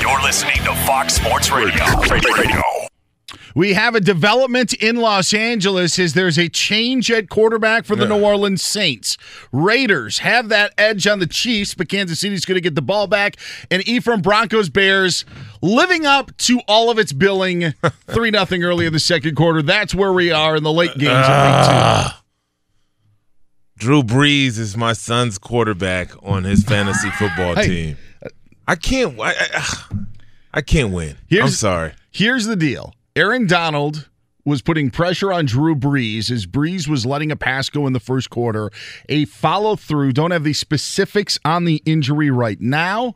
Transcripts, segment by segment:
You're listening to Fox Sports Radio. Radio. We have a development in Los Angeles as there's a change at quarterback for the New Orleans Saints. Raiders have that edge on the Chiefs, but Kansas City's going to get the ball back. And Ephraim Broncos Bears living up to all of its billing 3 0 early in the second quarter. That's where we are in the late games of week two. Ah. Drew Brees is my son's quarterback on his fantasy football Hey. team. I can't. I, I, I can't win. I'm sorry. Here's the deal Aaron Donald was putting pressure on Drew Brees as Brees was letting a pass go in the first quarter. A follow through. Don't have the specifics on the injury right now,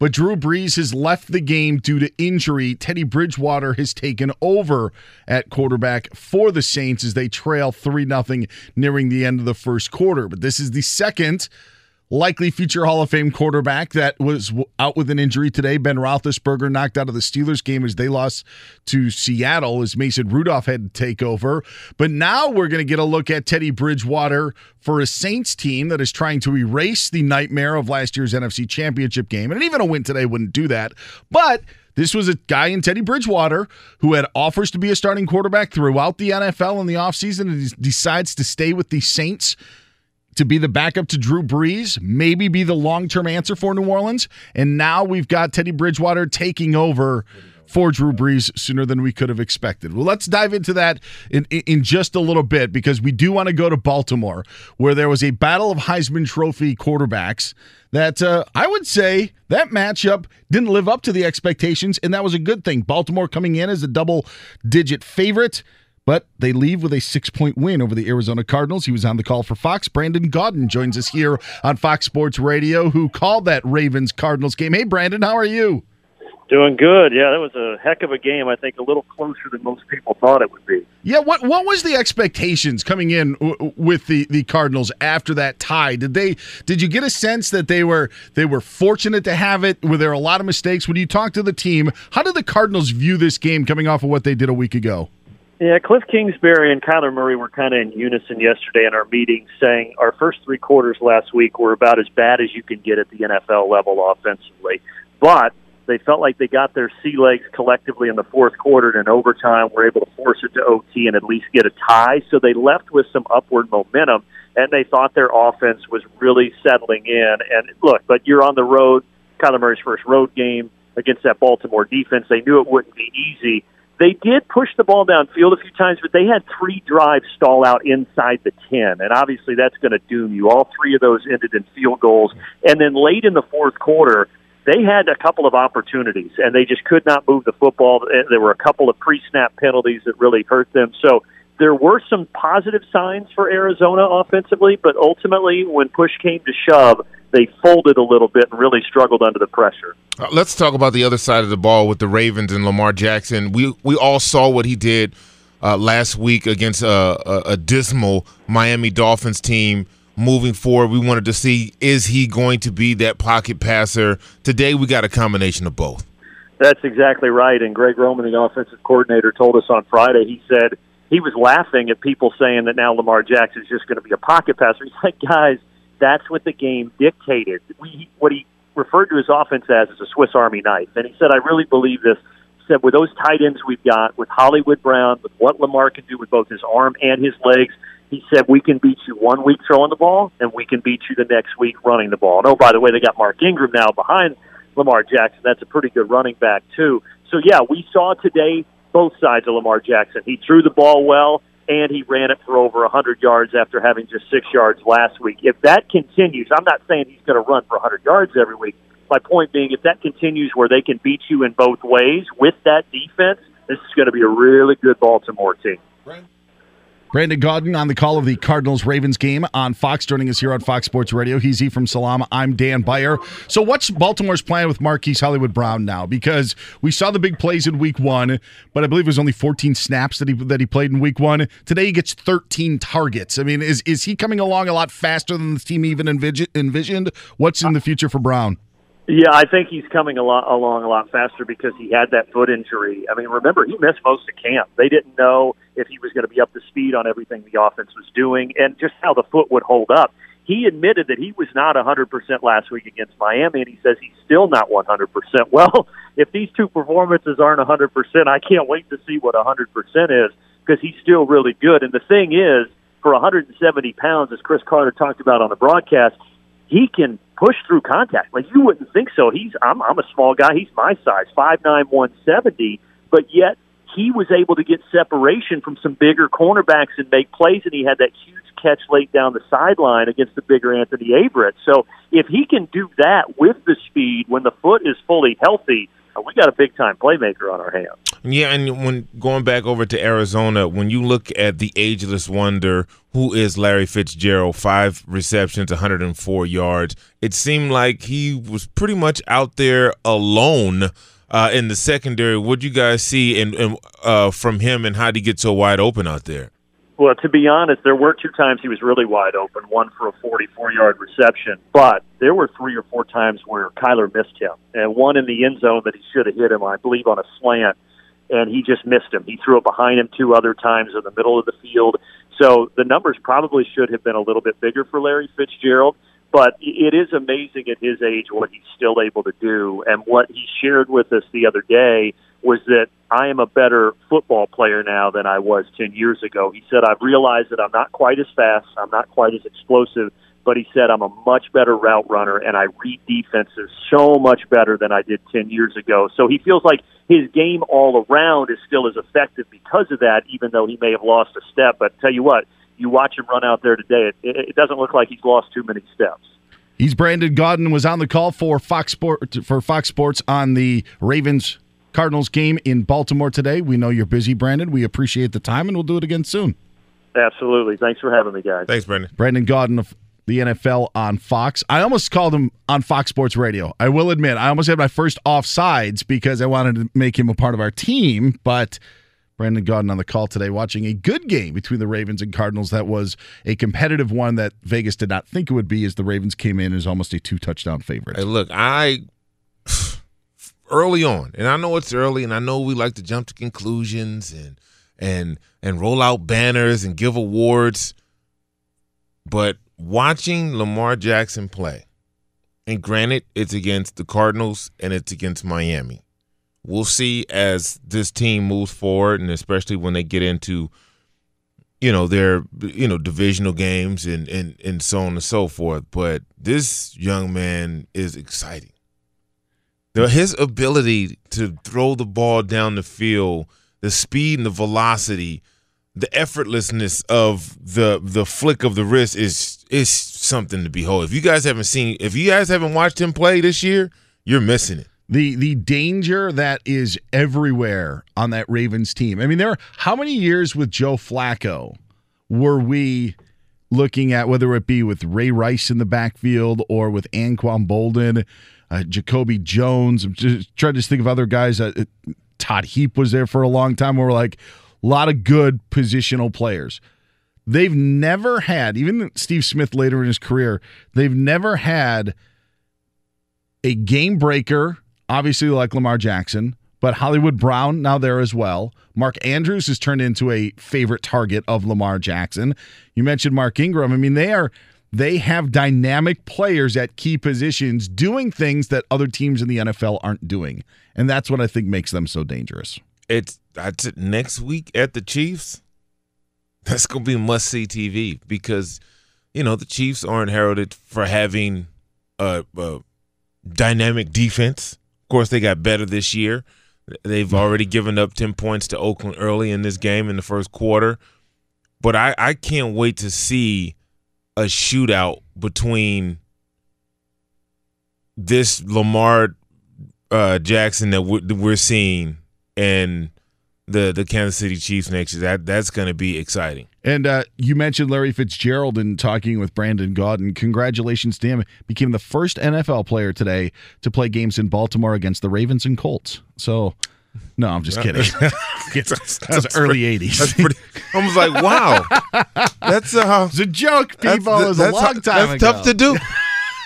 but Drew Brees has left the game due to injury. Teddy Bridgewater has taken over at quarterback for the Saints as they trail 3 0 nearing the end of the first quarter. But this is the second likely future Hall of Fame quarterback that was out with an injury today. Ben Roethlisberger knocked out of the Steelers game as they lost to Seattle as Mason Rudolph had to take over. But now we're going to get a look at Teddy Bridgewater for a Saints team that is trying to erase the nightmare of last year's NFC Championship game. And even a win today wouldn't do that. But this was a guy in Teddy Bridgewater who had offers to be a starting quarterback throughout the NFL in the offseason and he decides to stay with the Saints to be the backup to Drew Brees, maybe be the long term answer for New Orleans. And now we've got Teddy Bridgewater taking over for Drew Brees sooner than we could have expected. Well, let's dive into that in, in, just a little bit because we do want to go to Baltimore, where there was a battle of Heisman Trophy quarterbacks that uh, I would say that matchup didn't live up to the expectations, and that was a good thing. Baltimore coming in as a double digit favorite. But they leave with a six point win over the Arizona Cardinals. He was on the call for Fox. Brandon Gaudin joins us here on Fox Sports Radio, who called that Ravens Cardinals game. Hey, Brandon, how are you? Doing good. Yeah, that was a heck of a game. I think a little closer than most people thought it would be. Yeah, what what was the expectations coming in w- with the, the Cardinals after that tie? Did they did you get a sense that they were they were fortunate to have it? Were there a lot of mistakes when you talk to the team? How did the Cardinals view this game coming off of what they did a week ago? Yeah, Kliff Kingsbury and Kyler Murray were kind of in unison yesterday in our meeting, saying our first three quarters last week were about as bad as you can get at the NFL level offensively. But they felt like they got their sea legs collectively in the fourth quarter and in overtime were able to force it to OT and at least get a tie. So they left with some upward momentum and they thought their offense was really settling in. And look, but you're on the road, Kyler Murray's first road game against that Baltimore defense. They knew it wouldn't be easy. They did push the ball downfield a few times, but they had three drives stall out inside the 10. And obviously that's going to doom you. All three of those ended in field goals. And then late in the fourth quarter, they had a couple of opportunities and they just could not move the football. Eh, there were a couple of pre-snap penalties that really hurt them. So there were some positive signs for Arizona offensively, but ultimately when push came to shove, they folded a little bit and really struggled under the pressure. Uh, let's talk about the other side of the ball with the Ravens and Lamar Jackson. We we all saw what he did uh, last week against a, a, a dismal Miami Dolphins team. Moving forward, we wanted to see is he going to be that pocket passer? Today, we got a combination of both. That's exactly right. And Greg Roman, the offensive coordinator, told us on Friday. He said he was laughing at people saying that now Lamar Jackson is just going to be a pocket passer. He's like, guys, that's what the game dictated. We, what he referred to his offense as is a Swiss Army knife. And he said, I really believe this. He said, with those tight ends we've got, with Hollywood Brown, with what Lamar can do with both his arm and his legs, he said, we can beat you one week throwing the ball, and we can beat you the next week running the ball. And oh, by the way, they got Mark Ingram now behind Lamar Jackson. That's a pretty good running back, too. So, yeah, we saw today both sides of Lamar Jackson. He threw the ball well, and he ran it for over 100 yards after having just six yards last week. If that continues, I'm not saying he's going to run for 100 yards every week. My point being, if that continues where they can beat you in both ways with that defense, this is going to be a really good Baltimore team. Brandon Gaudin on the call of the Cardinals Ravens game on Fox, joining us here on Fox Sports Radio. He's E from Salama. I'm Dan Beyer. So, what's Baltimore's plan with Marquise Hollywood Brown now? Because we saw the big plays in Week One, but I believe it was only 14 snaps that he that he played in Week One. Today he gets 13 targets. I mean, is is he coming along a lot faster than the team even envisioned? What's in the future for Brown? Yeah, I think he's coming a lot, along a lot faster because he had that foot injury. I mean, remember he missed most of camp. They didn't know if he was going to be up to speed on everything the offense was doing and just how the foot would hold up. He admitted that he was not 100% last week against Miami, and he says he's still not 100%. Well, if these two performances aren't 100%, I can't wait to see what 100% is because he's still really good. And the thing is, for 170 pounds, as Cris Carter talked about on the broadcast, he can push through contact. Like you wouldn't think so. He's I'm I'm a small guy. He's my size, five nine, one seventy, but yet he was able to get separation from some bigger cornerbacks and make plays, and he had that huge catch late down the sideline against the bigger Anthony Averett. So if he can do that with the speed when the foot is fully healthy, we got a big time playmaker on our hands. Yeah, and when going back over to Arizona, when you look at the ageless wonder who is Larry Fitzgerald, five receptions, 104 yards, it seemed like he was pretty much out there alone uh, in the secondary. What do you guys see in, in uh, from him, and how did he get so wide open out there? Well, to be honest, there were two times he was really wide open, one for a 44 yard reception, but there were three or four times where Kyler missed him, and one in the end zone that he should have hit him, I believe, on a slant, and he just missed him. He threw it behind him two other times in the middle of the field. So the numbers probably should have been a little bit bigger for Larry Fitzgerald, but it is amazing at his age what he's still able to do. And what he shared with us the other day was that I am a better football player now than I was 10 years ago. He said, I've realized that I'm not quite as fast, I'm not quite as explosive, but he said, I'm a much better route runner and I read defenses so much better than I did 10 years ago. So he feels like his game all around is still as effective because of that, even though he may have lost a step. But tell you what, you watch him run out there today, it, it doesn't look like he's lost too many steps. He's Brandon Gaudin was on the call for Fox Sport for Fox Sports on the Ravens Cardinals game in Baltimore today. We know you're busy, Brandon. We appreciate the time, and we'll do it again soon. Absolutely. Thanks for having me, guys. Thanks, Brandon. Brandon Gaudin of the NFL on Fox. I almost called him on Fox Sports Radio. I will admit, I almost had my first offsides because I wanted to make him a part of our team, but Brandon Gaudin on the call today, watching a good game between the Ravens and Cardinals. That was a competitive one that Vegas did not think it would be, as the Ravens came in as almost a two touchdown favorite. Hey, look, I early on, and I know it's early, and I know we like to jump to conclusions and and and roll out banners and give awards, but watching Lamar Jackson play, and granted, it's against the Cardinals and it's against Miami we'll see as this team moves forward, and especially when they get into you know their you know divisional games and and and so on and so forth. But this young man is exciting. His ability to throw the ball down the field, the speed and the velocity, the effortlessness of the the flick of the wrist is is something to behold. If you guys haven't seen, if you guys haven't watched him play this year, you're missing it the the danger that is everywhere on that Ravens team. I mean, there are how many years with Joe Flacco were we looking at whether it be with Ray Rice in the backfield or with Anquan Boldin, uh, Jacoby Jones. I'm just trying to think of other guys. Uh, Todd Heap was there for a long time. Where we're like a lot of good positional players. They've never had, even Steve Smith later in his career, they've never had a game breaker, obviously like Lamar Jackson, but Hollywood Brown now there as well. Mark Andrews has turned into a favorite target of Lamar Jackson. You mentioned Mark Ingram. I mean, they are they have dynamic players at key positions doing things that other teams in the NFL aren't doing. And that's what I think makes them so dangerous. It's that's it next week at the Chiefs. That's gonna be must see TV because you know the Chiefs aren't heralded for having a, a dynamic defense. Of course, they got better this year. They've already given up 10 points to Oakland early in this game in the first quarter. But I, I can't wait to see a shootout between this Lamar uh, Jackson that we're, that we're seeing and the the Kansas City Chiefs next year. That that's going to be exciting. And uh, you mentioned Larry Fitzgerald in talking with Brandon Gaudin. Congratulations to him. Became the first NFL player today to play games in Baltimore against the Ravens and Colts. So, no, I'm just kidding. that's, that's early pretty, 80s. That's pretty, I was like, wow, that's uh, it's a joke, that's, people. it was a long time that's ago. tough to do.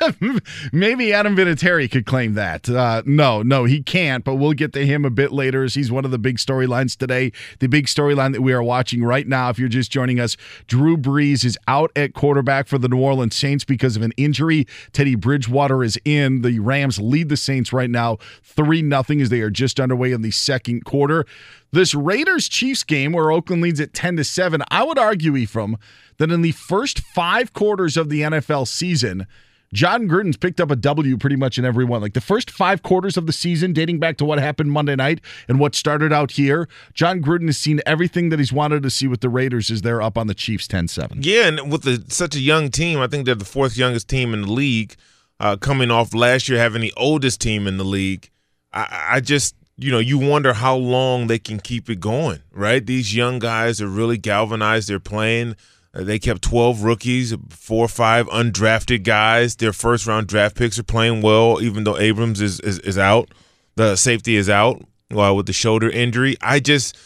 Maybe Adam Vinatieri could claim that. Uh, no, no, he can't, but we'll get to him a bit later as he's one of the big storylines today. The big storyline that we are watching right now, if you're just joining us, Drew Brees is out at quarterback for the New Orleans Saints because of an injury. Teddy Bridgewater is in. The Rams lead the Saints right now 3 0 as they are just underway in the second quarter. This Raiders Chiefs game where Oakland leads at 10 to 7, I would argue, Ephraim, that in the first five quarters of the NFL season, Jon Gruden's picked up a W pretty much in every one. Like the first five quarters of the season, dating back to what happened Monday night and what started out here, Jon Gruden has seen everything that he's wanted to see with the Raiders as they're up on the Chiefs 10 7. Yeah, and with the, such a young team, I think they're the fourth youngest team in the league, uh, coming off last year having the oldest team in the league. I, I just, you know, you wonder how long they can keep it going, right? These young guys are really galvanized. They're playing. Uh, they kept 12 rookies, four or five undrafted guys. Their first round draft picks are playing well, even though Abrams is, is, is out. The safety is out uh, with the shoulder injury. I just,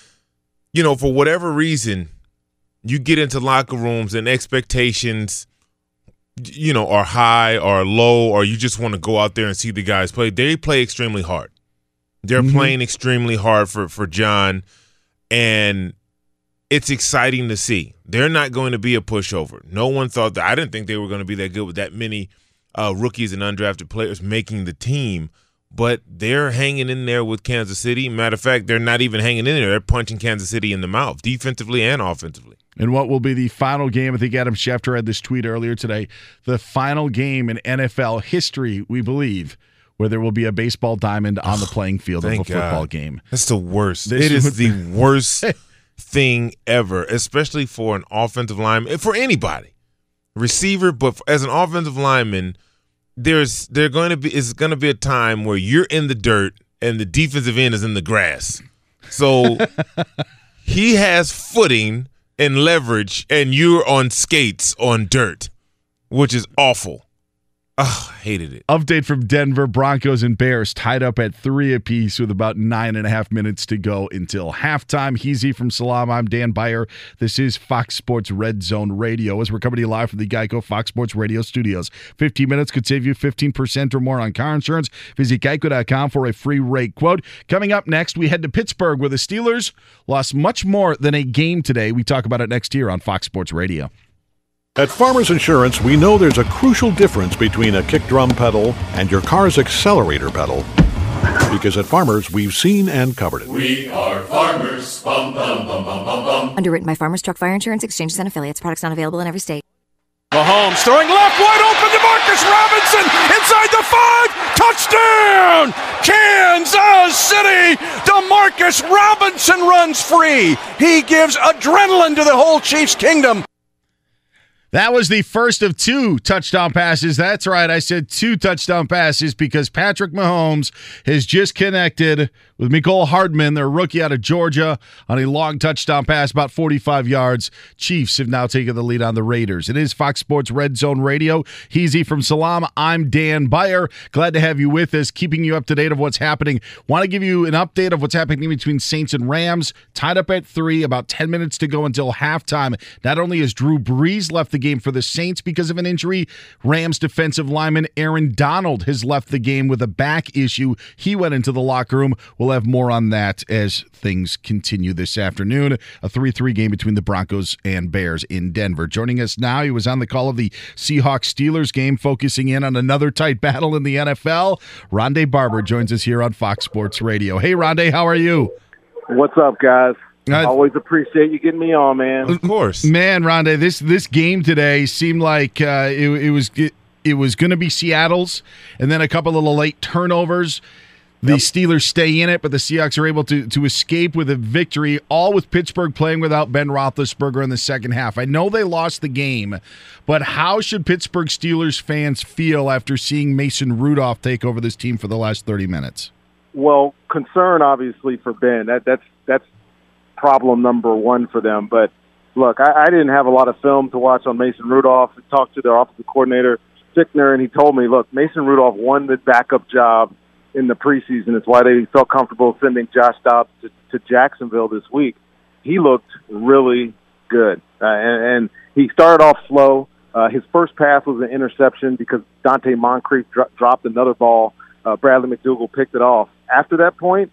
you know, for whatever reason, you get into locker rooms and expectations, you know, are high or low, or you just want to go out there and see the guys play. They play extremely hard. They're Mhm. playing extremely hard for, for Jon. And it's exciting to see. They're not going to be a pushover. No one thought that. I didn't think they were going to be that good with that many uh, rookies and undrafted players making the team. But they're hanging in there with Kansas City. Matter of fact, they're not even hanging in there. They're punching Kansas City in the mouth, defensively and offensively. And what will be the final game? I think Adam Schefter had this tweet earlier today. The final game in NFL history, we believe, where there will be a baseball diamond on the playing field of a football God. game. That's the worst. This it is the worst thing ever, especially for an offensive lineman, for anybody, receiver. But as an offensive lineman, there's there going to be is going to be a time where you're in the dirt and the defensive end is in the grass. So he has footing and leverage, and you're on skates on dirt, which is awful. Oh, hated it. Update from Denver Broncos and Bears tied up at three apiece with about nine and a half minutes to go until halftime. Heezy from Salaam. I'm Dan Beyer. This is Fox Sports Red Zone Radio as we're coming to you live from the Geico Fox Sports Radio studios. 15 minutes could save you 15% or more on car insurance. Visit geico.com for a free rate quote. Coming up next, we head to Pittsburgh where the Steelers lost much more than a game today. We talk about it next year on Fox Sports Radio. At Farmers Insurance, we know there's a crucial difference between a kick drum pedal and your car's accelerator pedal. Because at Farmers, we've seen and covered it. We are farmers. Bum, bum, bum, bum, bum, bum. Underwritten by Farmers Truck Fire Insurance Exchanges and Affiliates. Products not available in every state. Mahomes throwing left, wide open to Marcus Robinson inside the five. Touchdown! Kansas City! Demarcus Robinson runs free. He gives adrenaline to the whole Chiefs kingdom. That was the first of two touchdown passes. That's right. I said two touchdown passes because Patrick Mahomes has just connected with Mecole Hardman, their rookie out of Georgia, on a long touchdown pass, about 45 yards. Chiefs have now taken the lead on the Raiders. It is Fox Sports Red Zone Radio. He's from Salaam. I'm Dan Beyer. Glad to have you with us, keeping you up to date of what's happening. Want to give you an update of what's happening between Saints and Rams. Tied up at three, about 10 minutes to go until halftime. Not only has Drew Brees left the game for the Saints because of an injury. Rams defensive lineman Aaron Donald has left the game with a back issue. He went into the locker room. We'll have more on that as things continue this afternoon. A 3 3 game between the Broncos and Bears in Denver. Joining us now, he was on the call of the Seahawks Steelers game, focusing in on another tight battle in the NFL. Rondé Barber joins us here on Fox Sports Radio. Hey, Rondé, how are you? What's up, guys? I always appreciate you getting me on, man. Of course, man. Rondé, this this game today seemed like uh, it, it was it, it was going to be Seattle's, and then a couple of late turnovers. The yep. Steelers stay in it, but the Seahawks are able to to escape with a victory. All with Pittsburgh playing without Ben Roethlisberger in the second half. I know they lost the game, but how should Pittsburgh Steelers fans feel after seeing Mason Rudolph take over this team for the last thirty minutes? Well, concern obviously for Ben. That that's that's problem number one for them. But look, I, I didn't have a lot of film to watch on Mason Rudolph. I talked to their offensive coordinator, Fichtner, and he told me, look, Mason Rudolph won the backup job in the preseason. It's why they felt comfortable sending Josh Dobbs to, to Jacksonville this week. He looked really good, uh, and, and he started off slow. Uh, his first pass was an interception because Donte Moncrief dro- dropped another ball. Uh, Bradley McDougald picked it off. After that point,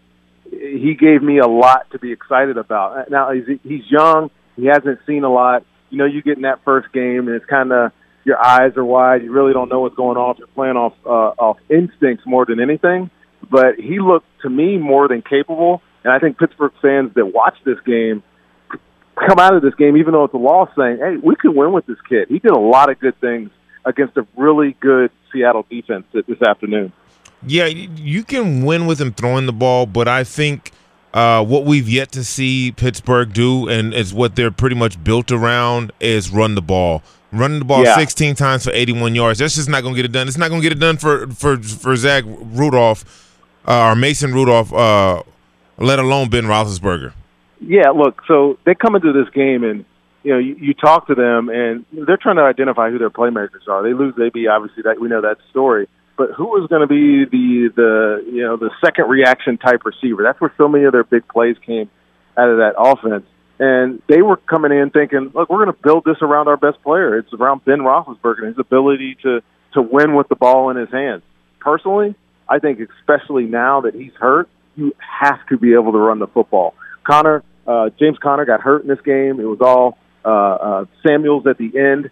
he gave me a lot to be excited about. Now he's he's young, he hasn't seen a lot. You know, you get in that first game, and it's kind of your eyes are wide. You really don't know what's going on. You're playing off uh, off instincts more than anything. But he looked to me more than capable, and I think Pittsburgh fans that watch this game come out of this game, even though it's a loss, saying, "Hey, we can win with this kid." He did a lot of good things against a really good Seattle defense this afternoon. Yeah, you can win with him throwing the ball, but I think uh, what we've yet to see Pittsburgh do, and is what they're pretty much built around, is run the ball. Running the ball yeah. 16 times for 81 yards. That's just not going to get it done. It's not going to get it done for for for Zach Rudolph uh, or Mason Rudolph, uh, let alone Ben Roethlisberger. Yeah, look. So they come into this game and you know, you, you talk to them and they're trying to identify who their playmakers are. They lose AB, obviously that we know that story but who was going to be the the you know the second reaction type receiver? That's where so many of their big plays came out of that offense. And they were coming in thinking, look, we're going to build this around our best player. It's around Ben Roethlisberger and his ability to to win with the ball in his hands. Personally, I think especially now that he's hurt, you have to be able to run the football. Conner, uh, James Conner got hurt in this game. It was all uh, uh, Samuels at the end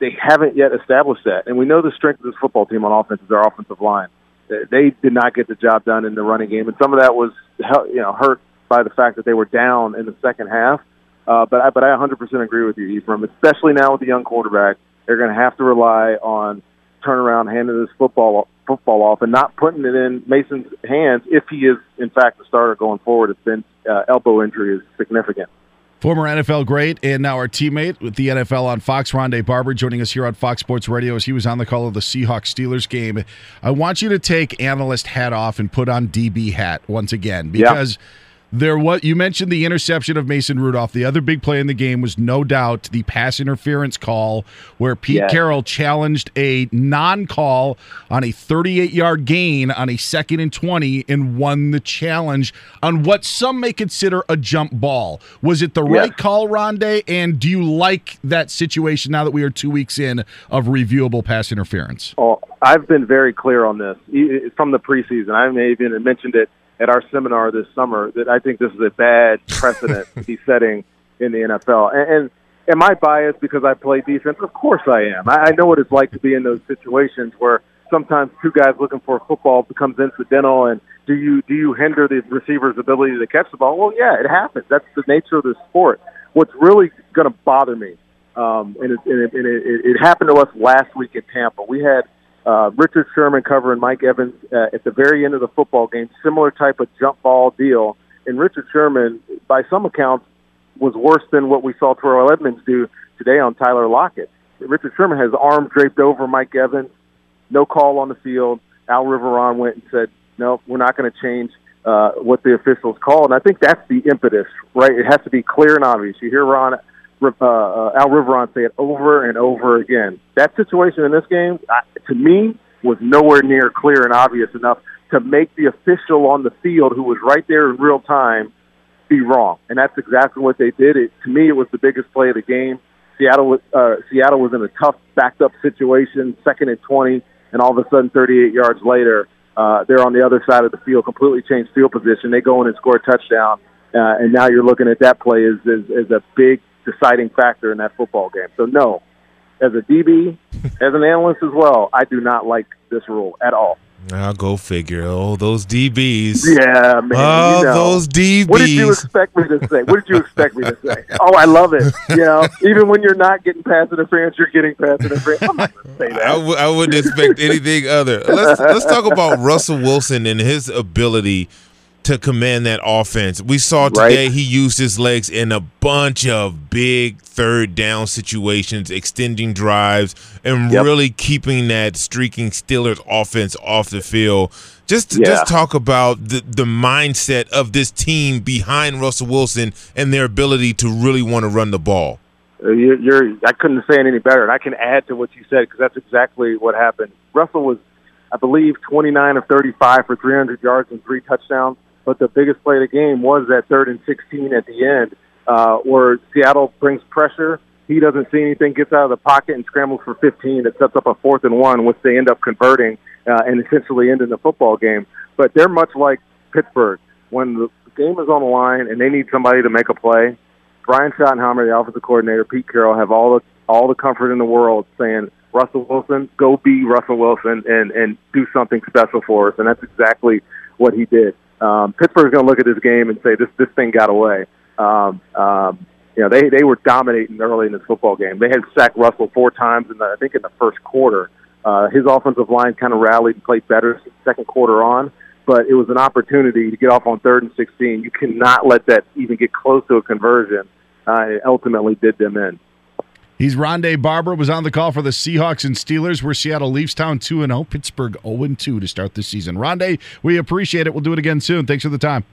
they haven't yet established that. And we know the strength of this football team on offense is their offensive line. They did not get the job done in the running game, and some of that was you know hurt by the fact that they were down in the second half. Uh, but I, but I 100% agree with you, Ephraim. Especially now with the young quarterback, they're going to have to rely on turnaround, handing this football football off, and not putting it in Mason's hands if he is in fact the starter going forward. It's been uh, elbow injury is significant. Former NFL great and now our teammate with the NFL on Fox, Rondé Barber, joining us here on Fox Sports Radio as he was on the call of the Seahawks Steelers game. I want you to take analyst hat off and put on DB hat once again because. There what you mentioned the interception of Mason Rudolph. The other big play in the game was no doubt the pass interference call where Pete yes. Carroll challenged a non-call on a 38-yard gain on a second and 20 and won the challenge on what some may consider a jump ball. Was it the yes. right call, Rondé? And do you like that situation now that we are 2 weeks in of reviewable pass interference? Oh, I've been very clear on this from the preseason. I may even mentioned it at our seminar this summer that I think this is a bad precedent to be setting in the NFL. And, and am I biased because I play defense? Of course I am. I, I know what it's like to be in those situations where sometimes two guys looking for a football becomes incidental and do you do you hinder the receiver's ability to catch the ball? Well, yeah, it happens. That's the nature of the sport. What's really going to bother me, um, and, it, and, it, and it, it happened to us last week in Tampa. We had uh, Richard Sherman covering Mike Evans uh, at the very end of the football game, similar type of jump ball deal. And Richard Sherman, by some accounts, was worse than what we saw Terrell Edmunds do today on Tyler Lockett. Richard Sherman has arms draped over Mike Evans. No call on the field. Al Riveron went and said, "No, we're not going to change uh, what the officials called." And I think that's the impetus, right? It has to be clear and obvious. You hear Ron, uh, uh, Al Riveron say it over and over again. That situation in this game, to me, was nowhere near clear and obvious enough to make the official on the field, who was right there in real time, be wrong. And that's exactly what they did. It, to me, it was the biggest play of the game. Seattle was uh, Seattle was in a tough backed up situation, second and twenty, and all of a sudden, 38 yards later, uh, they're on the other side of the field, completely changed field position. They go in and score a touchdown, uh, and now you're looking at that play as, as as a big deciding factor in that football game. So no, as a DB, as an analyst as well, I do not like this rule at all. I'll go figure. Oh, those DBs. Yeah, man. Oh, you know. those DBs. What did you expect me to say? What did you expect me to say? Oh, I love it. You know, even when you're not getting pass interference, you're getting pass interference. I'm not going to say that. I w- I wouldn't expect anything other. Let's let's talk about Russell Wilson and his ability to command that offense. We saw today Right. he used his legs in a bunch of big third down situations, extending drives, and Yep. really keeping that streaking Steelers offense off the field. Just to, Yeah. just talk about the the mindset of this team behind Russell Wilson and their ability to really want to run the ball. Uh, You're, you're, I couldn't say it any better, and I can add to what you said because that's exactly what happened. Russell was, I believe, 29 of 35 for 300 yards and three touchdowns. But the biggest play of the game was that third and 16 at the end, uh, where Seattle brings pressure. He doesn't see anything, gets out of the pocket and scrambles for 15. That sets up a fourth and one, which they end up converting uh, and essentially ending the football game. But they're much like Pittsburgh. When the game is on the line and they need somebody to make a play, Brian Schottenheimer, the offensive coordinator, Pete Carroll have all the all the comfort in the world saying, Russell Wilson, go be Russell Wilson and and do something special for us, and that's exactly what he did. Um, Pittsburgh's going to look at this game and say this this thing got away. Um, um, you know, they they were dominating early in this football game. They had sacked Russell four times in the I think in the first quarter. Uh, his offensive line kind of rallied and played better second quarter on, but it was an opportunity to get off on third and 16. You cannot let that even get close to a conversion. Uh, it ultimately did them in. He's Rondé Barber, was on the call for the Seahawks and Steelers. We're Seattle Leafs Town 2 0, Pittsburgh 0 2 to start this season. Rondé, we appreciate it. We'll do it again soon. Thanks for the time.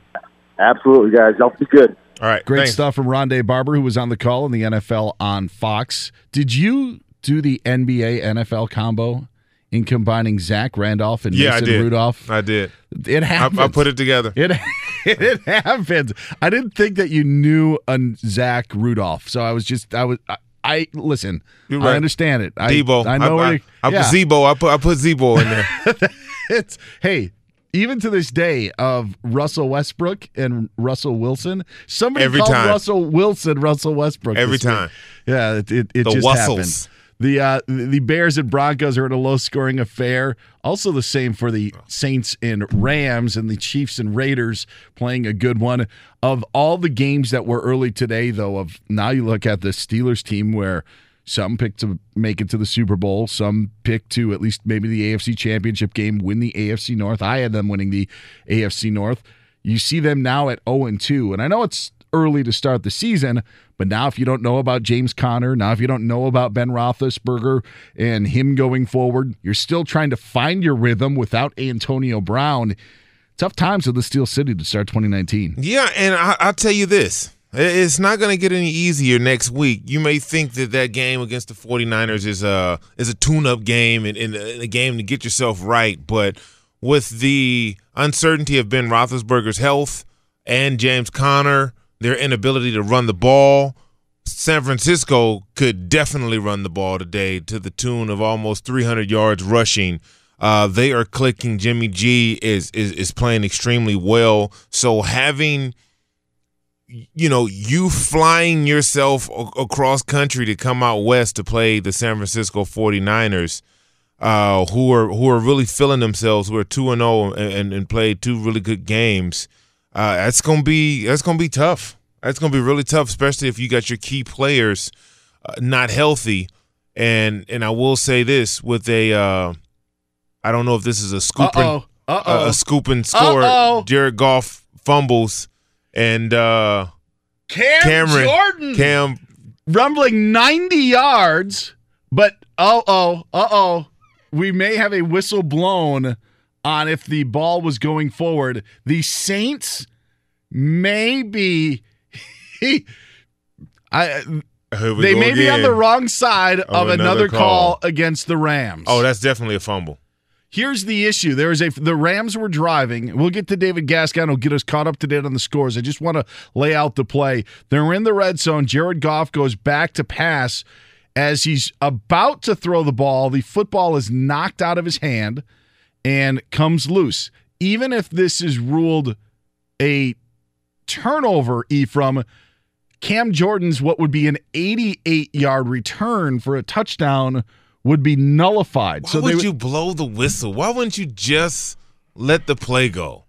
Absolutely, guys. Y'all be good. All right. Great thanks. stuff from Rondé Barber, who was on the call in the NFL on Fox. Did you do the NBA NFL combo in combining Zach Randolph and Yeah, I did. Rudolph? I did. It I, happens. I put it together. It it happens. I didn't think that you knew a Zach Rudolph, so I was just I was I, I listen. You're I understand it. I, Debo. I know I, where I, you- I put Zebo. I put I put Zebo in there. it's hey. Even to this day, of Russell Westbrook and Russell Wilson, somebody Every called time. Russell Wilson Russell Westbrook Every this week. time. Yeah, it it, it The just Wussels. happened. The uh, the Bears and Broncos are in a low scoring affair. Also the same for the Saints and Rams and the Chiefs and Raiders playing a good one. Of all the games that were early today, though, of now you look at the Steelers team where some picked to make it to the Super Bowl, some picked to at least maybe the AFC Championship game, win the AFC North. I had them winning the AFC North. You see them now at 0 and 2. And I know it's early to start the season, but now if you don't know about James Conner, now if you don't know about Ben Roethlisberger and him going forward, you're still trying to find your rhythm without Antonio Brown. Tough times with the Steel City to start 2019. Yeah, and I'll tell you this. It's not going to get any easier next week. You may think that that game against the 49ers is a is a tune-up game and, and a game to get yourself right, but with the uncertainty of Ben Roethlisberger's health and James Conner, their inability to run the ball, San Francisco could definitely run the ball today to the tune of almost 300 yards rushing. Uh, they are clicking. Jimmy G is, is is playing extremely well. So having you know you flying yourself across country to come out west to play the San Francisco 49ers uh, who are who are really feeling themselves who are 2 and 0 and and played two really good games uh, that's going to be that's to be tough that's going to be really tough especially if you got your key players uh, not healthy and and I will say this with a uh, I don't know if this is a scooping Uh-oh. Uh-oh. a, scooping score Uh-oh. Jared Goff fumbles and uh Cam Cameron Jordan Cam rumbling 90 yards, But oh oh uh oh, we may have a whistle blown on if the ball was going forward. The Saints may be. I they may be on the wrong side of, another another call. call. against the Rams. Oh, that's definitely a fumble. Here's the issue. There is a the Rams were driving. We'll get to David Gascon. He'll get us caught up to date on the scores. I just want to lay out the play. They're in the red zone. Jared Goff goes back to pass as he's about to throw the ball. The football is knocked out of his hand and comes loose. Even if this is ruled a turnover, Ephraim, Cam Jordan's what would be an 88 yard return for a touchdown would be nullified. Why so would they, you blow the whistle? Why wouldn't you just let the play go?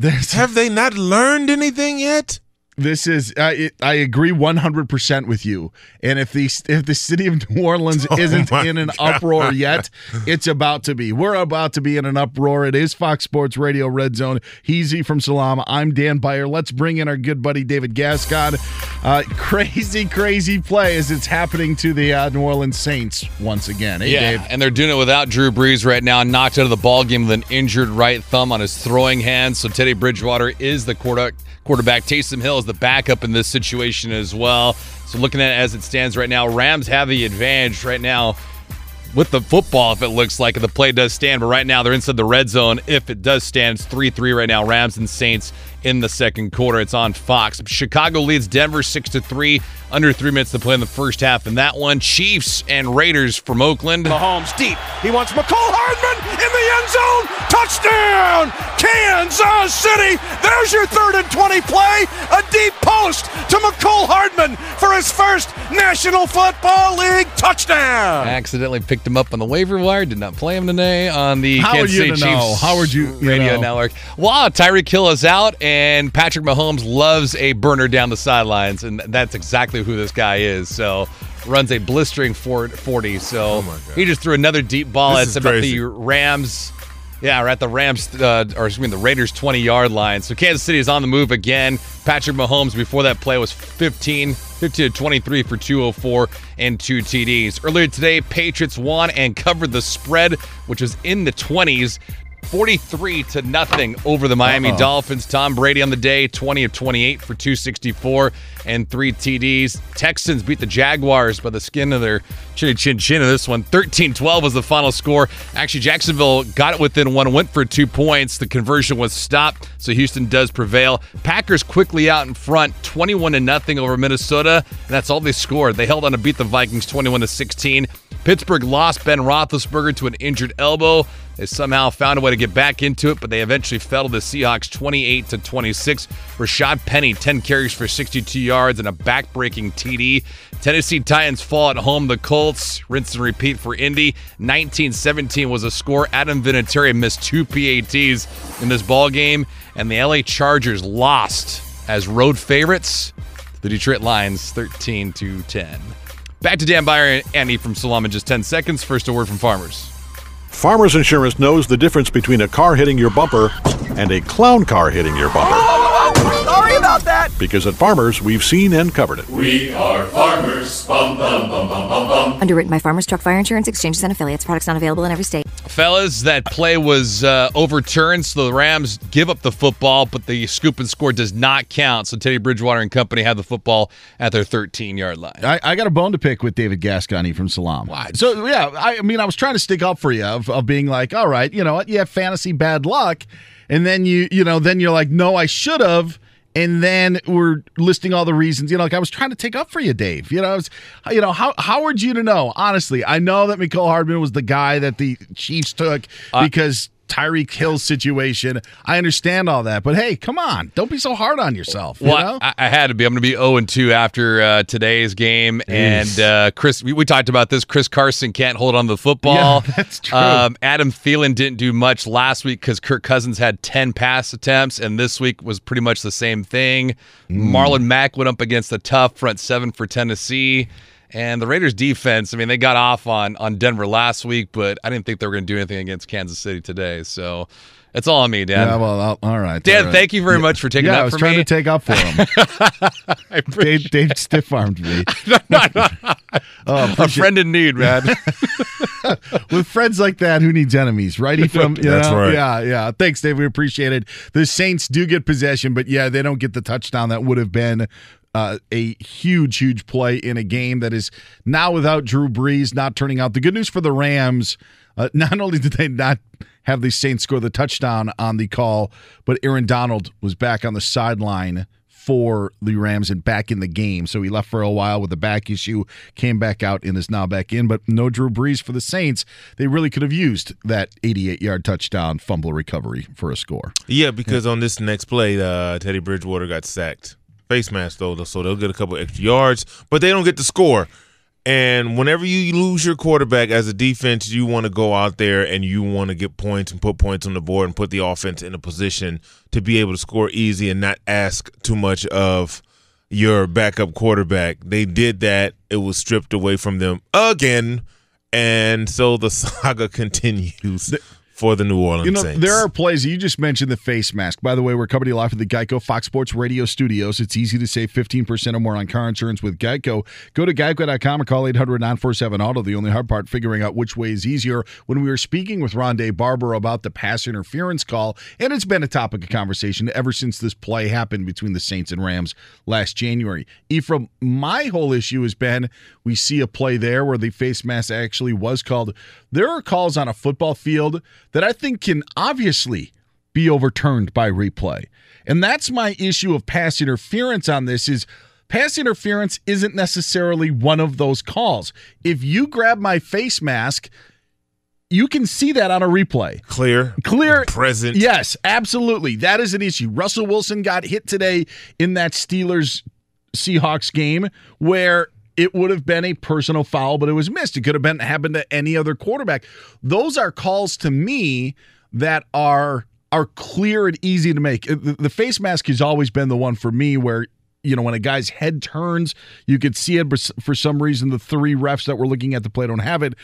Have they not learned anything yet? This is uh, it, I agree 100% with you. And if the if the city of New Orleans Oh isn't in an God. uproar yet, it's about to be. We're about to be in an uproar. It is Fox Sports Radio Red Zone. E from Salam. I'm Dan Beyer. Let's bring in our good buddy David Gascon. Uh, crazy, crazy play as it's happening to the uh, New Orleans Saints once again. Hey, yeah, Dave. and they're doing it without Drew Brees right now, knocked out of the ball game with an injured right thumb on his throwing hand. So Teddy Bridgewater is the quarterback. Quarterback Taysom Hill is the backup in this situation as well. So looking at it as it stands right now, Rams have the advantage right now with the football if it looks like the play does stand. But right now they're inside the red zone. If it does stand, it's 3 3 right now. Rams and Saints in the second quarter. It's on Fox. Chicago leads Denver 6 to 3. Under three minutes to play in the first half. In that one, Chiefs and Raiders from Oakland. Mahomes deep. He wants Mecole Hardman in the end zone. Touchdown, Kansas City. There's your third and 20 play. A deep post to Mecole Hardman for his first National Football League touchdown. I Accidentally picked him up on the waiver wire. Did not play him today on the How Kansas would you City know? Chiefs How would you- you radio know? network. Wow, Tyreek Hill is out, and Patrick Mahomes loves a burner down the sidelines, and that's exactly who this guy is. So runs a blistering 40. So he just threw another deep ball. This is about the Rams. Yeah, we're at the Rams, uh, or excuse me, the Raiders 20 yard line. So Kansas City is on the move again. Patrick Mahomes before that play was 15, 15 to 23 for 204 and two TDs. Earlier today, Patriots won and covered the spread, which was in the 20s. 43 to nothing over the Miami Uh-oh. Dolphins. Tom Brady on the day, 20 of 28 for 264 and three TDs. Texans beat the Jaguars by the skin of their chinny chin chin in this one. 13 12 was the final score. Actually, Jacksonville got it within one, went for two points. The conversion was stopped, so Houston does prevail. Packers quickly out in front, 21 to nothing over Minnesota. And that's all they scored. They held on to beat the Vikings 21 to 16. Pittsburgh lost Ben Roethlisberger to an injured elbow. They somehow found a way to get back into it, but they eventually fell to the Seahawks 28 to 26. Rashaad Penny, 10 carries for 62 yards and a back-breaking TD. Tennessee Titans fall at home. The Colts rinse and repeat for Indy. 19-17 was a score. Adam Vinatieri missed two PATs in this ball game, and the LA Chargers lost as road favorites. The Detroit Lions 13 to 10. Back to Dan Beyer and Andy from Salaam in just 10 seconds. First, a word from farmers. Farmers Insurance knows the difference between a car hitting your bumper and a clown car hitting your bumper. Sorry about that. Because at Farmers, we've seen and covered it. We are farmers. Bum, bum, bum, bum, bum, bum. Underwritten by Farmers Truck Fire Insurance Exchanges and Affiliates. Products not available in every state. Fellas, that play was uh, overturned, so the Rams give up the football, but the scoop and score does not count. So Teddy Bridgewater and company have the football at their 13 yard line. I, I got a bone to pick with David Gasconi from Salaam. So yeah, I, I mean, I was trying to stick up for you of, of being like, all right, you know what, you have fantasy bad luck, and then you, you know, then you're like, no, I should have. And then we're listing all the reasons. You know, like I was trying to take up for you, Dave. You know, I was, you know, how how would you to know? Honestly, I know that Mecole Hardman was the guy that the Chiefs took because Tyreek Hill's situation. I understand all that, but hey, come on, don't be so hard on yourself. you Well, know? I, I had to be. I'm going to be 0 and 2 after uh, today's game. And uh, Chris, we, we talked about this. Chris Carson can't hold on to the football. Yeah, that's true. Um, Adam Thielen didn't do much last week because Kirk Cousins had 10 pass attempts, and this week was pretty much the same thing. Hmm. Marlon Mack went up against a tough front seven for Tennessee. And the Raiders defense, I mean, they got off on on Denver last week, but I didn't think they were going to do anything against Kansas City today. So It's all on me, Dan. Yeah, well, I'll- all right. Dan, all right. thank you very much for taking yeah, that I was for trying me. to take up for him. Dave, Dave stiff armed me. Oh, a friend in need, man. With friends like that, who needs enemies, right? He from you That's know? right. Yeah, yeah. Thanks, Dave. We appreciate it. The Saints do get possession, but yeah, they don't get the touchdown that would have been uh, a huge, huge play in a game that is now without Drew Brees not turning out. The good news for the Rams, uh, not only did they not have the Saints score the touchdown on the call, but Aaron Donald was back on the sideline for the Rams and back in the game. So he left for a while with a back issue, came back out and is now back in. But no Drew Brees for the Saints. They really could have used that 88 yard touchdown fumble recovery for a score. Yeah, because on this next play, uh, Teddy Bridgewater got sacked. Face mask though, so they'll get a couple extra yards, but they don't get the score. And whenever you lose your quarterback as a defense, you want to go out there and you want to get points and put points on the board and put the offense in a position to be able to score easy and not ask too much of your backup quarterback. They did that. It was stripped away from them again. And so the saga continues for the New Orleans You know, Saints. there are plays. You just mentioned the face mask. By the way, we're coming to you live from the Geico Fox Sports Radio studios. It's easy to save 15% or more on car insurance with Geico. Go to geico.com or call 800 947 Auto. The only hard part, figuring out which way is easier. When we were speaking with Rondé Barber about the pass interference call, and it's been a topic of conversation ever since this play happened between the Saints and Rams last January. Ephraim, my whole issue has been we see a play there where the face mask actually was called. There are calls on a football field that I think can obviously be overturned by replay. And that's my issue of pass interference on this is pass interference isn't necessarily one of those calls. If you grab my face mask, you can see that on a replay. clear, Clear present. Yes, absolutely. That is an issue. Russell Wilson got hit today in that Steelers Seahawks game where it would have been a personal foul, but it was missed. It could have been happened to any other quarterback. Those are calls to me that are are clear and easy to make. Uh, the, the face mask has always been the one for me where you know when a guy's head turns, you could see it, but for some reason the three refs that were looking at the play don't have it.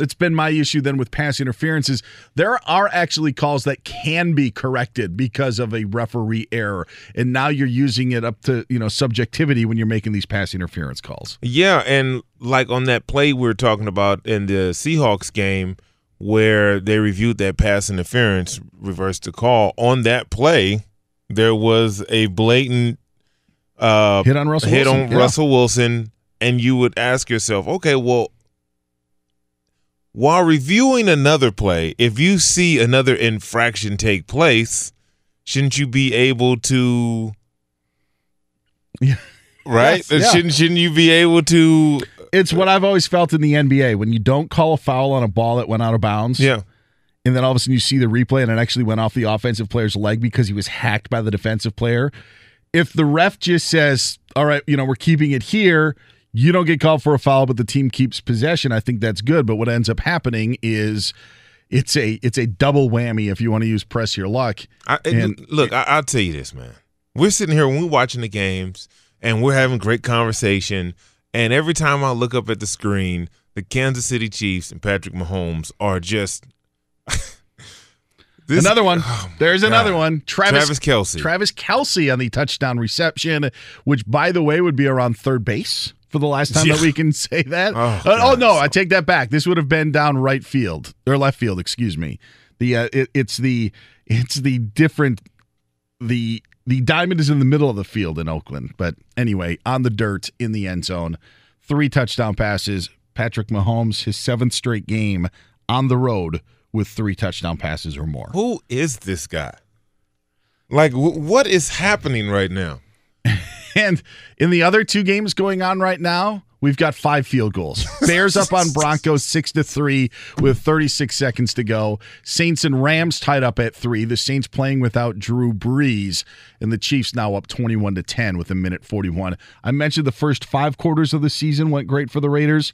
It's been my issue then with pass interferences. There are actually calls that can be corrected because of a referee error, and now you're using it up to you know subjectivity when you're making these pass interference calls. Yeah, and like on that play we were talking about in the Seahawks game where they reviewed that pass interference, reversed the call. On that play, there was a blatant uh, Hit on Russell hit Wilson, on yeah. Russell Wilson, and you would ask yourself, okay, well, while reviewing another play, if you see another infraction take place, shouldn't you be able to? Yeah. Right? Yes, yeah. Shouldn't shouldn't you be able to? It's what I've always felt in the NBA when you don't call a foul on a ball that went out of bounds. Yeah. And then all of a sudden you see the replay and it actually went off the offensive player's leg because he was hacked by the defensive player. If the ref just says, all right, you know, we're keeping it here, you don't get called for a foul, but the team keeps possession, I think that's good. But what ends up happening is it's a it's a double whammy if you want to use press your luck. I, And- look, I, I'll tell you this, man. We're sitting here when we're watching the games and we're having great conversation. And every time I look up at the screen, the Kansas City Chiefs and Patrick Mahomes are just This- another one. oh, There's God. another one. Travis, Travis Kelce. Travis Kelce on the touchdown reception, which by the way would be around third base for the last time that we can say that. Oh, Uh, oh no, so- I take that back. This would have been down right field or left field. Excuse me. The uh, it, it's the it's the different the the diamond is in the middle of the field in Oakland. But anyway, on the dirt in the end zone, three touchdown passes. Patrick Mahomes, his seventh straight game on the road with three touchdown passes or more. Who is this guy? Like, w- what is happening right now? And in the other two games going on right now, we've got five field goals. Bears up on Broncos six to three with 36 seconds to go. Saints and Rams tied up at three. The Saints playing without Drew Brees, and the Chiefs now up 21 to 10 with a minute 41. I mentioned the first five quarters of the season went great for the Raiders.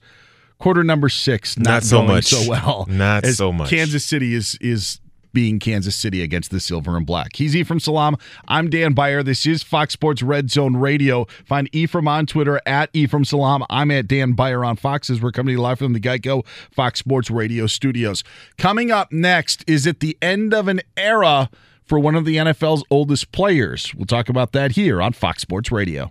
Quarter number six, not, Not so much. so well. Not so much. Kansas City is is being Kansas City against the Silver and Black. He's Ephraim Salaam. I'm Dan Beyer. This is Fox Sports Red Zone Radio. Find Ephraim on Twitter at Ephraim Salaam. I'm at Dan Beyer on Fox as we're coming to live from the Geico Fox Sports Radio studios. Coming up next is at the end of an era for one of the NFL's oldest players. We'll talk about that here on Fox Sports Radio.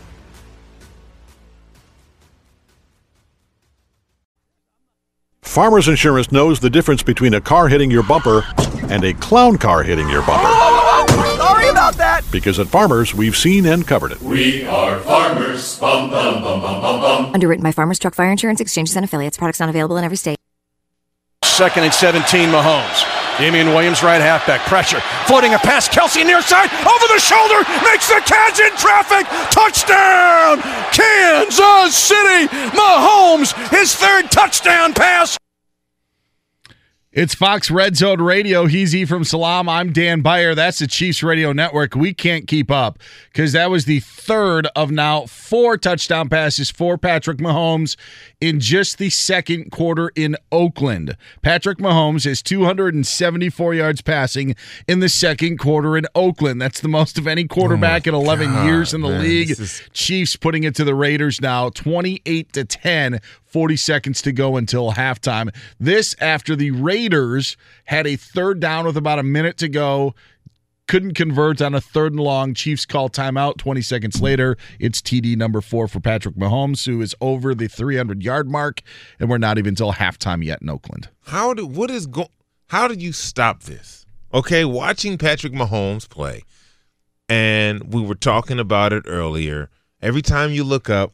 Farmers Insurance knows the difference between a car hitting your bumper and a clown car hitting your bumper. Sorry about that. Because at Farmers, we've seen and covered it. We are farmers. Bum, bum, bum, bum, bum, bum. Underwritten by Farmers Truck Fire Insurance Exchanges and Affiliates. Products not available in every state. Second and 17, Mahomes. Damien Williams, right halfback. Pressure. Floating a pass. Kelce near side. Over the shoulder. Makes the catch in traffic. Touchdown. Kansas City. Mahomes, his third touchdown pass. It's Fox Red Zone Radio. He's Ephraim Salaam. I'm Dan Beyer. That's the Chiefs Radio Network. We can't keep up because that was the third of now four touchdown passes for Patrick Mahomes in just the second quarter in Oakland. Patrick Mahomes has 274 yards passing in the second quarter in Oakland. That's the most of any quarterback in 11 God, years in the man, league. is- Chiefs putting it to the Raiders now, 28 to 10, 40 seconds to go until halftime. This after the Raiders had a third down with about a minute to go. Couldn't convert on a third and long. Chiefs call timeout. 20 seconds later, it's TD number four for Patrick Mahomes, who is over the 300 yard mark, and we're not even till halftime yet in Oakland. How do what is go? How do you stop this? Okay, watching Patrick Mahomes play, and we were talking about it earlier. Every time you look up,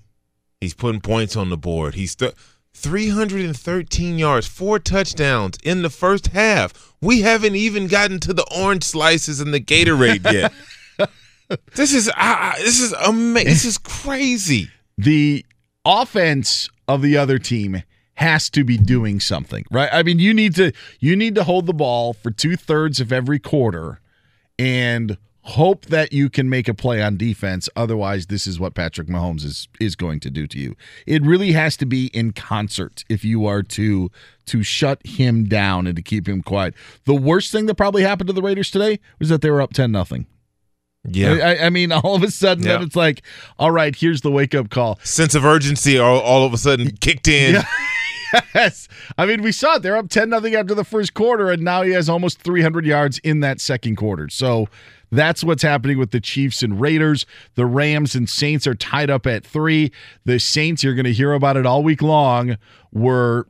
he's putting points on the board. He's th- 313 yards, four touchdowns in the first half. We haven't even gotten to the orange slices and the Gatorade yet. this is uh, this is amazing. This is crazy. the offense of the other team has to be doing something, right? I mean, you need to you need to hold the ball for two thirds of every quarter and hope that you can make a play on defense. Otherwise, this is what Patrick Mahomes is is going to do to you. It really has to be in concert if you are to to shut him down and to keep him quiet. The worst thing that probably happened to the Raiders today was that they were up ten nothing. Yeah. I, I mean, all of a sudden, Yeah. then it's like, all right, here's the wake up call. Sense of urgency all, all of a sudden kicked in. Yeah. yes. I mean, we saw it. They're up 10 nothing after the first quarter, and now he has almost 300 yards in that second quarter. So that's what's happening with the Chiefs and Raiders. The Rams and Saints are tied up at three. The Saints, you're going to hear about it all week long, were.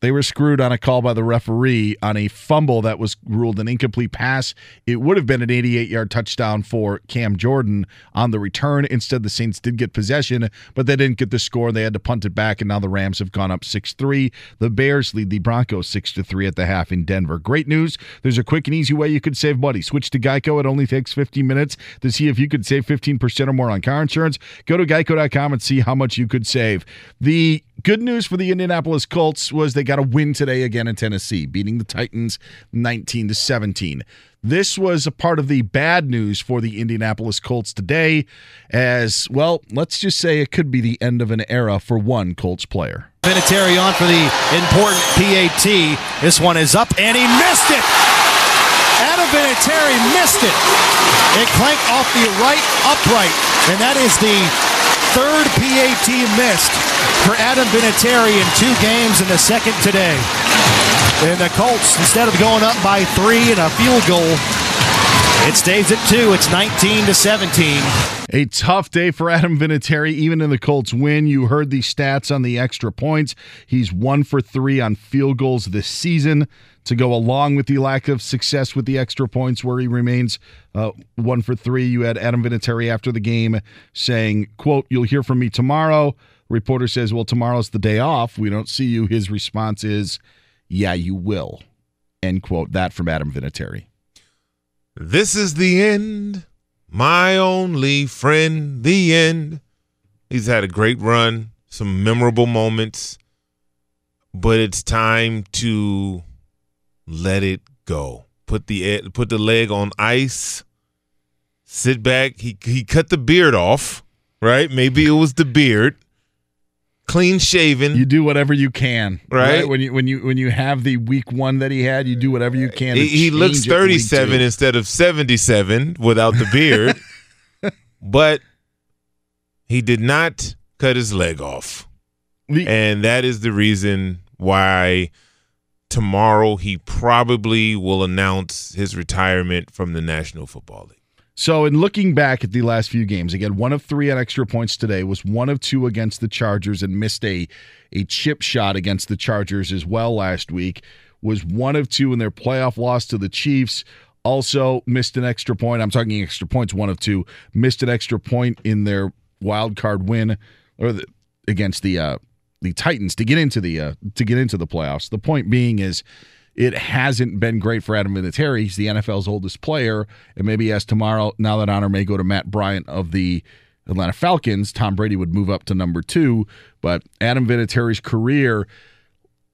They were screwed on a call by the referee on a fumble that was ruled an incomplete pass. It would have been an 88 yard touchdown for Cam Jordan on the return. Instead, the Saints did get possession, but they didn't get the score. They had to punt it back, and now the Rams have gone up 6 3. The Bears lead the Broncos 6 3 at the half in Denver. Great news. There's a quick and easy way you could save money. Switch to Geico. It only takes 15 minutes to see if you could save 15% or more on car insurance. Go to geico.com and see how much you could save. The good news for the Indianapolis Colts was they got a win today again in Tennessee, beating the Titans 19 to 17. This was a part of the bad news for the Indianapolis Colts today, as well, let's just say it could be the end of an era for one Colts player. Vinatieri on for the important PAT. This one is up, and he missed it. Adam Vinatieri missed it. It clanked off the right upright, and that is the third PAT missed for Adam Vinatieri in two games, and the second today. And the Colts, instead of going up by three and a field goal, it stays at two. It's 19 to 17. A tough day for Adam Vinatieri, even in the Colts win. You heard the stats on the extra points. He's one for three on field goals this season to go along with the lack of success with the extra points where he remains uh, one for three. You had Adam Vinatieri after the game saying, quote, you'll hear from me tomorrow. Reporter says, well, tomorrow's the day off. We don't see you. His response is, yeah, you will. End quote. That from Adam Vinatieri. This is the end, my only friend, the end. He's had a great run, some memorable moments, but it's time to let it go. Put the put the leg on ice. Sit back. He he cut the beard off, right? Maybe it was the beard. Clean shaven. You do whatever you can, Right. When you when you when you have the week one that he had, you do whatever you can. He, he looks week 37 instead of 77 without the beard. but he did not cut his leg off. and that is the reason why tomorrow he probably will announce his retirement from the National Football League. So, in looking back at the last few games, again, one of three on extra points today was one of two against the Chargers and missed a a chip shot against the Chargers as well last week. Was one of two in their playoff loss to the Chiefs. Also missed an extra point. I'm talking extra points. One of two missed an extra point in their wild card win or the, against the uh, the Titans to get into the uh, to get into the playoffs. The point being is it hasn't been great for Adam Vinatieri. He's the NFL's oldest player, and maybe as tomorrow, now that honor may go to Matt Bryant of the Atlanta Falcons, Tom Brady would move up to number two. But Adam Vinatieri's career,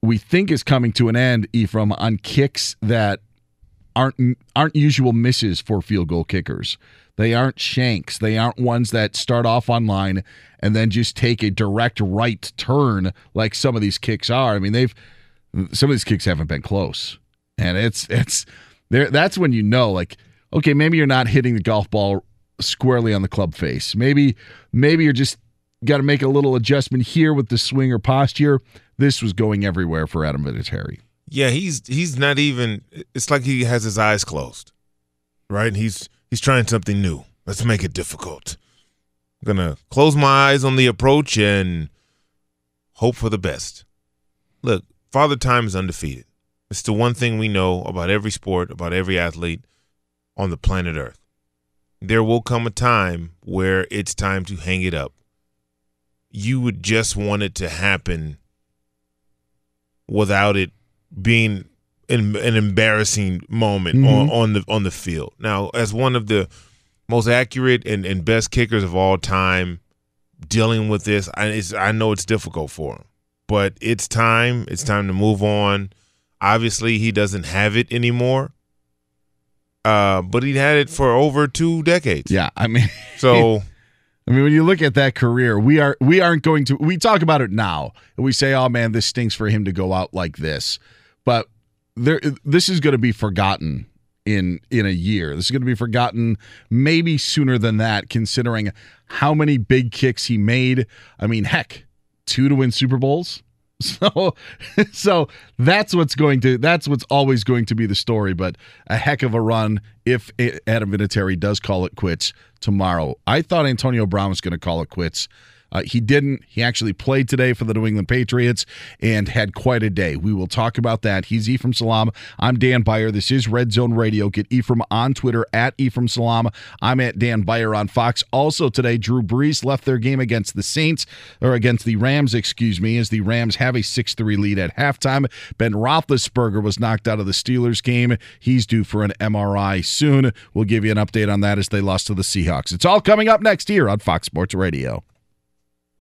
we think, is coming to an end, Ephraim, on kicks that aren't aren't usual misses for field goal kickers. They aren't shanks. They aren't ones that start off on line and then just take a direct right turn like some of these kicks are. I mean, they've some of these kicks haven't been close. And it's it's there that's when you know like okay, maybe you're not hitting the golf ball squarely on the club face. Maybe maybe you're just got to make a little adjustment here with the swing or posture. This was going everywhere for Adam Vinatieri. Yeah, he's he's not even. It's like he has his eyes closed, right? And he's he's trying something new. Let's make it difficult. I'm gonna close my eyes on the approach and hope for the best. Look, Father Time is undefeated. It's the one thing we know about every sport, about every athlete on the planet Earth. There will come a time where it's time to hang it up. You would just want it to happen without it being an, an embarrassing moment on, Mhm. on the on the field. Now, as one of the most accurate and, and best kickers of all time, dealing with this, I, it's, I know it's difficult for him, but it's time. It's time to move on. Obviously, he doesn't have it anymore, uh, but he had it for over two decades. Yeah, I mean, so I mean, when you look at that career, we are we aren't going to we talk about it now and we say, "Oh man, this stinks for him to go out like this," but there this is going to be forgotten in in a year. This is going to be forgotten maybe sooner than that, considering how many big kicks he made. I mean, heck, two to win Super Bowls. So, so that's what's going to that's what's always going to be the story. But a heck of a run if Adam Vinatieri does call it quits tomorrow. I thought Antonio Brown was going to call it quits uh, he didn't. He actually played today for the New England Patriots and had quite a day. We will talk about that. He's Ephraim Salaam. I'm Dan Beyer. This is Red Zone Radio. Get Ephraim on Twitter at Ephraim Salaam. I'm at Dan Beyer on Fox. Also today, Drew Brees left their game against the Saints, or against the Rams, excuse me, as the Rams have a 6 3 lead at halftime. Ben Roethlisberger was knocked out of the Steelers game. He's due for an MRI soon. We'll give you an update on that as they lost to the Seahawks. It's all coming up next here on Fox Sports Radio.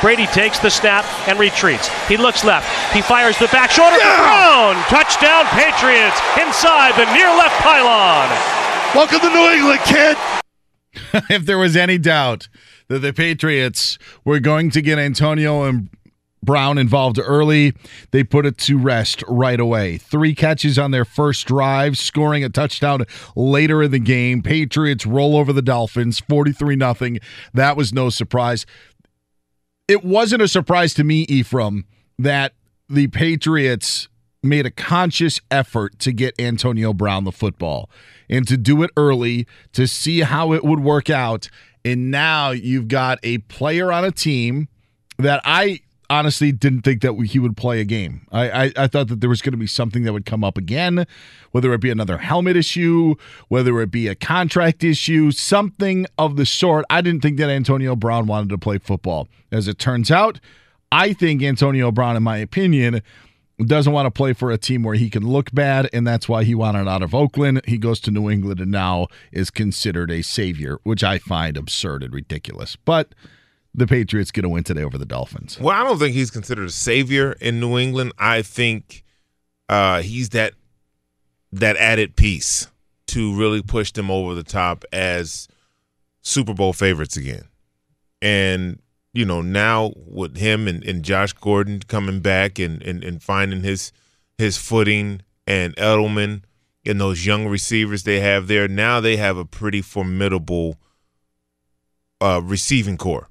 Brady takes the snap and retreats. He looks left. He fires the back shoulder yeah! Brown. Touchdown Patriots inside the near left pylon. Welcome to New England, kid. if there was any doubt that the Patriots were going to get Antonio and Brown involved early. They put it to rest right away. Three catches on their first drive, scoring a touchdown later in the game. Patriots roll over the Dolphins 43 0. That was no surprise it wasn't a surprise to me, Ephraim, that the Patriots made a conscious effort to get Antonio Brown the football and to do it early to see how it would work out. And now you've got a player on a team that I honestly didn't think that he would play a game. I, I, I thought that there was going to be something that would come up again, whether it be another helmet issue, whether it be a contract issue, something of the sort. I didn't think that Antonio Brown wanted to play football. As it turns out, I think Antonio Brown, in my opinion, doesn't want to play for a team where he can look bad, and that's why he wanted out of Oakland. He goes to New England and now is considered a savior, which I find absurd and ridiculous. But the Patriots going to win today over the Dolphins. Well, I don't think he's considered a savior in New England. I think uh, he's that that added piece to really push them over the top as Super Bowl favorites again. And you know now with him and, and Josh Gordon coming back and, and, and finding his his footing and Edelman, and those young receivers they have there, now they have a pretty formidable uh, receiving corps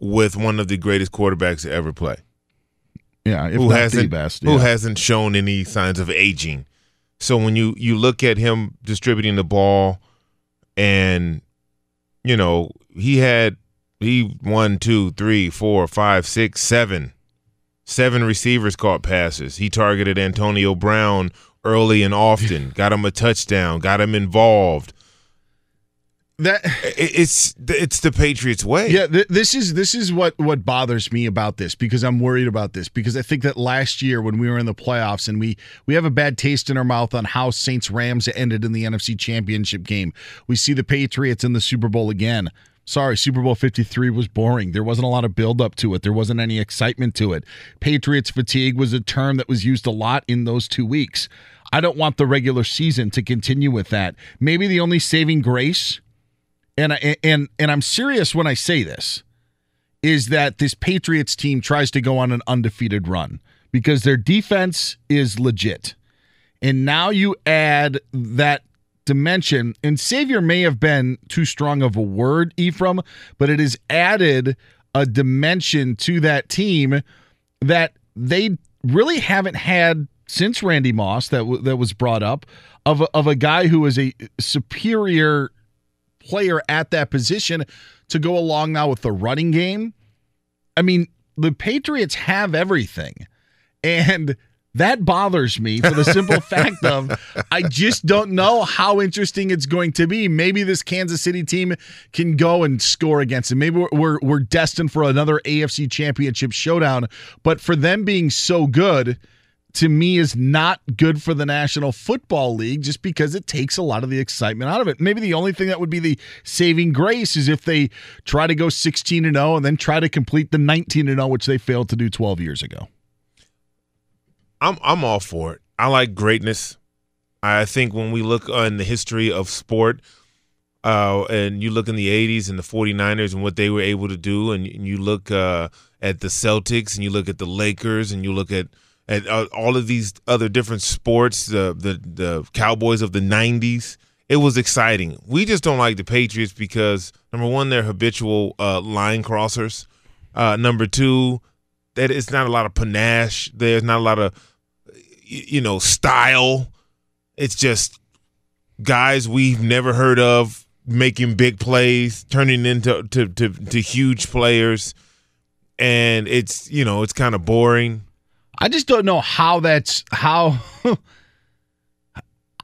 with one of the greatest quarterbacks to ever play. Yeah, who hasn't best, who hasn't shown any signs of aging. So when you you look at him distributing the ball, and you know he had he one two three four five six seven seven receivers caught passes. He targeted Antonio Brown early and often, got him a touchdown, got him involved. That it's it's the Patriots way. Yeah, th- this is this is what what bothers me about this because I'm worried about this because I think that last year when we were in the playoffs and we we have a bad taste in our mouth on how Saints Rams ended in the NFC Championship game. We see the Patriots in the Super Bowl again. Sorry, Super Bowl 53 was boring. There wasn't a lot of build up to it. There wasn't any excitement to it. Patriots fatigue was a term that was used a lot in those 2 weeks. I don't want the regular season to continue with that. Maybe the only saving grace and I, and and I'm serious when I say this is that this Patriots team tries to go on an undefeated run because their defense is legit. And now you add that dimension and savior may have been too strong of a word Ephraim, but it has added a dimension to that team that they really haven't had since Randy Moss that w- that was brought up of a, of a guy who is a superior player at that position to go along now with the running game. I mean, the Patriots have everything. And that bothers me for the simple fact of I just don't know how interesting it's going to be. Maybe this Kansas City team can go and score against it. Maybe we're, we're, we're destined for another AFC championship showdown. But for them being so good, to me is not good for the National Football League just because it takes a lot of the excitement out of it. Maybe the only thing that would be the saving grace is if they try to go 16 and 0 and then try to complete the 19 and 0 which they failed to do 12 years ago. I'm I'm all for it. I like greatness. I think when we look on the history of sport, uh, and you look in the 80s and the 49ers and what they were able to do, and you look uh, at the Celtics and you look at the Lakers and you look at at uh, all of these other different sports, the the the Cowboys of the '90s. It was exciting. We just don't like the Patriots because number one, they're habitual uh, line crossers. Uh, number two, that it's not a lot of panache. There's not a lot of you know style. It's just guys we've never heard of making big plays, turning into to to, to huge players, and it's you know it's kind of boring. I just don't know how that's how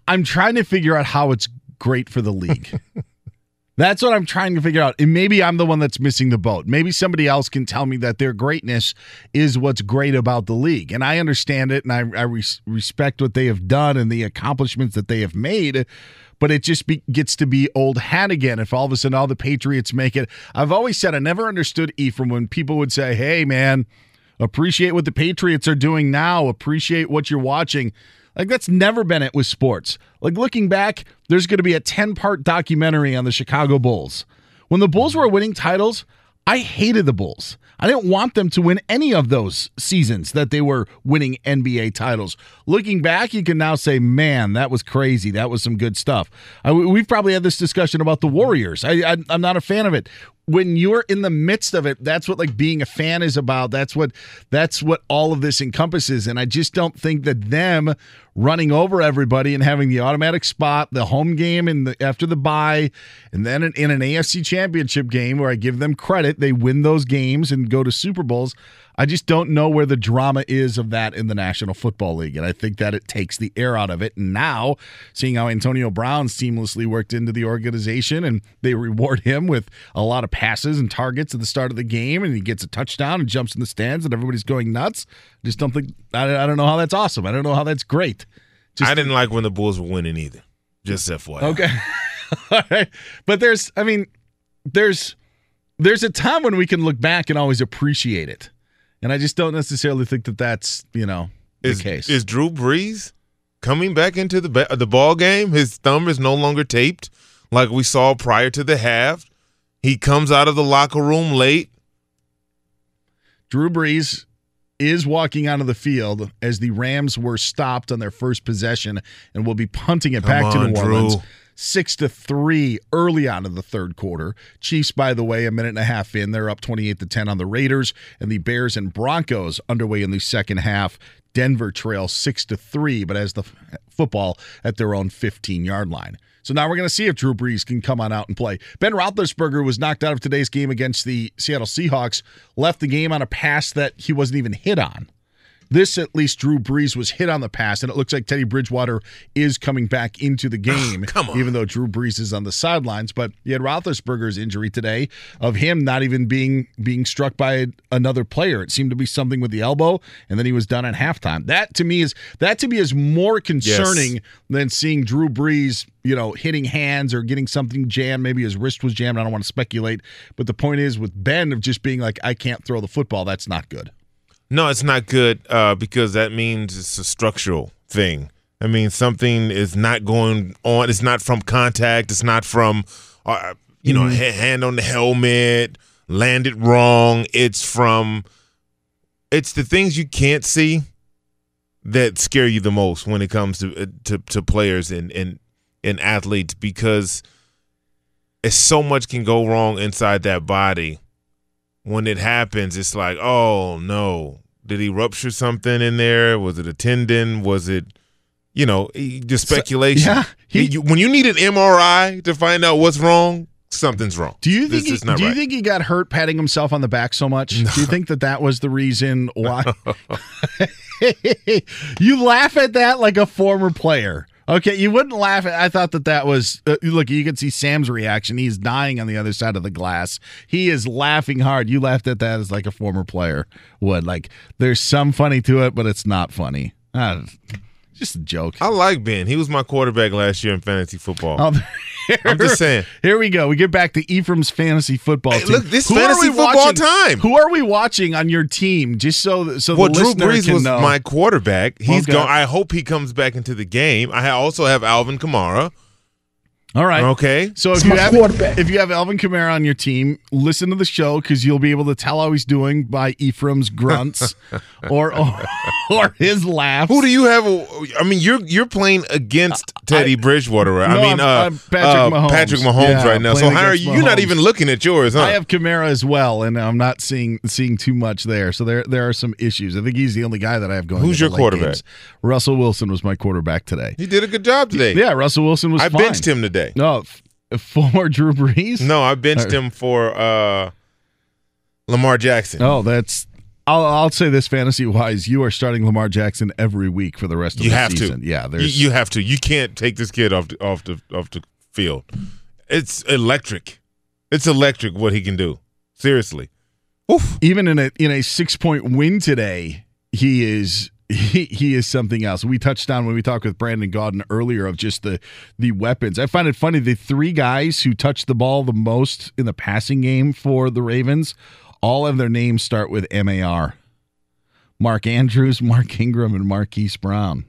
I'm trying to figure out how it's great for the league. that's what I'm trying to figure out. And maybe I'm the one that's missing the boat. Maybe somebody else can tell me that their greatness is what's great about the league. And I understand it and I, I res- respect what they have done and the accomplishments that they have made. But it just be, gets to be old hat again if all of a sudden all the Patriots make it. I've always said I never understood Ephraim when people would say, hey, man, appreciate what the Patriots are doing now, appreciate what you're watching. Like that's never been it with sports. Like looking back, there's going to be a 10-part documentary on the Chicago Bulls. When the Bulls were winning titles, I hated the Bulls. I didn't want them to win any of those seasons that they were winning NBA titles. Looking back, you can now say, man, that was crazy. That was some good stuff. I, we've probably had this discussion about the Warriors. I, I, I'm not a fan of it when you're in the midst of it that's what like being a fan is about. That's what that's what all of this encompasses. And i just don't think that them running over everybody and having the automatic spot the home game and the, after the bye and then in, in an afc championship game where i give them credit they win those games and go to super bowls I just don't know where the drama is of that in the National Football League. And I think that it takes the air out of it. And now, seeing how Antonio Brown seamlessly worked into the organization and they reward him with a lot of passes and targets at the start of the game, and he gets a touchdown and jumps in the stands, and everybody's going nuts. I just don't think, I, I don't know how that's awesome. I don't know how that's great. Just I didn't like when the Bulls were winning either. Just FYI. Okay. All right. But there's, I mean, there's, there's a time when we can look back and always appreciate it. And I just don't necessarily think that that's you know the case. Is Drew Brees coming back into the the ball game? His thumb is no longer taped like we saw prior to the half. He comes out of the locker room late. Drew Brees is walking out of the field as the Rams were stopped on their first possession and will be punting it Come back to on, New Orleans. Drew. Six to three early on in the third quarter. Chiefs, by the way, a minute and a half in, they're up 28 to 10 on the Raiders, and the Bears and Broncos underway in the second half. Denver trails six to three, but has the football at their own 15 yard line. So now we're going to see if Drew Brees can come on out and play. Ben Roethlisberger was knocked out of today's game against the Seattle Seahawks, left the game on a pass that he wasn't even hit on. This, at least, Drew Brees was hit on the pass, and it looks like Teddy Bridgewater is coming back into the game, even though Drew Brees is on the sidelines. But you had Roethlisberger's injury today of him not even being being struck by another player. It seemed to be something with the elbow, and then he was done at halftime. That to me is that to me is more concerning than seeing Drew Brees, you know, hitting hands or getting something jammed. Maybe his wrist was jammed. I don't want to speculate, but the point is with Ben of just being like, I can't throw the football. That's not good. No, it's not good uh, because that means it's a structural thing. I mean, something is not going on. It's not from contact. It's not from, uh, you know, Mm-hmm. ha- hand on the helmet, landed wrong. It's from, it's the things you can't see that scare you the most when it comes to uh, to, to players and, and and athletes because it's so much can go wrong inside that body when it happens, it's like, oh no, did he rupture something in there? Was it a tendon? Was it, you know, just speculation? yeah, he- when you need an MRI to find out what's wrong, something's wrong. Do you This think? He, do you right. think he got hurt patting himself on the back so much? Do you think that that was the reason why? you laugh at that like a former player. Okay, you wouldn't laugh. I thought that that was. Uh, look, you can see Sam's reaction. He's dying on the other side of the glass. He is laughing hard. You laughed at that as like a former player would. Like, there's some funny to it, but it's not funny. Uh, just a joke. I like Ben. He was my quarterback last year in fantasy football. Oh, I'm just saying. Here we go. We get back to Ephraim's fantasy football Hey, team. look, this Who fantasy football watching- time. Who are we watching on your team? Just so so well, the Drew listener Brees can was know. my quarterback. He's Okay. going. I hope he comes back into the game. I also have Alvin Kamara. All right. Okay. So if you have if you have Alvin Kamara on your team, listen to the show because you'll be able to tell how he's doing by Ephraim's grunts or, or or his laugh. Who do you have? I mean, you're you're playing against Teddy Bridgewater. Right? I No, mean, I'm- uh, I'm Patrick uh, Mahomes. Patrick Mahomes Yeah, right now. So how are against you? You're not even looking at yours, huh? I have Kamara as well, and I'm not seeing seeing too much there. So there there are some issues. I think he's the only guy that I have going. Who's your quarterback? games. Russell Wilson was my quarterback today. He did a good job today. Yeah, Russell Wilson was. I fine. benched him today. No, for Drew Brees. No, I benched Or- him for uh, Lamar Jackson. Oh, that's. I'll, I'll say this fantasy wise, you are starting Lamar Jackson every week for the rest of you the have season. to. Yeah, you, there's you have to. You can't take this kid off the, off the off the field. It's electric. It's electric what he can do. Seriously. even in a in a six point win today, he is he, he is something else. We touched on when we talked with Brandon Gaudin earlier of just the the weapons. I find it funny the three guys who touched the ball the most in the passing game for the Ravens all of their names start with MAR. Mark Andrews, Mark Ingram, and Marquise Brown.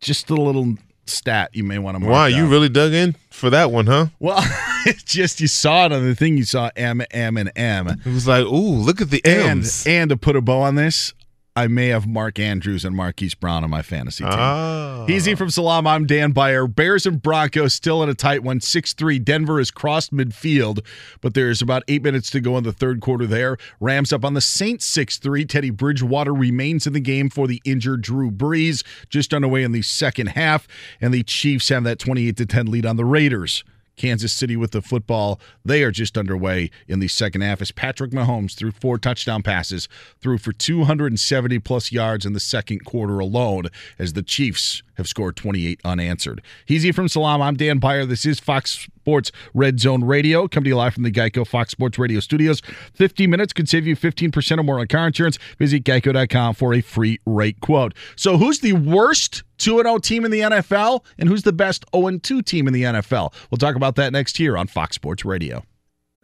Just a little stat you may want to mark Wow, you really dug in for that one, huh? Well, it's just you saw it on the thing. You saw M, M, and M. It was like, ooh, look at the And M's. and to put a bow on this, I may have Mark Andrews and Marquise Brown on my fantasy team. Ah. Easy Ephraim Salaam. I'm Dan Beyer. Bears and Broncos still in a tight one. 6 3. Denver has crossed midfield, but there's about eight minutes to go in the third quarter there. Rams up on the Saints 6 3. Teddy Bridgewater remains in the game for the injured Drew Brees, just underway in the second half. And the Chiefs have that 28 10 lead on the Raiders. Kansas City with the football. They are just underway in the second half as Patrick Mahomes threw four touchdown passes, threw for 270 plus yards in the second quarter alone as the Chiefs have scored 28 unanswered. He's Ephraim Salaam. I'm Dan Beyer. This is Fox Sports Red Zone Radio. Coming to you live from the Geico Fox Sports Radio studios. 50 minutes could save you 15% or more on car insurance. Visit geico.com for a free rate quote. So, who's the worst 2 0 team in the NFL and who's the best 0 2 team in the NFL? We'll talk about that next year on Fox Sports Radio.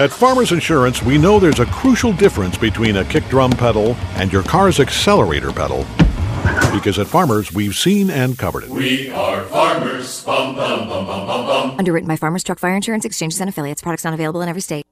At Farmers Insurance, we know there's a crucial difference between a kick drum pedal and your car's accelerator pedal. Because at Farmers, we've seen and covered it. We are farmers. Bum, bum, bum, bum, bum, bum. Underwritten by Farmers Truck Fire Insurance Exchanges and Affiliates. Products not available in every state.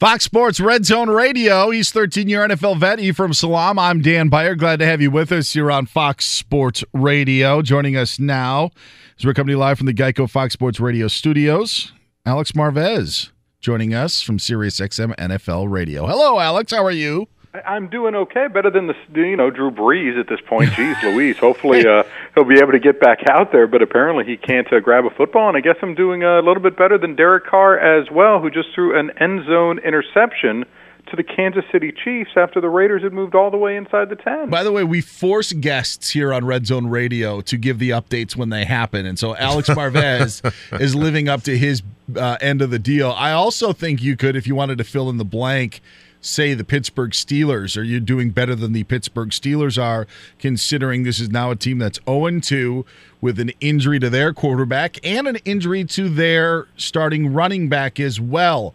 Fox Sports Red Zone Radio. He's 13 year NFL vet. E from Salam. I'm Dan Beyer. Glad to have you with us here on Fox Sports Radio. Joining us now is we're coming live from the Geico Fox Sports Radio studios, Alex Marvez joining us from SiriusXM NFL Radio. Hello, Alex. How are you? I'm doing okay, better than the you know Drew Brees at this point. Jeez, Louise. Hopefully, uh, he'll be able to get back out there, but apparently he can't uh, grab a football. And I guess I'm doing a little bit better than Derek Carr as well, who just threw an end zone interception to the Kansas City Chiefs after the Raiders had moved all the way inside the 10. By the way, we force guests here on Red Zone Radio to give the updates when they happen. And so Alex Marvez is living up to his uh, end of the deal. I also think you could, if you wanted to fill in the blank, say the Pittsburgh Steelers. Are you doing better than the Pittsburgh Steelers are, considering this is now a team that's 0 2 with an injury to their quarterback and an injury to their starting running back as well?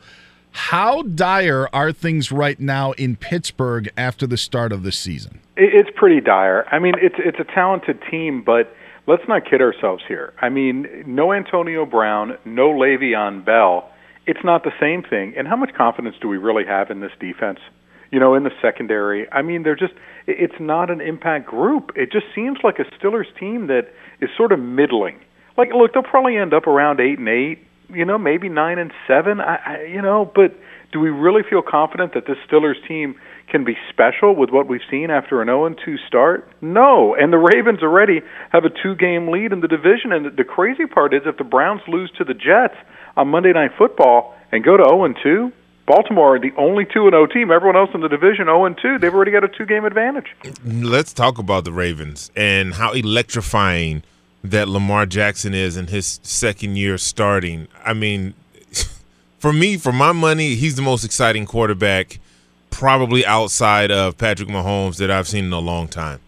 How dire are things right now in Pittsburgh after the start of the season? It's pretty dire. I mean, it's it's a talented team, but let's not kid ourselves here. I mean, no Antonio Brown, no Le'Veon Bell. It's not the same thing. And how much confidence do we really have in this defense? You know, in the secondary. I mean, they're just it's not an impact group. It just seems like a Steelers team that is sort of middling. Like, look, they'll probably end up around eight and eight, you know, maybe nine and seven. I, I you know, but do we really feel confident that this Steelers team can be special with what we've seen after an 0 2 start? No. And the Ravens already have a two game lead in the division. And the crazy part is if the Browns lose to the Jets on Monday Night Football and go to 0 2, Baltimore, the only 2 and 0 team, everyone else in the division 0 2, they've already got a two game advantage. Let's talk about the Ravens and how electrifying that Lamar Jackson is in his second year starting. I mean, for me, for my money, he's the most exciting quarterback probably outside of Patrick Mahomes that I've seen in a long time.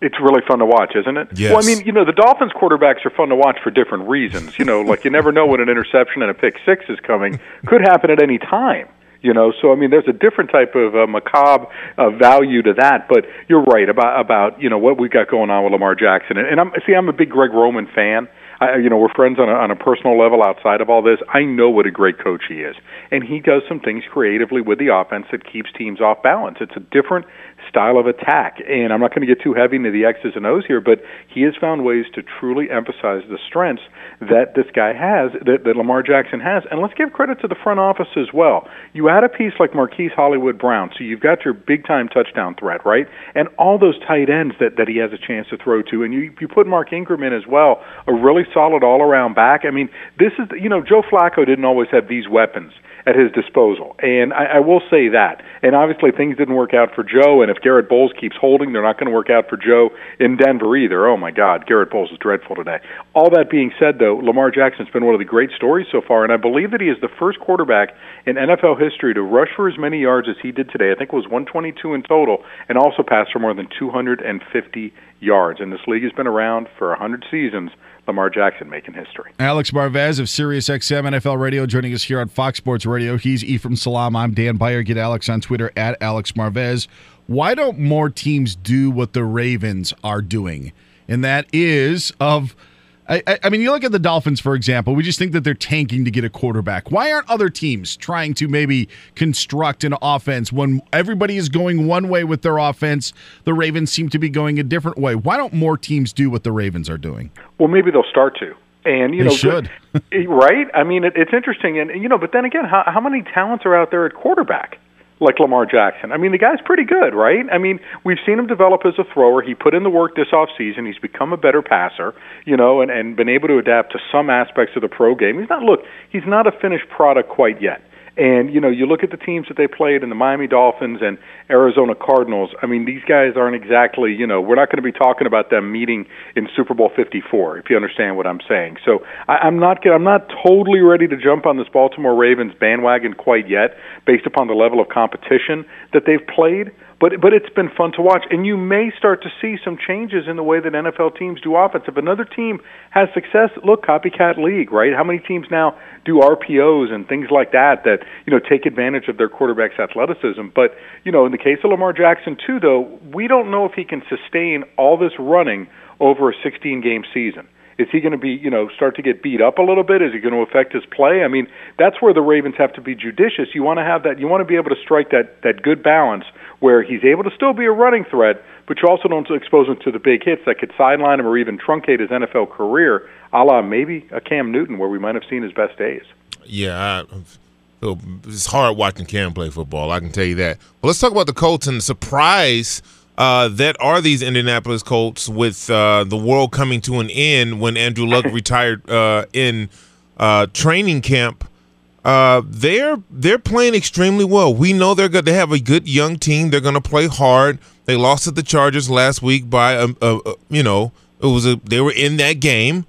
It's really fun to watch, isn't it? Yes. Well, I mean, you know, the Dolphins quarterbacks are fun to watch for different reasons. You know, like you never know when an interception and a pick six is coming. Could happen at any time. You know, so I mean, there's a different type of uh, macabre uh, value to that. But you're right about about you know what we've got going on with Lamar Jackson. And, and I'm see, I'm a big Greg Roman fan. I, you know, we're friends on a, on a personal level outside of all this. I know what a great coach he is, and he does some things creatively with the offense that keeps teams off balance. It's a different style of attack. And I'm not going to get too heavy into the X's and O's here, but he has found ways to truly emphasize the strengths that this guy has, that, that Lamar Jackson has. And let's give credit to the front office as well. You add a piece like Marquise Hollywood Brown, so you've got your big time touchdown threat, right? And all those tight ends that, that he has a chance to throw to. And you, you put Mark Ingram in as well, a really solid all around back. I mean, this is, you know, Joe Flacco didn't always have these weapons at his disposal. And I, I will say that. And obviously, things didn't work out for Joe. And if Garrett Bolles keeps holding, they're not going to work out for Joe in Denver either. Oh my God, Garrett Bolles is dreadful today. All that being said, though, Lamar Jackson's been one of the great stories so far, and I believe that he is the first quarterback in NFL history to rush for as many yards as he did today. I think it was 122 in total, and also pass for more than 250 yards. And this league has been around for 100 seasons. Lamar Jackson making history. Alex Marvez of SiriusXM NFL Radio joining us here on Fox Sports Radio. He's Ephraim Salaam. I'm Dan Beyer. Get Alex on Twitter at Alex Marvez. Why don't more teams do what the Ravens are doing? And that is of – I, I, mean, you look at the Dolphins, for example, we just think that they're tanking to get a quarterback. Why aren't other teams trying to maybe construct an offense when everybody is going one way with their offense? The Ravens seem to be going a different way. Why don't more teams do what the Ravens are doing? Well, maybe they'll start to. And you they know, should right? I mean, it, it's interesting, and you know, but then again, how, how many talents are out there at quarterback? Like Lamar Jackson. I mean, the guy's pretty good, right? I mean, we've seen him develop as a thrower. He put in the work this off season. He's become a better passer, you know, and, and been able to adapt to some aspects of the pro game. He's not look, he's not a finished product quite yet. And you know, you look at the teams that they played in the Miami Dolphins and Arizona Cardinals. I mean, these guys aren't exactly, you know, we're not going to be talking about them meeting in Super Bowl 54, if you understand what I'm saying. So I, I'm not, I'm not totally ready to jump on this Baltimore Ravens bandwagon quite yet, based upon the level of competition that they've played but but it's been fun to watch, and you may start to see some changes in the way that NFL teams do offense. If another team has success, look, copycat league, right? How many teams now do RPOs and things like that that you know take advantage of their quarterback's athleticism? But you know, in the case of Lamar Jackson too, though, we don't know if he can sustain all this running over a 16 game season. Is he going to be, you know, start to get beat up a little bit? Is it going to affect his play? I mean, that's where the Ravens have to be judicious. You want to have that. You want to be able to strike that that good balance where he's able to still be a running threat, but you also don't expose him to the big hits that could sideline him or even truncate his NFL career, a la maybe a Cam Newton, where we might have seen his best days. Yeah, I, it's hard watching Cam play football. I can tell you that. Well, let's talk about the Colts and the surprise uh, that are these Indianapolis Colts with uh, the world coming to an end when Andrew Luck retired uh, in uh, training camp. Uh, they're they're playing extremely well. We know they're good. They have a good young team. They're going to play hard. They lost to the Chargers last week by a, a, a you know it was a they were in that game,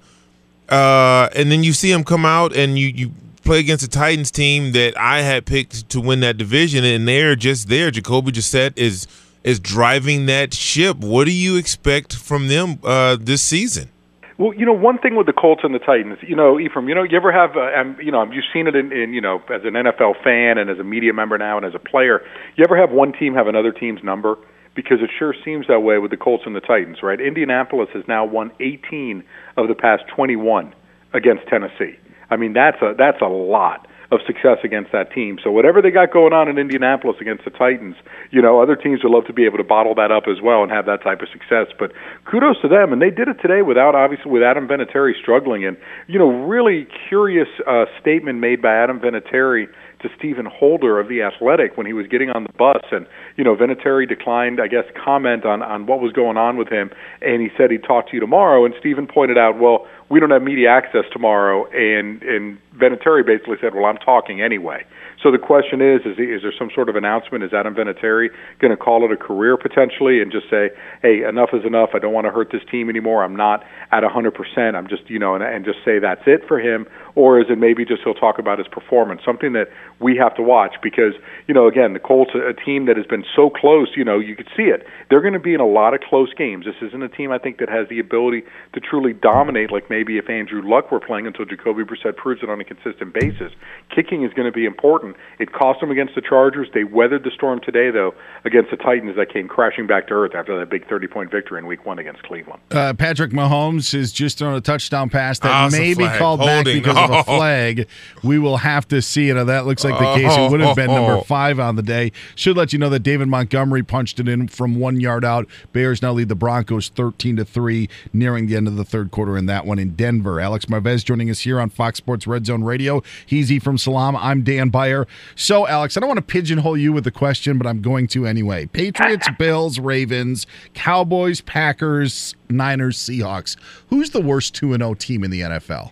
uh, and then you see them come out and you you play against the Titans team that I had picked to win that division, and they're just there. Jacoby Brissett is is driving that ship. What do you expect from them uh, this season? Well, you know, one thing with the Colts and the Titans, you know, Ephraim, you know, you ever have, uh, um, you know, you've seen it in, in, you know, as an NFL fan and as a media member now and as a player, you ever have one team have another team's number? Because it sure seems that way with the Colts and the Titans, right? Indianapolis has now won 18 of the past 21 against Tennessee. I mean, that's a that's a lot of success against that team. So whatever they got going on in Indianapolis against the Titans, you know, other teams would love to be able to bottle that up as well and have that type of success. But kudos to them, and they did it today without obviously with Adam Vinatieri struggling. And you know, really curious uh, statement made by Adam Vinatieri to Stephen Holder of the Athletic when he was getting on the bus, and you know Vinatieri declined, I guess, comment on on what was going on with him, and he said he'd talk to you tomorrow. And Stephen pointed out, well, we don't have media access tomorrow, and and Vinatieri basically said, well, I'm talking anyway. So the question is, is, is there some sort of announcement? Is Adam Vinatieri going to call it a career potentially and just say, hey, enough is enough. I don't want to hurt this team anymore. I'm not at 100%. I'm just, you know, and, and just say that's it for him? Or is it maybe just he'll talk about his performance, something that we have to watch because, you know, again, the Colts, a team that has been so close, you know, you could see it. They're going to be in a lot of close games. This isn't a team, I think, that has the ability to truly dominate like maybe if Andrew Luck were playing until Jacoby Brissett proves it on a consistent basis. Kicking is going to be important. It cost them against the Chargers. They weathered the storm today, though, against the Titans that came crashing back to earth after that big 30 point victory in week one against Cleveland. Uh, Patrick Mahomes has just thrown a touchdown pass that Oh, may be called Holding. back because of a Oh. flag. We will have to see it. That looks like the case. It would have been number five on the day. Should let you know that David Montgomery punched it in from one yard out. Bears now lead the Broncos 13 to 3, nearing the end of the third quarter in that one in Denver. Alex Marvez joining us here on Fox Sports Red Zone Radio. He's E from Salam. I'm Dan Beyer. So, Alex, I don't want to pigeonhole you with the question, but I'm going to anyway. Patriots, Bills, Ravens, Cowboys, Packers, Niners, Seahawks. Who's the worst 2 0 team in the NFL?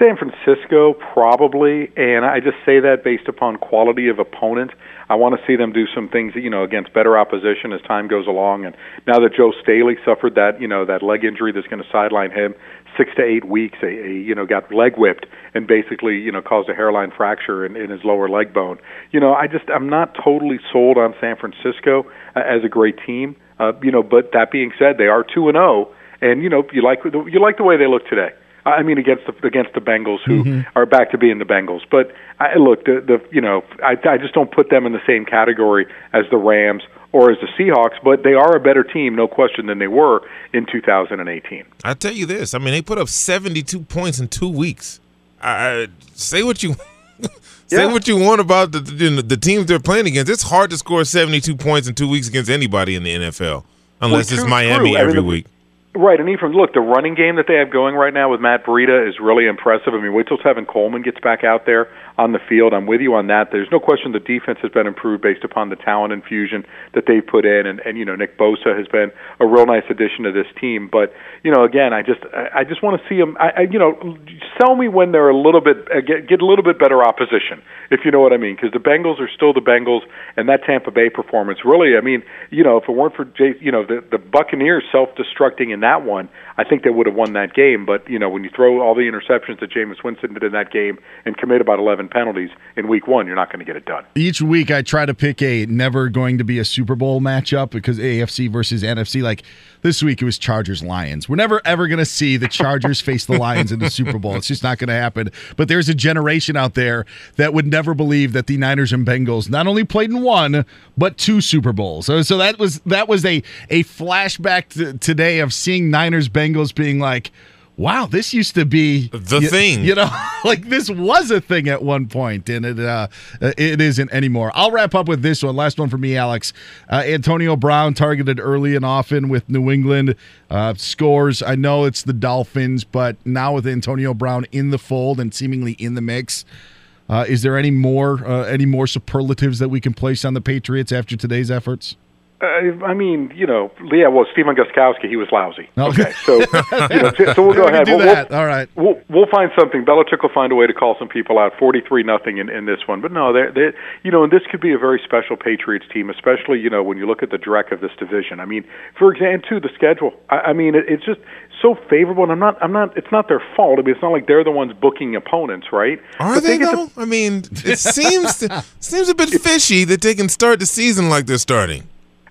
San Francisco, probably, and I just say that based upon quality of opponent. I want to see them do some things, you know, against better opposition as time goes along. And now that Joe Staley suffered that, you know, that leg injury that's going to sideline him six to eight weeks, a, a you know, got leg whipped and basically, you know, caused a hairline fracture in, in his lower leg bone. You know, I just I'm not totally sold on San Francisco uh, as a great team. Uh, you know, but that being said, they are two and zero, and you know, you like you like the way they look today. I mean, against the against the Bengals, who mm-hmm. are back to being the Bengals. But I, look, the the you know, I I just don't put them in the same category as the Rams or as the Seahawks. But they are a better team, no question, than they were in 2018. I tell you this. I mean, they put up 72 points in two weeks. I say what you say Yeah. what you want about the, the the teams they're playing against. It's hard to score 72 points in two weeks against anybody in the NFL, unless Well, it's Miami true. I mean, every the- week. Right, and even look, the running game that they have going right now with Matt Breida is really impressive. I mean, wait till Tevin Coleman gets back out there on the field. I'm with you on that. There's no question the defense has been improved based upon the talent infusion that they've put in, and and you know Nick Bosa has been a real nice addition to this team. But you know, again, I just I I just want to see them. I, I you know, sell me when they're a little bit uh, get get a little bit better opposition, if you know what I mean, because the Bengals are still the Bengals, and that Tampa Bay performance really. I mean, you know, if it weren't for Jay, you know, the the Buccaneers self-destructing in that one, I think they would have won that game. But you know, when you throw all the interceptions that Jameis Winston did in that game and commit about 11 penalties in Week One, you're not going to get it done. Each week, I try to pick a never going to be a Super Bowl matchup because AFC versus NFC. Like this week, it was Chargers Lions. We're never ever going to see the Chargers face the Lions in the Super Bowl. It's just not going to happen. But there's a generation out there that would never believe that the Niners and Bengals not only played in one but two Super Bowls. So, so that was that was a a flashback to, today of seeing Niners Bengals being like. Wow, this used to be The you- thing. You know, like this was a thing at one point, and it uh, it isn't anymore. I'll wrap up with this one. Last one for me, Alex. Uh, Antonio Brown targeted early and often with New England uh, scores. I know it's the Dolphins, but now with Antonio Brown in the fold and seemingly in the mix, uh, is there any more uh, any more superlatives that we can place on the Patriots after today's efforts? Uh, I mean, you know, yeah. Well, Stephen Gostkowski, he was lousy. Okay. Okay, so you know, so we'll go ahead. do We'll- that. All right. We'll we'll find something. Belichick will find a way to call some people out. Forty three nothing in in this one, but no, they they you know, and this could be a very special Patriots team, especially you know when you look at the dreck of this division. I mean, for example, too the schedule. I, I mean, it, it's just so favorable, and I'm not I'm not. It's not their fault. I mean, it's not like they're the ones booking opponents, right? Are But they get though? I mean, it seems seems a bit fishy that they can start the season like they're starting.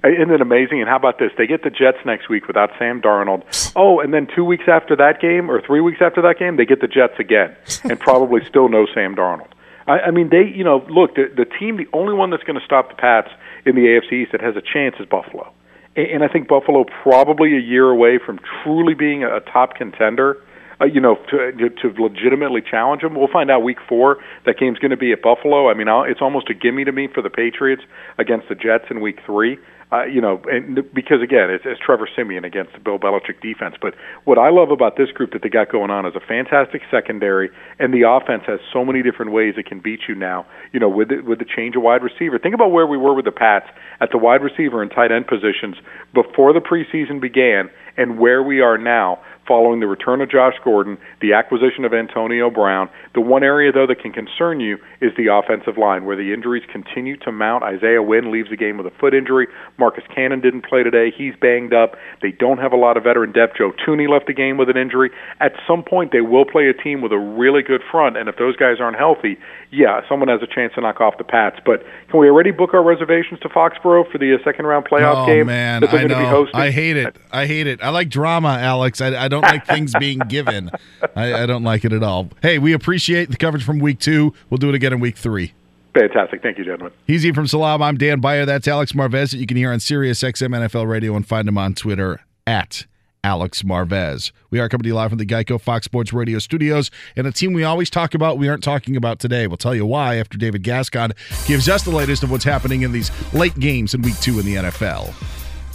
Isn't it amazing? And how about this? They get the Jets next week without Sam Darnold. Oh, and then two weeks after that game, or three weeks after that game, they get the Jets again, and probably still no Sam Darnold. I, I mean, they, you know, look, the, the team, the only one that's going to stop the Pats in the AFC East that has a chance is Buffalo, and, and I think Buffalo probably a year away from truly being a, a top contender. Uh, you know, to, to legitimately challenge them. We'll find out week four. That game's going to be at Buffalo. I mean, I'll, it's almost a gimme to me for the Patriots against the Jets in week three. Uh, you know, and because again, it's, it's Trevor Siemian against the Bill Belichick defense. But what I love about this group that they got going on is a fantastic secondary, and the offense has so many different ways it can beat you now. You know, with the, with the change of wide receiver. Think about where we were with the Pats at the wide receiver and tight end positions before the preseason began, and where we are now following the return of Josh Gordon, the acquisition of Antonio Brown. The one area, though, that can concern you is the offensive line, where the injuries continue to mount. Isaiah Wynn leaves the game with a foot injury. Marcus Cannon didn't play today. He's banged up. They don't have a lot of veteran depth. Joe Thuney left the game with an injury. At some point, they will play a team with a really good front, and if those guys aren't healthy, yeah, someone has a chance to knock off the Pats. But can we already book our reservations to Foxborough for the uh, second round playoff oh game man, that they're I to be know. hosting? I hate it. I hate it. I like drama, Alex. I, I don't don't like things being given. I, I don't like it at all. Hey, we appreciate the coverage from week two. We'll do it again in week three. Fantastic. Thank you, gentlemen. He's E from Salam. I'm Dan Beyer. That's Alex Marvez that you can hear on Sirius XM NFL Radio and find him on Twitter at Alex Marvez. We are coming to you live from the Geico Fox Sports Radio studios, and a team we always talk about, we aren't talking about today. We'll tell you why after David Gascon gives us the latest of what's happening in these late games in week two in the NFL.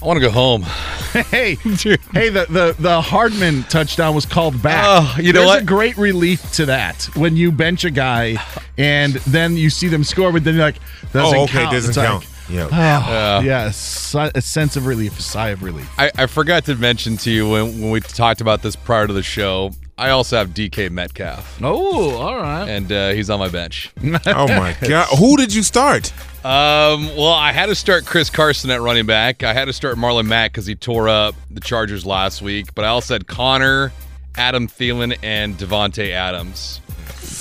I want to go home. hey, hey, the, the the Hardman touchdown was called back. Oh, you know There's what? a great relief to that when you bench a guy and then you see them score, but then you're like, doesn't Oh, okay, count. doesn't It's like, count. Yeah. Oh, Yeah. yeah, si- a sense of relief, a sigh of relief. I, I forgot to mention to you when, when we talked about this prior to the show. I also have DK Metcalf. Oh, all right. And uh, he's on my bench. Oh my God! Who did you start? Um, well, I had to start Chris Carson at running back. I had to start Marlon Mack because he tore up the Chargers last week. But I also had Connor, Adam Thielen, and Davante Adams.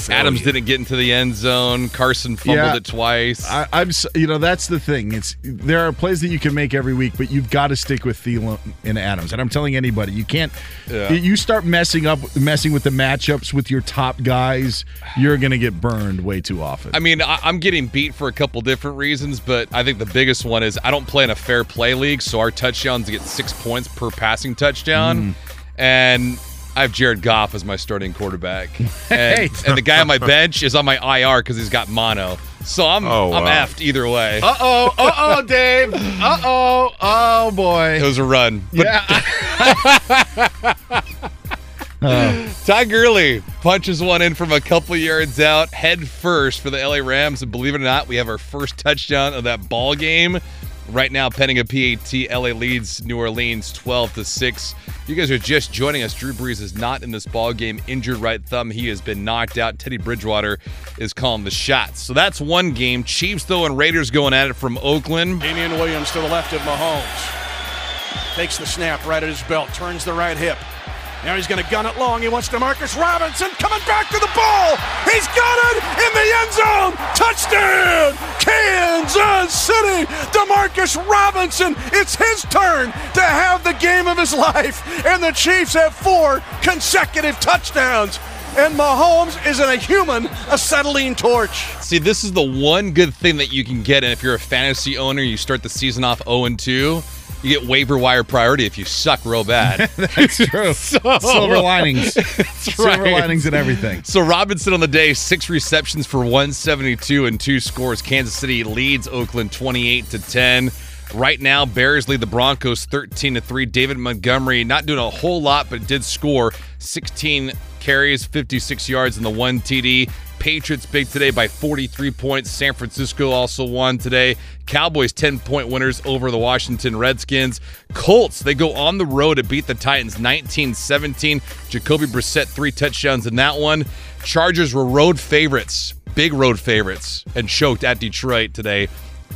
Adams didn't get into the end zone. Carson fumbled Yeah. it twice. I, I'm, you know, that's the thing. It's there are plays that you can make every week, but you've got to stick with Thielen and Adams. And I'm telling anybody, you can't. Yeah. You start messing up, messing with the matchups with your top guys, you're going to get burned way too often. I mean, I, I'm getting beat for a couple different reasons, but I think the biggest one is I don't play in a fair play league, so our touchdowns get six points per passing touchdown, mm. and I have Jared Goff as my starting quarterback, and, and the guy on my bench is on my IR because he's got mono. So I'm Oh, I'm wow. effed either way. Uh oh, uh oh, Dave. Uh oh, oh boy. It was a run. But yeah. Ty Gurley punches one in from a couple yards out, head first for the LA Rams, and believe it or not, we have our first touchdown of that ball game. Right now, pending a PAT, LA leads New Orleans 12 to six. You guys are just joining us. Drew Brees is not in this ball game. Injured right thumb. He has been knocked out. Teddy Bridgewater is calling the shots. So that's one game. Chiefs though and Raiders going at it from Oakland. Damien Williams to the left of Mahomes. Takes the snap right at his belt, turns the right hip. Now he's going to gun it long. He wants Demarcus Robinson coming back to the ball. He's got it in the end zone. Touchdown, Kansas City. Demarcus Robinson. It's his turn to have the game of his life. And the Chiefs have four consecutive touchdowns. And Mahomes isn't a human acetylene torch. See, this is the one good thing that you can get, and if you're a fantasy owner, you start the season off 0 and 2. You get waiver wire priority if you suck real bad. That's true. Silver linings. Silver right. linings and everything. So Robinson on the day, six receptions for 172 and two scores. Kansas City leads Oakland 28 to 10. Right now, Bears lead the Broncos 13 to 3. David Montgomery not doing a whole lot, but did score 16 carries, 56 yards, and the one TD. Patriots big today by 43 points. San Francisco also won today. Cowboys 10 point winners over the Washington Redskins. Colts, they go on the road to beat the Titans 19 17. Jacoby Brissett, three touchdowns in that one. Chargers were road favorites, big road favorites, and choked at Detroit today.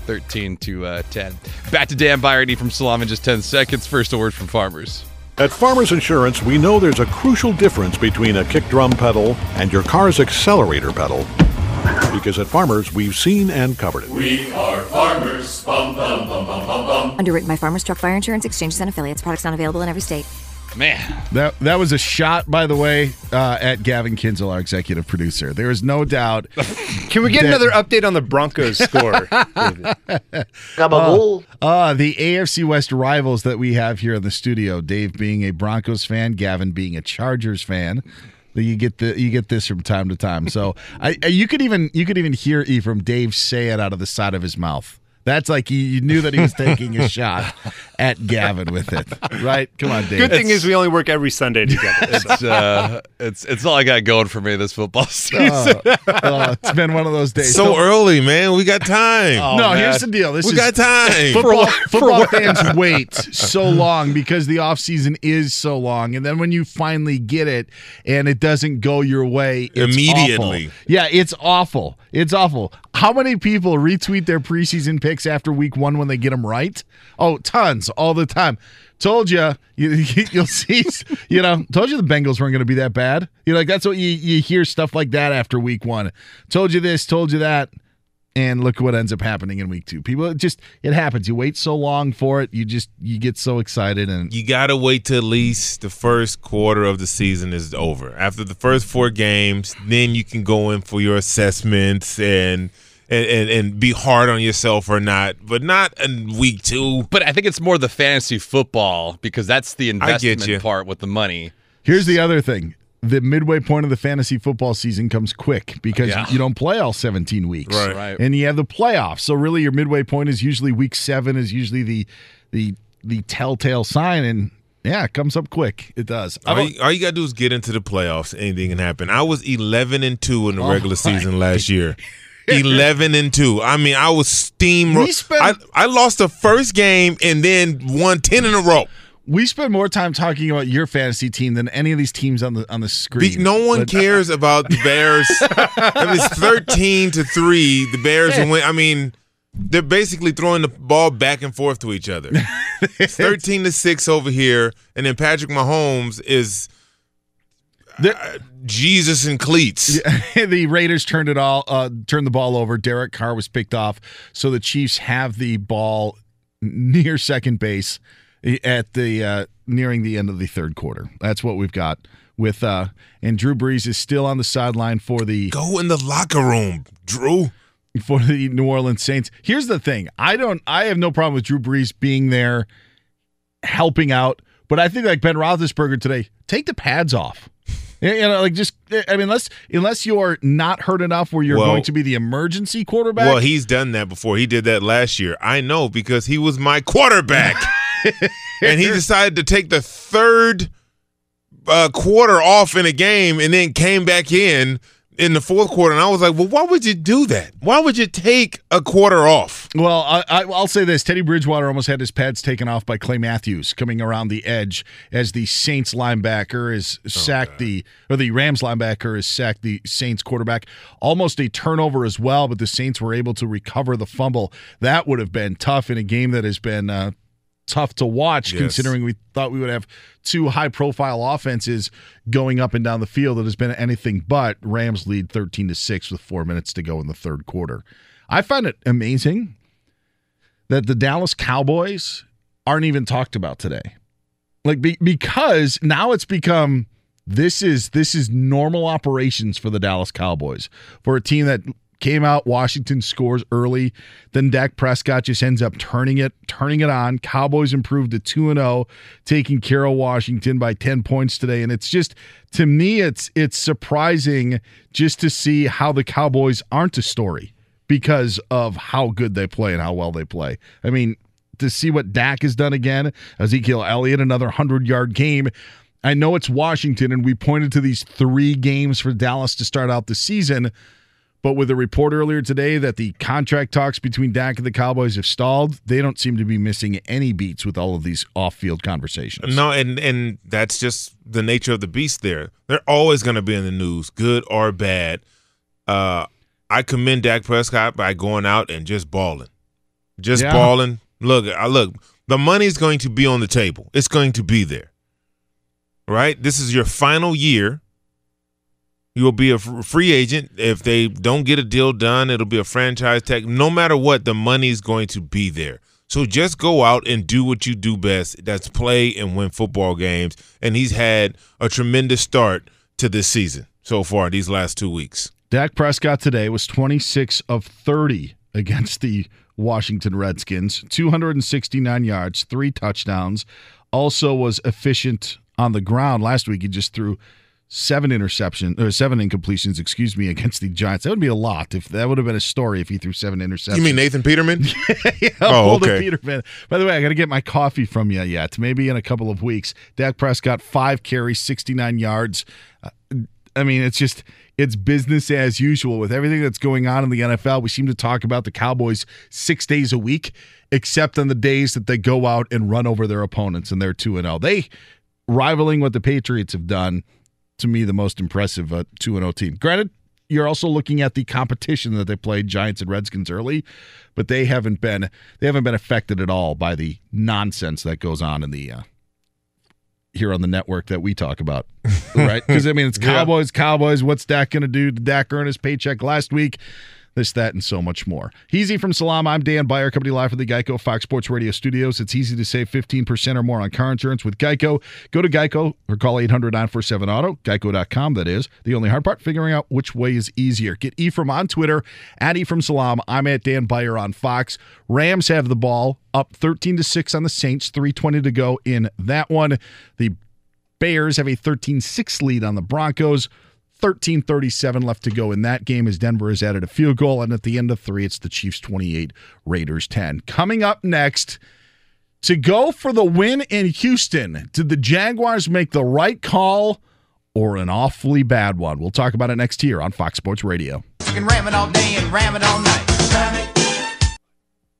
13 to uh, 10. Back to Dan Beyer Ephraim Salaam in just 10 seconds. First, a word from farmers. At Farmers Insurance, we know there's a crucial difference between a kick drum pedal and your car's accelerator pedal. Because at Farmers, we've seen and covered it. We are farmers. Bum, bum, bum, bum, bum, bum. Underwritten by Farmers Truck Fire Insurance Exchanges and Affiliates. Products not available in every state. Man, That that was a shot, by the way, uh, at Gavin Kinzel, our executive producer. There is no doubt. Can we get that- another update on the Broncos score? Uh, uh, the AFC West rivals that we have here in the studio. Dave being a Broncos fan, Gavin being a Chargers fan. You get the you get this from time to time. So I, I- you could even you could even hear Ephraim Dave say it out of the side of his mouth. That's like you, you knew that he was taking a shot at Gavin with it, right? Come on, Dave. Good thing is we only work every Sunday together. it's uh, it's it's all I got going for me this football season. Oh, oh, it's been one of those days. So early, man. We got time. no, man. here's the deal. This we is got time. Football, football fans wait so long because the off season is so long, and then when you finally get it and it doesn't go your way it's Immediately. awful. Yeah, it's awful. It's awful. How many people retweet their preseason picks after week one when they get them right? Oh, tons all the time. Told you, you you'll see. You know, told you the Bengals weren't going to be that bad. You know, like that's what you you hear stuff like that after week one. Told you this, told you that And look what ends up happening in week two. People it just it happens. You wait so long for it, you just you get so excited and You got to wait till at least the first quarter of the season is over. After the first four games, then you can go in for your assessments and and, and, and be hard on yourself or not, but not in week two. But I think it's more the fantasy football because that's the you. investment part with the money. Here's the other thing. The midway point of the fantasy football season comes quick because Yeah. you don't play all 17 weeks. Right. Right. And you have the playoffs. So really your midway point is usually week 7 is usually the the the telltale sign and yeah, it comes up quick. It does. All you, all you got to do is get into the playoffs. Anything can happen. I was 11 and 2 in the Oh regular season last year. 11 and 2. I mean, I was steam. We spent- I, I lost the first game and then won 10 in a row. We spend more time talking about your fantasy team than any of these teams on the on the screen. no one But- cares about the Bears. I mean, it's 13 to 3. The Bears win. I mean, they're basically throwing the ball back and forth to each other. 13 to 6 over here. And then Patrick Mahomes is uh, Jesus in cleats. the Raiders turned it all uh, turned the ball over. Derek Carr was picked off, so the Chiefs have the ball near second base at the uh, nearing the end of the third quarter. That's what we've got with uh, and Drew Brees is still on the sideline for the Go in the locker room, Drew. for the New Orleans Saints. Here's the thing: I don't, I have no problem with Drew Brees being there, helping out. But I think like Ben Roethlisberger today, take the pads off. You you know, like just I mean, unless unless you're not hurt enough where you're Well- going to be the emergency quarterback. Well, he's done that before. He did that last year. I know because he was my quarterback. and he decided to take the third uh, quarter off in a game and then came back in in the fourth quarter. And I was like, well, why would you do that? Why would you take a quarter off? Well, I, I, I'll say this: Teddy Bridgewater almost had his pads taken off by Clay Matthews coming around the edge as the Saints linebacker is sacked the or the Rams linebacker is sacked the Saints quarterback. Almost a turnover as well, but the Saints were able to recover the fumble. That would have been tough in a game that has been. Uh, Tough to watch, Yes. considering we thought we would have two high-profile offenses going up and down the field. That has been anything but. Rams lead thirteen to six with four minutes to go in the third quarter. I find it amazing that the Dallas Cowboys aren't even talked about today. Like be, because now it's become this is this is normal operations for the Dallas Cowboys. For a team that came out Washington scores early, then Dak Prescott just ends up turning it turning it on. Cowboys improved to 2 and 0, taking care of Washington by 10 points today and it's just to me it's it's surprising just to see how the Cowboys aren't a story because of how good they play and how well they play. I mean, to see what Dak has done again, Ezekiel Elliott, another 100 yard game. I know it's Washington, and we pointed to these three games for Dallas to start out the season. But with a report earlier today that the contract talks between Dak and the Cowboys have stalled, they don't seem to be missing any beats with all of these off field conversations. No, and and that's just the nature of the beast. There, they're always going to be in the news, good or bad. Uh, I commend Dak Prescott by going out and just balling, just Yeah. balling. Look, I look. The money's going to be on the table. It's going to be there. Right. This is your final year. You will be a free agent. If they don't get a deal done, it'll be a franchise tag. No matter what, the money is going to be there. So just go out and do what you do best. That's play and win football games. And he's had a tremendous start to this season so far, these last two weeks. Dak Prescott today was 26 of 30 against the Washington Redskins, 269 yards, three touchdowns. Also was efficient on the ground. Last week he just threw seven interceptions or seven incompletions, excuse me, against the Giants. That would be a lot if that would have been a story if he threw seven interceptions. You mean Nathan Peterman? yeah, Oh, okay. Peterman. By the way, I got to get my coffee from you yet. Maybe in a couple of weeks. Dak Prescott, five carries, 69 yards. Uh, I mean, it's just it's business as usual with everything that's going on in the NFL. We seem to talk about the Cowboys six days a week, except on the days that they go out and run over their opponents and they're two and zero. They rivaling what the Patriots have done. To me, the most impressive uh, two and zero team. Granted, you're also looking at the competition that they played Giants and Redskins early, but they haven't been they haven't been affected at all by the nonsense that goes on in the uh, here on the network that we talk about, right? Because I mean, it's Yeah. Cowboys, Cowboys. What's Dak going to do? Did Dak earn his paycheck last week? This, that, and so much more. Easy from Salaam. I'm Dan Beyer, company live from the Geico Fox Sports Radio studios. It's easy to save 15% or more on car insurance with Geico. Go to Geico or call 800 947 Auto, geico.com, that is. The only hard part, figuring out which way is easier. Get Ephraim on Twitter, at Ephraim Salaam. I'm at Dan Beyer on Fox. Rams have the ball up 13 to 6 on the Saints, 320 to go in that one. The Bears have a 13 6 lead on the Broncos. 13 37 left to go in that game as Denver has added a field goal. And at the end of three, it's the Chiefs 28, Raiders 10. Coming up next, to go for the win in Houston, did the Jaguars make the right call or an awfully bad one? We'll talk about it next year on Fox Sports Radio. You can ram it all day and ram it all night.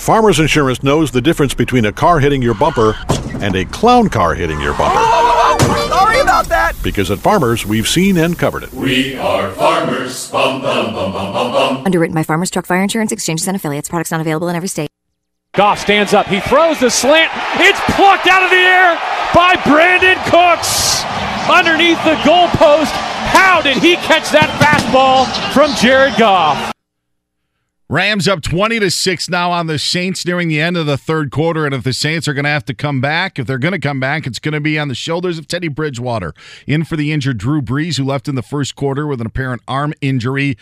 Farmers Insurance knows the difference between a car hitting your bumper and a clown car hitting your bumper. Sorry about that. Because at Farmers, we've seen and covered it. We are farmers. Bum, bum, bum, bum, bum, bum. Underwritten by Farmers Truck Fire Insurance Exchanges and Affiliates. Products not available in every state. Goff stands up. He throws the slant. It's plucked out of the air by Brandin Cooks underneath the goalpost. How did he catch that fastball from Jared Goff? Rams up 20 to 6 now on the Saints nearing the end of the third quarter. And if the Saints are going to have to come back, if they're going to come back, it's going to be on the shoulders of Teddy Bridgewater. In for the injured Drew Brees, who left in the first quarter with an apparent arm injury.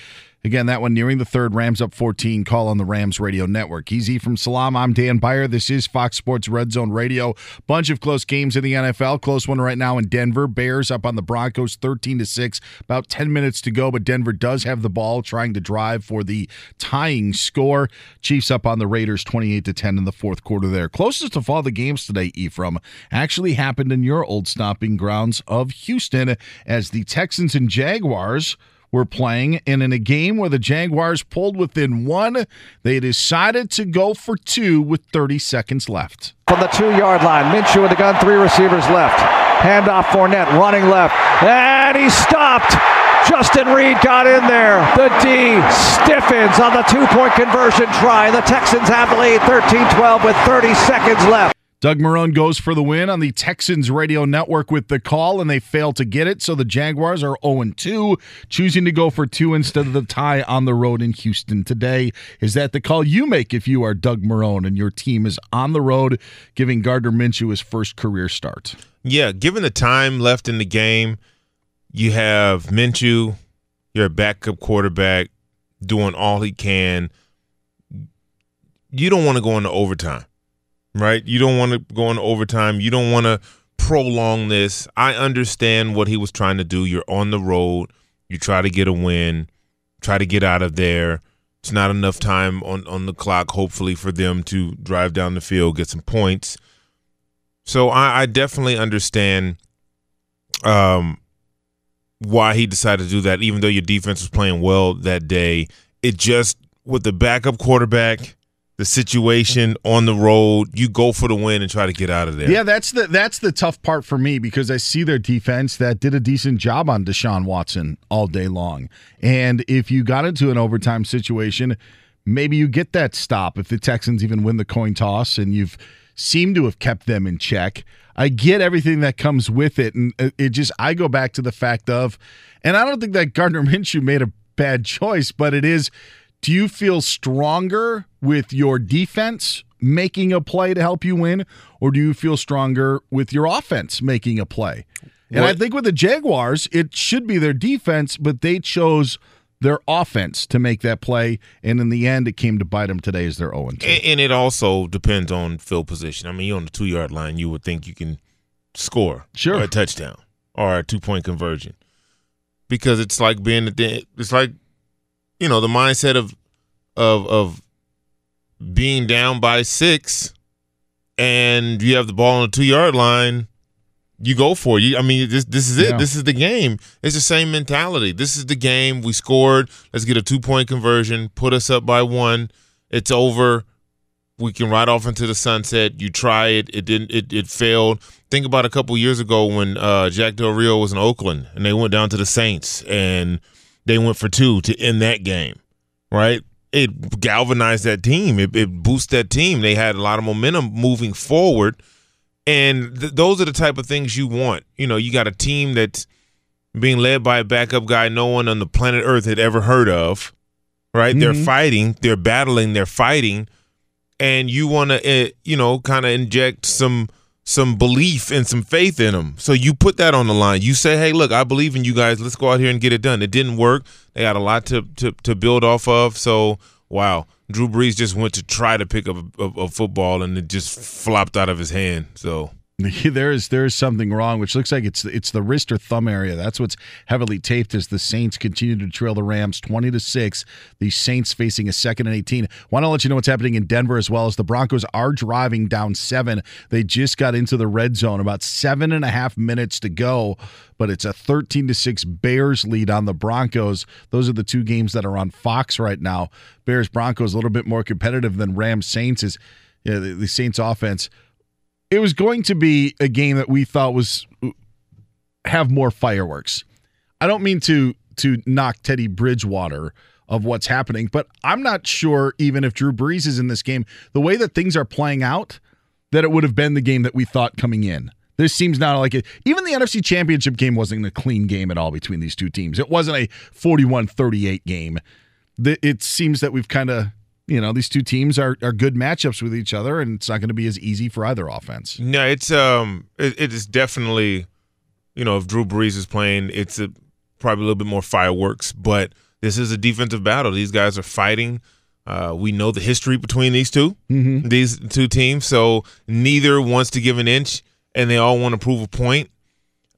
Again, that one nearing the third. Rams up 14. Call on the Rams Radio Network. Easy from Salaam. I'm Dan Beyer. This is Fox Sports Red Zone Radio. Bunch of close games in the NFL. Close one right now in Denver. Bears up on the Broncos 13 to 6. About 10 minutes to go, but Denver does have the ball trying to drive for the tying score. Chiefs up on the Raiders 28 to 10 in the fourth quarter there. Closest of all the games today, Ephraim, actually happened in your old stomping grounds of Houston as the Texans and Jaguars were playing, and in a game where the Jaguars pulled within one, they decided to go for two with 30 seconds left. From the two yard line, Minshew with the gun, three receivers left. Handoff Fournette running left, and he stopped. Justin Reid got in there. The D stiffens on the two point conversion try. The Texans have the lead 13 12 with 30 seconds left. Doug Marrone goes for the win on the Texans radio network with the call, and they fail to get it. So the Jaguars are 0 2, choosing to go for two instead of the tie on the road in Houston today. Is that the call you make if you are Doug Marrone and your team is on the road, giving Gardner Minshew his first career start? Yeah, given the time left in the game, you have Minshew, you're a backup quarterback doing all he can. You don't want to go into overtime right? You don't want to go into overtime. You don't want to prolong this. I understand what he was trying to do. You're on the road. You try to get a win, try to get out of there. It's not enough time on, on the clock, hopefully, for them to drive down the field, get some points. So I, I definitely understand um, why he decided to do that, even though your defense was playing well that day. It just, with the backup quarterback – the situation on the road, you go for the win and try to get out of there. Yeah, that's the that's the tough part for me because I see their defense that did a decent job on Deshaun Watson all day long. And if you got into an overtime situation, maybe you get that stop if the Texans even win the coin toss and you've seemed to have kept them in check. I get everything that comes with it and it just I go back to the fact of and I don't think that Gardner Minshew made a bad choice, but it is do you feel stronger with your defense making a play to help you win, or do you feel stronger with your offense making a play? And what? I think with the Jaguars, it should be their defense, but they chose their offense to make that play, and in the end, it came to bite them today as their 0 2. And it also depends on field position. I mean, you're on the two yard line, you would think you can score sure. a touchdown or a two point conversion because it's like being the it's like you know the mindset of of of being down by six and you have the ball on the two yard line, you go for it. You, I mean, this this is it. Yeah. This is the game. It's the same mentality. This is the game. We scored. Let's get a two point conversion. Put us up by one. It's over. We can ride off into the sunset. You try it. It didn't. It, it failed. Think about a couple years ago when uh, Jack Del Rio was in Oakland and they went down to the Saints and they went for two to end that game. Right it galvanized that team. It, it boosted that team. They had a lot of momentum moving forward, and th- those are the type of things you want. You know, you got a team that's being led by a backup guy no one on the planet Earth had ever heard of. Right? Mm-hmm. They're fighting. They're battling. They're fighting, and you want to, uh, eh, you know, kind of inject some some belief and some faith in them. So you put that on the line. You say, "Hey, look, I believe in you guys. Let's go out here and get it done." It didn't work. They got a lot to to, to build off of. So wow, Drew Brees just went to try to pick up a, a, a football and it just flopped out of his hand. So there is there is something wrong, which looks like it's it's the wrist or thumb area. That's what's heavily taped as the Saints continue to trail the Rams twenty to six. The Saints facing a second and eighteen. Want to let you know what's happening in Denver as well as the Broncos are driving down seven. They just got into the red zone, about seven and a half minutes to go, but it's a thirteen to six Bears lead on the Broncos. Those are the two games that are on Fox right now. Bears Broncos a little bit more competitive than Rams Saints is. Yeah, the, the Saints offense it was going to be a game that we thought was have more fireworks. I don't mean to to knock Teddy Bridgewater of what's happening, but I'm not sure even if Drew Brees is in this game, the way that things are playing out, that it would have been the game that we thought coming in. This seems not like it. Even the NFC Championship game wasn't a clean game at all between these two teams. It wasn't a 41 38 game. It seems that we've kind of you know these two teams are, are good matchups with each other and it's not going to be as easy for either offense no it's um it, it is definitely you know if drew brees is playing it's a, probably a little bit more fireworks but this is a defensive battle these guys are fighting uh, we know the history between these 2 mm-hmm. these two teams so neither wants to give an inch and they all want to prove a point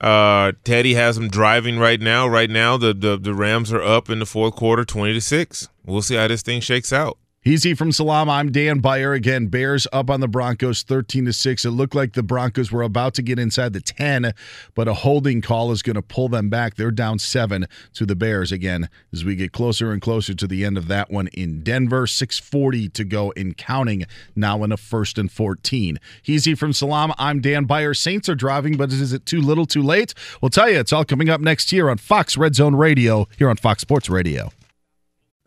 uh, Teddy has them driving right now. Right now, the, the the Rams are up in the fourth quarter, twenty to six. We'll see how this thing shakes out. Easy from Salaam. I'm Dan Beyer again. Bears up on the Broncos 13 to 6. It looked like the Broncos were about to get inside the 10, but a holding call is going to pull them back. They're down 7 to the Bears again as we get closer and closer to the end of that one in Denver. 640 to go in counting now in a first and 14. Easy from Salaam. I'm Dan Beyer. Saints are driving, but is it too little too late? We'll tell you. It's all coming up next year on Fox Red Zone Radio here on Fox Sports Radio.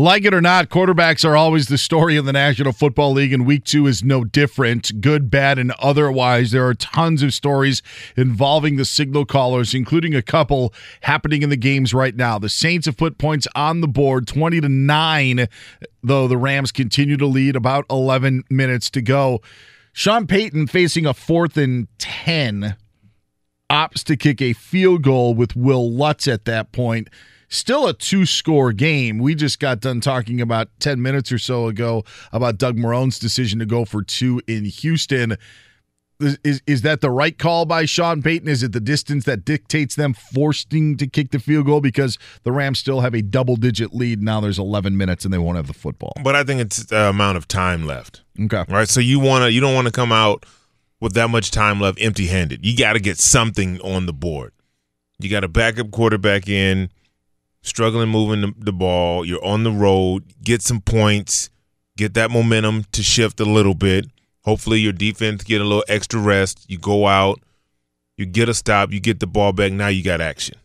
Like it or not, quarterbacks are always the story of the National Football League, and week two is no different. Good, bad, and otherwise. There are tons of stories involving the signal callers, including a couple happening in the games right now. The Saints have put points on the board 20 to 9, though the Rams continue to lead about 11 minutes to go. Sean Payton facing a fourth and 10 opts to kick a field goal with Wil Lutz at that point. Still a two score game. We just got done talking about 10 minutes or so ago about Doug Marrone's decision to go for two in Houston. Is, is that the right call by Sean Payton? Is it the distance that dictates them forcing to kick the field goal because the Rams still have a double digit lead? Now there's 11 minutes and they won't have the football. But I think it's the amount of time left. Okay. Right. So you want to you don't want to come out with that much time left empty handed. You got to get something on the board. You got a backup quarterback in struggling moving the, the, ball. You're on the road. Get some points. Get that momentum to shift a little bit. Hopefully, your defense get a little extra rest. You go out. You get a stop. You get the ball back. Now you got action.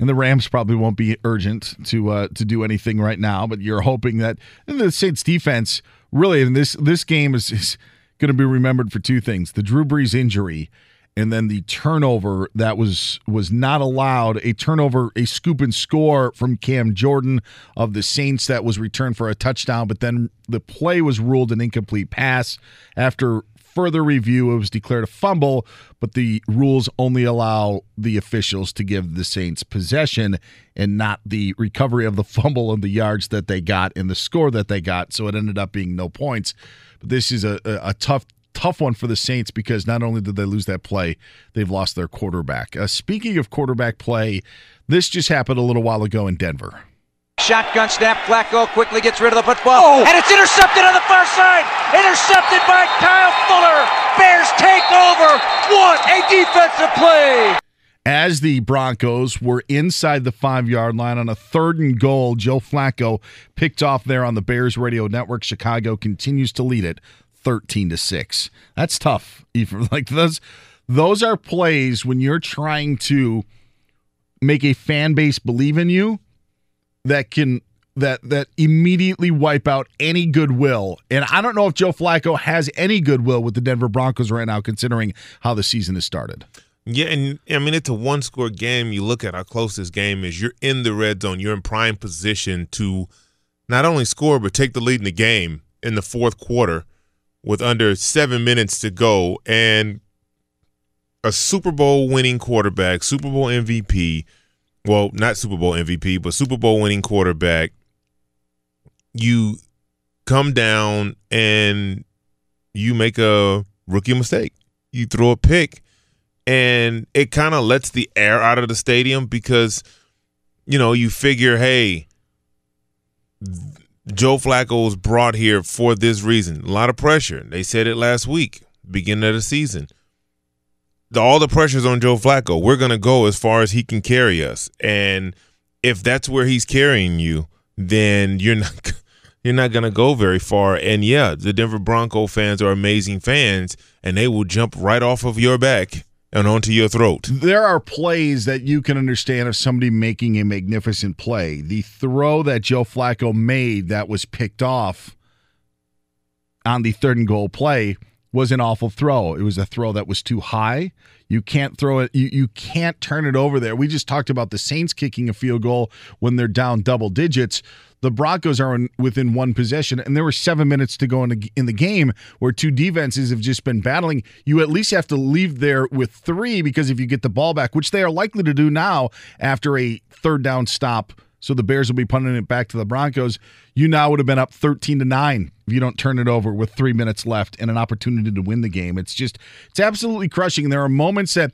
And the Rams probably won't be urgent to uh, to do anything right now, but you're hoping that the Saints defense really in this this game is, is going to be remembered for two things: the Drew Brees injury and then the turnover that was was not allowed a turnover a scoop and score from Cam Jordan of the Saints that was returned for a touchdown but then the play was ruled an incomplete pass after further review. It was declared a fumble but the rules only allow the officials to give the Saints possession and not the recovery of the fumble and the yards that they got and the score that they got. So it ended up being no points. But this is a, a, a tough tough one for the Saints because not only did they lose that play, they've lost their quarterback. Uh, speaking of quarterback play, this just happened a little while ago in Denver. Shotgun snap. Flacco quickly gets rid of the football. Oh. And it's intercepted on the far side. Intercepted by Kyle Fuller. Bears take over. What a defensive play. As the Broncos were inside the five yard line on a third and goal, Joe Flacco picked off there on the Bears radio network. Chicago continues to lead it 13 to 6. That's tough. Like those those are plays when you're trying to make a fan base believe in you that can that that immediately wipe out any goodwill. And I don't know if Joe Flacco has any goodwill with the Denver Broncos right now, considering how the season has started. Yeah, and I mean it's a one score game. You look at how close this game is. You're in the red zone. You're in prime position to not only score but take the lead in the game in the fourth quarter with under seven minutes to go, and a Super Bowl winning quarterback, Super Bowl MVP. Well, not Super Bowl MVP, but Super Bowl winning quarterback. You come down and you make a rookie mistake. You throw a pick and it kind of lets the air out of the stadium because you know you figure hey joe flacco was brought here for this reason. A lot of pressure. They said it last week beginning of the season. All the pressure's on joe flacco. We're going to go as far as he can carry us. And if that's where he's carrying you then you're not you're not going to go very far. And yeah the denver bronco fans are amazing fans and they will jump right off of your back and onto your throat. There are plays that you can understand of somebody making a magnificent play. The throw that Joe Flacco made that was picked off on the third and goal play was an awful throw. It was a throw that was too high. You can't throw it. You, you can't turn it over there. We just talked about the Saints kicking a field goal when they're down double digits. The Broncos are in, within one possession, and there were seven minutes to go in the, in the game where two defenses have just been battling. You at least have to leave there with three because if you get the ball back, which they are likely to do now after a third down stop, so the Bears will be punting it back to the Broncos. You now would have been up 13 to 9 if you don't turn it over with three minutes left and an opportunity to win the game. It's just, it's absolutely crushing. There are moments that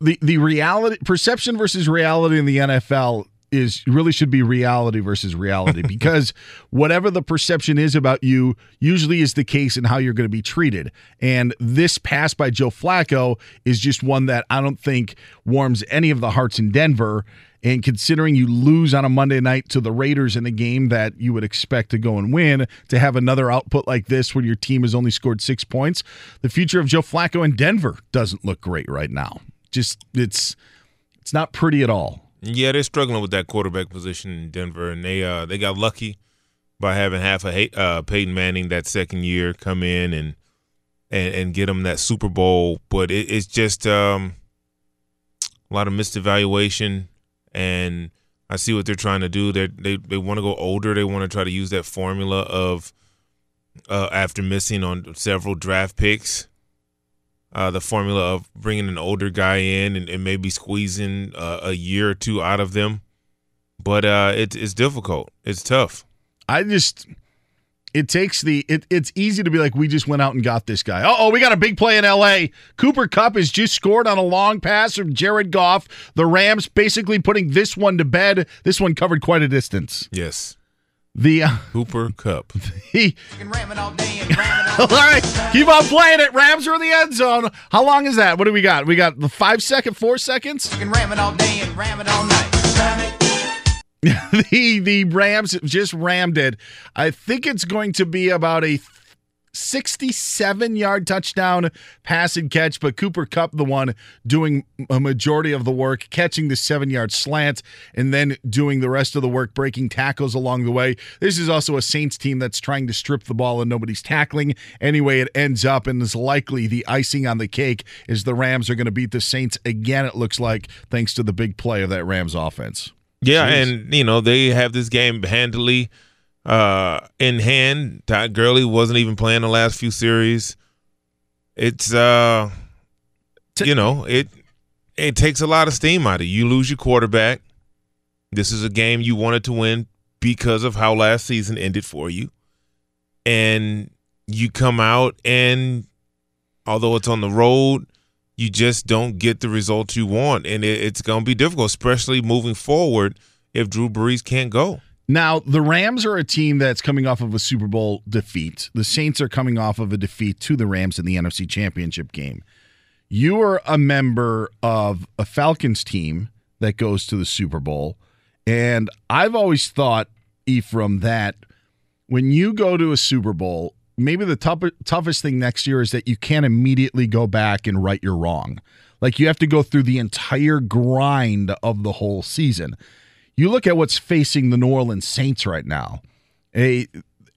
the, the reality, perception versus reality in the NFL is really should be reality versus reality because whatever the perception is about you usually is the case in how you're going to be treated. And this pass by Joe Flacco is just one that I don't think warms any of the hearts in Denver. And considering you lose on a Monday night to the Raiders in a game that you would expect to go and win, to have another output like this when your team has only scored six points, the future of Joe Flacco in Denver doesn't look great right now. Just it's it's not pretty at all. Yeah, they're struggling with that quarterback position in Denver, and they uh they got lucky by having half a uh, Peyton Manning that second year come in and and and get them that Super Bowl. But it, it's just um a lot of missed evaluation, and I see what they're trying to do. They they they want to go older. They want to try to use that formula of uh, after missing on several draft picks uh, the formula of bringing an older guy in and, and maybe squeezing uh, a year or two out of them. But uh, it, it's difficult. It's tough. I just it takes the it, it's easy to be like we just went out and got this guy. Oh, we got a big play in LA. Cooper Kupp has just scored on a long pass from Jared Goff. The Rams basically putting this one to bed. This one covered quite a distance. Yes. The uh, Cooper Kupp. The, all right, keep on playing it. Rams are in the end zone. How long is that? What do we got? We got the five second, four seconds. You can ram it all day and ram it all night. the the Rams just rammed it. I think it's going to be about a 67 yard touchdown pass and catch, but Cooper Kupp, the one doing a majority of the work, catching the seven yard slant, and then doing the rest of the work, breaking tackles along the way. This is also a Saints team that's trying to strip the ball and nobody's tackling. Anyway, it ends up and is likely the icing on the cake is the Rams are going to beat the Saints again, it looks like, thanks to the big play of that Rams offense. Yeah, Jeez. and, you know, they have this game handily uh, in hand. Todd Gurley wasn't even playing the last few series. It's uh, you know, it it takes a lot of steam out of you. You lose your quarterback. This is a game you wanted to win because of how last season ended for you, and you come out and although it's on the road, you just don't get the results you want, and it, it's going to be difficult, especially moving forward if Drew Brees can't go. Now, the Rams are a team that's coming off of a Super Bowl defeat. The Saints are coming off of a defeat to the Rams in the NFC Championship game. You are a member of a Falcons team that goes to the Super Bowl. And I've always thought, Ephraim, that when you go to a Super Bowl, maybe the tough, toughest thing next year is that you can't immediately go back and right your wrong. Like you have to go through the entire grind of the whole season You look at what's facing the New Orleans Saints right now. A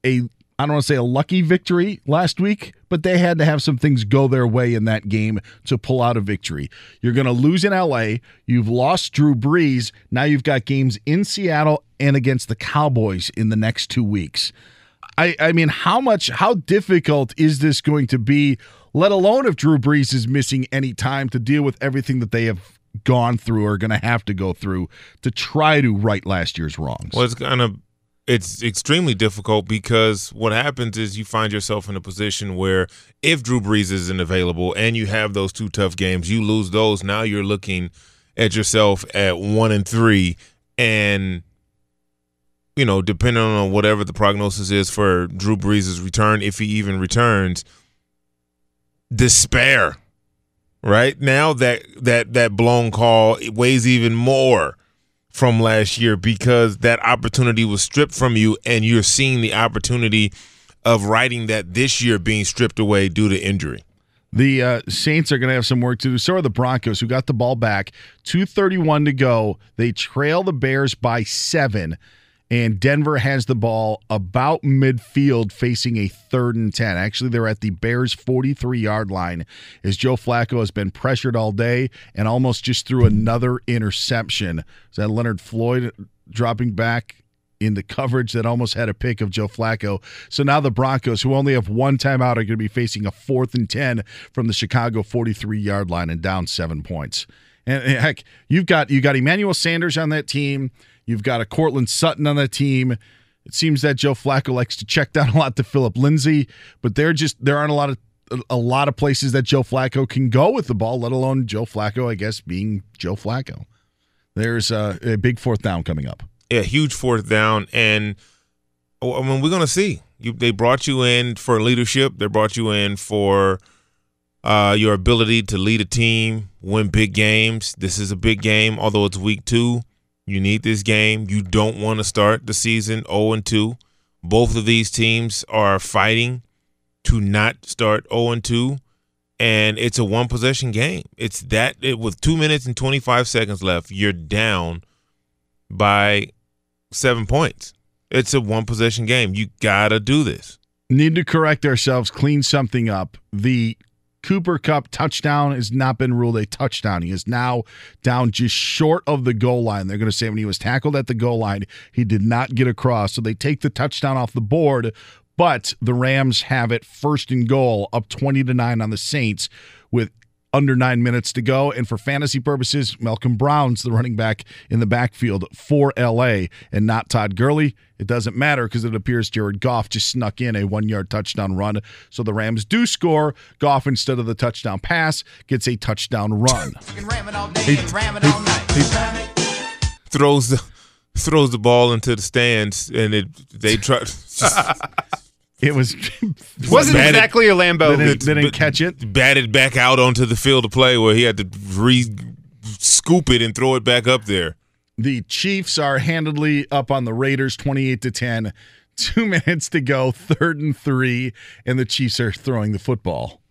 a I don't want to say a lucky victory last week, but they had to have some things go their way in that game to pull out a victory. You're going to lose in LA. You've lost Drew Brees. Now you've got games in Seattle and against the Cowboys in the next two weeks. I, I mean, how much, how difficult is this going to be, let alone if Drew Brees is missing any time to deal with everything that they have gone through or going to have to go through to try to right last year's wrongs? Well, it's going to it's extremely difficult because what happens is you find yourself in a position where if Drew Brees isn't available and you have those two tough games, you lose those. Now you're looking at yourself at one and three, and you know, depending on whatever the prognosis is for Drew Brees' return, if he even returns, despair. Right now, that that that blown call weighs even more from last year because that opportunity was stripped from you and you're seeing the opportunity of writing that this year being stripped away due to injury. The uh, Saints are going to have some work to do. So are the Broncos, who got the ball back. 2.31 to go. They trail the Bears by seven and Denver has the ball about midfield facing a third and 10. Actually, they're at the Bears' 43 yard line as Joe Flacco has been pressured all day and almost just threw another interception. Is that Leonard Floyd dropping back? In the coverage that almost had a pick of Joe Flacco. So now the Broncos, who only have one timeout, are going to be facing a fourth and 10 from the Chicago 43 yard line and down seven points. And heck, you've got you got Emmanuel Sanders on that team. You've got a Courtland Sutton on that team. It seems that Joe Flacco likes to check down a lot to Phillip Lindsay, but there just there aren't a lot of a lot of places that Joe Flacco can go with the ball, let alone Joe Flacco, I guess, being Joe Flacco. There's a, a big fourth down coming up. Yeah, huge fourth down, and oh, I mean we're gonna see. You, they brought you in for leadership. They brought you in for uh, your ability to lead a team, win big games. This is a big game, although it's week two. You need this game. You don't want to start the season 0 and 2. Both of these teams are fighting to not start 0 and 2, and it's a one possession game. It's that it, with two minutes and 25 seconds left, you're down by seven points. It's a one possession game. You gotta do this. Need to correct ourselves, clean something up. The Cooper Kupp touchdown has not been ruled a touchdown. He is now down just short of the goal line. They're going to say when he was tackled at the goal line, he did not get across. So they take the touchdown off the board, but the Rams have it first and goal up 20 to 9 on the Saints with under nine minutes to go. And for fantasy purposes, Malcolm Brown's the running back in the backfield for LA and not Todd Gurley. It doesn't matter because it appears Jared Goff just snuck in a one yard touchdown run. So the Rams do score. Goff, instead of the touchdown pass, gets a touchdown run. he, he, he throws the throws the ball into the stands and it they try It was wasn't batted, exactly a Lambeau. They didn't, they didn't catch it. Batted back out onto the field of play where he had to re scoop it and throw it back up there. The Chiefs are handedly up on the Raiders, twenty-eight to ten. Two minutes to go, third and three, and the Chiefs are throwing the football.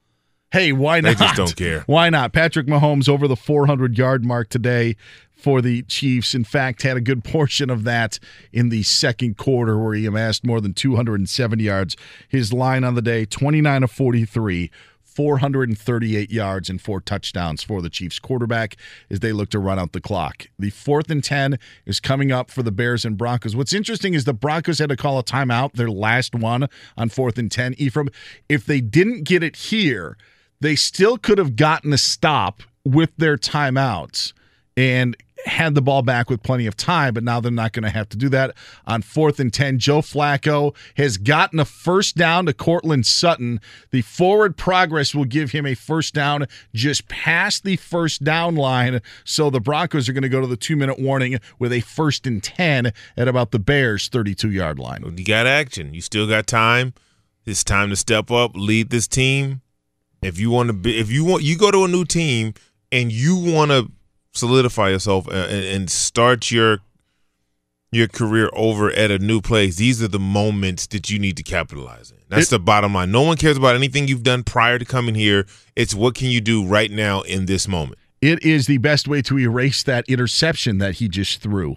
Hey, why not? They just don't care. Why not? Patrick Mahomes over the 400 yard mark today for the Chiefs. In fact, had a good portion of that in the second quarter where he amassed more than 270 yards. His line on the day 29 of 43. 438 yards and four touchdowns for the Chiefs quarterback as they look to run out the clock. The fourth and 10 is coming up for the Bears and Broncos. What's interesting is the Broncos had to call a timeout, their last one on fourth and 10. Ephraim, if they didn't get it here, they still could have gotten a stop with their timeouts and had the ball back with plenty of time, but now they're not going to have to do that on fourth and 10. Joe Flacco has gotten a first down to Courtland Sutton. The forward progress will give him a first down just past the first down line. So the Broncos are going to go to the two minute warning with a first and 10 at about the Bears' 32 yard line. You got action. You still got time. It's time to step up, lead this team. If you want to be, if you want, you go to a new team and you want to solidify yourself uh, and, and start your your career over at a new place. These are the moments that you need to capitalize in. That's it, the bottom line. No one cares about anything you've done prior to coming here. It's what can you do right now in this moment. It is the best way to erase that interception that he just threw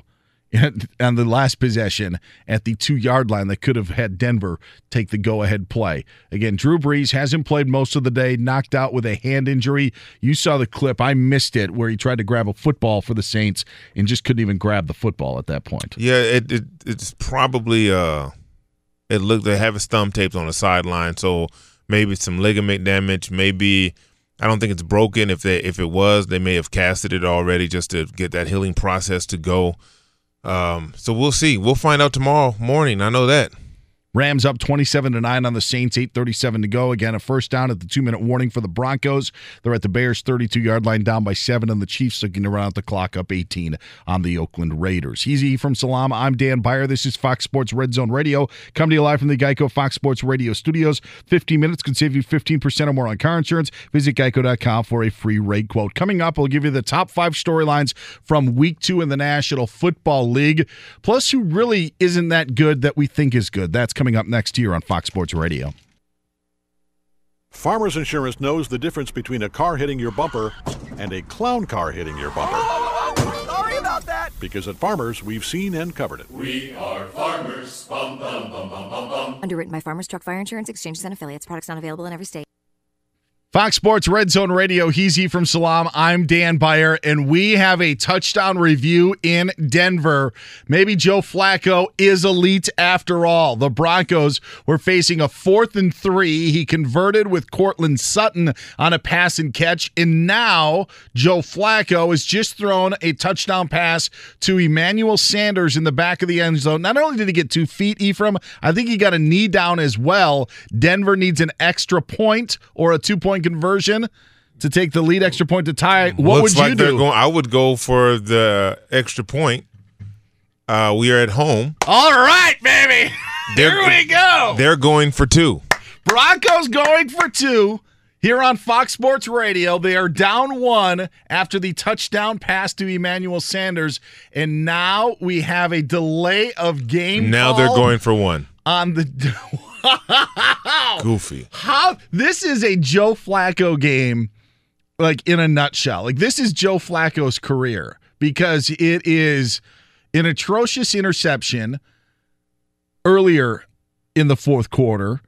on the last possession at the two yard line that could have had Denver take the go ahead play. Again, Drew Brees hasn't played most of the day, knocked out with a hand injury. You saw the clip. I missed it where he tried to grab a football for the Saints and just couldn't even grab the football at that point. Yeah, it, it it's probably uh it looked they have his thumb taped on the sideline, so maybe some ligament damage, maybe I don't think it's broken. If they if it was, they may have casted it already just to get that healing process to go. Um, so we'll see. We'll find out tomorrow morning. I know that. Rams up 27 to 9 on the Saints, 8:37 to go. Again, a first down at the 2-minute warning for the Broncos. They're at the Bears 32-yard line down by 7 and the Chiefs looking to run out the clock up 18 on the Oakland Raiders. Easy from Salaam. I'm Dan Beyer. This is Fox Sports Red Zone Radio. Come to you live from the Geico Fox Sports Radio studios. 15 minutes can save you 15% or more on car insurance. Visit geico.com for a free rate quote. Coming up, we'll give you the top 5 storylines from week 2 in the National Football League, plus who really isn't that good that we think is good. That's coming up next year on Fox Sports Radio. Farmers Insurance knows the difference between a car hitting your bumper and a clown car hitting your bumper. Sorry about that. Because at Farmers, we've seen and covered it. We are farmers. Bum, bum, bum, bum, bum, bum. Underwritten by Farmers Truck Fire Insurance Exchanges and Affiliates. Products not available in every state. Fox Sports Red Zone Radio. He's he from Salaam. I'm Dan Beyer, and we have a touchdown review in Denver. Maybe Joe Flacco is elite after all. The Broncos were facing a fourth and three. He converted with Courtland Sutton on a pass and catch, and now Joe Flacco has just thrown a touchdown pass to Emmanuel Sanders in the back of the end zone. Not only did he get two feet, Ephraim, I think he got a knee down as well. Denver needs an extra point or a two point conversion to take the lead extra point to tie. What Looks would you like do? Going, I would go for the extra point. Uh, we are at home. All right, baby. They're- Here we go. They're going for two. Broncos going for two here on Fox Sports Radio. They are down one after the touchdown pass to Emmanuel Sanders, and now we have a delay of game. Now they're going for one. on the. Goofy. How this is a Joe Flacco game, like in a nutshell. Like this is Joe Flacco's career because it is an atrocious interception earlier in the fourth quarter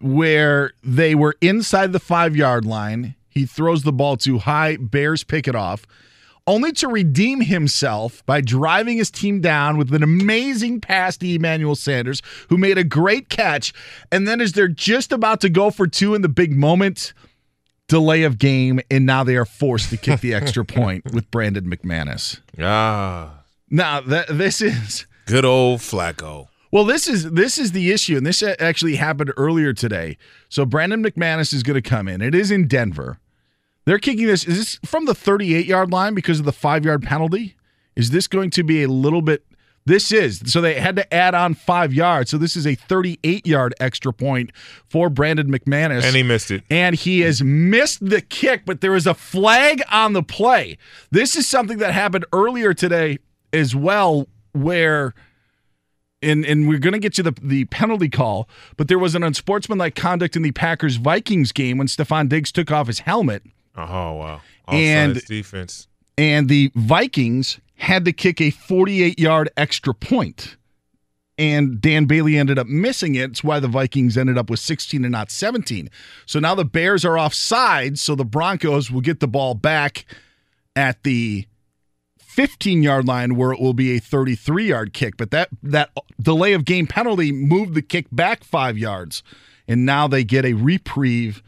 where they were inside the five yard line. He throws the ball too high. Bears pick it off. Only to redeem himself by driving his team down with an amazing pass to Emmanuel Sanders, who made a great catch. And then, as they're just about to go for two in the big moment, delay of game, and now they are forced to kick the extra point with Brandon McManus. Ah, Now, that this is good old Flacco. well, this is this is the issue, and this actually happened earlier today. So Brandon McManus is going to come in. It is in Denver. They're kicking this. Is this from the 38 yard line because of the five yard penalty? Is this going to be a little bit? This is. So they had to add on five yards. So this is a 38 yard extra point for Brandon McManus. And he missed it. And he has missed the kick, but there is a flag on the play. This is something that happened earlier today as well, where and and we're going to get you the the penalty call, but there was an unsportsmanlike conduct in the Packers Vikings game when Stefon Diggs took off his helmet, Oh wow. And- Offsides defense. and the Vikings had to kick a 48 yard extra. And Dan Bailey ended up missing it. It's why the Vikings ended up with 16 and not 17. So now the Bears are offside. So the Broncos will get the ball back at the 15 yard line where it will be a 33 yard kick. But that, that delay of game penalty moved the kick back five yards. And now they get a reprieve.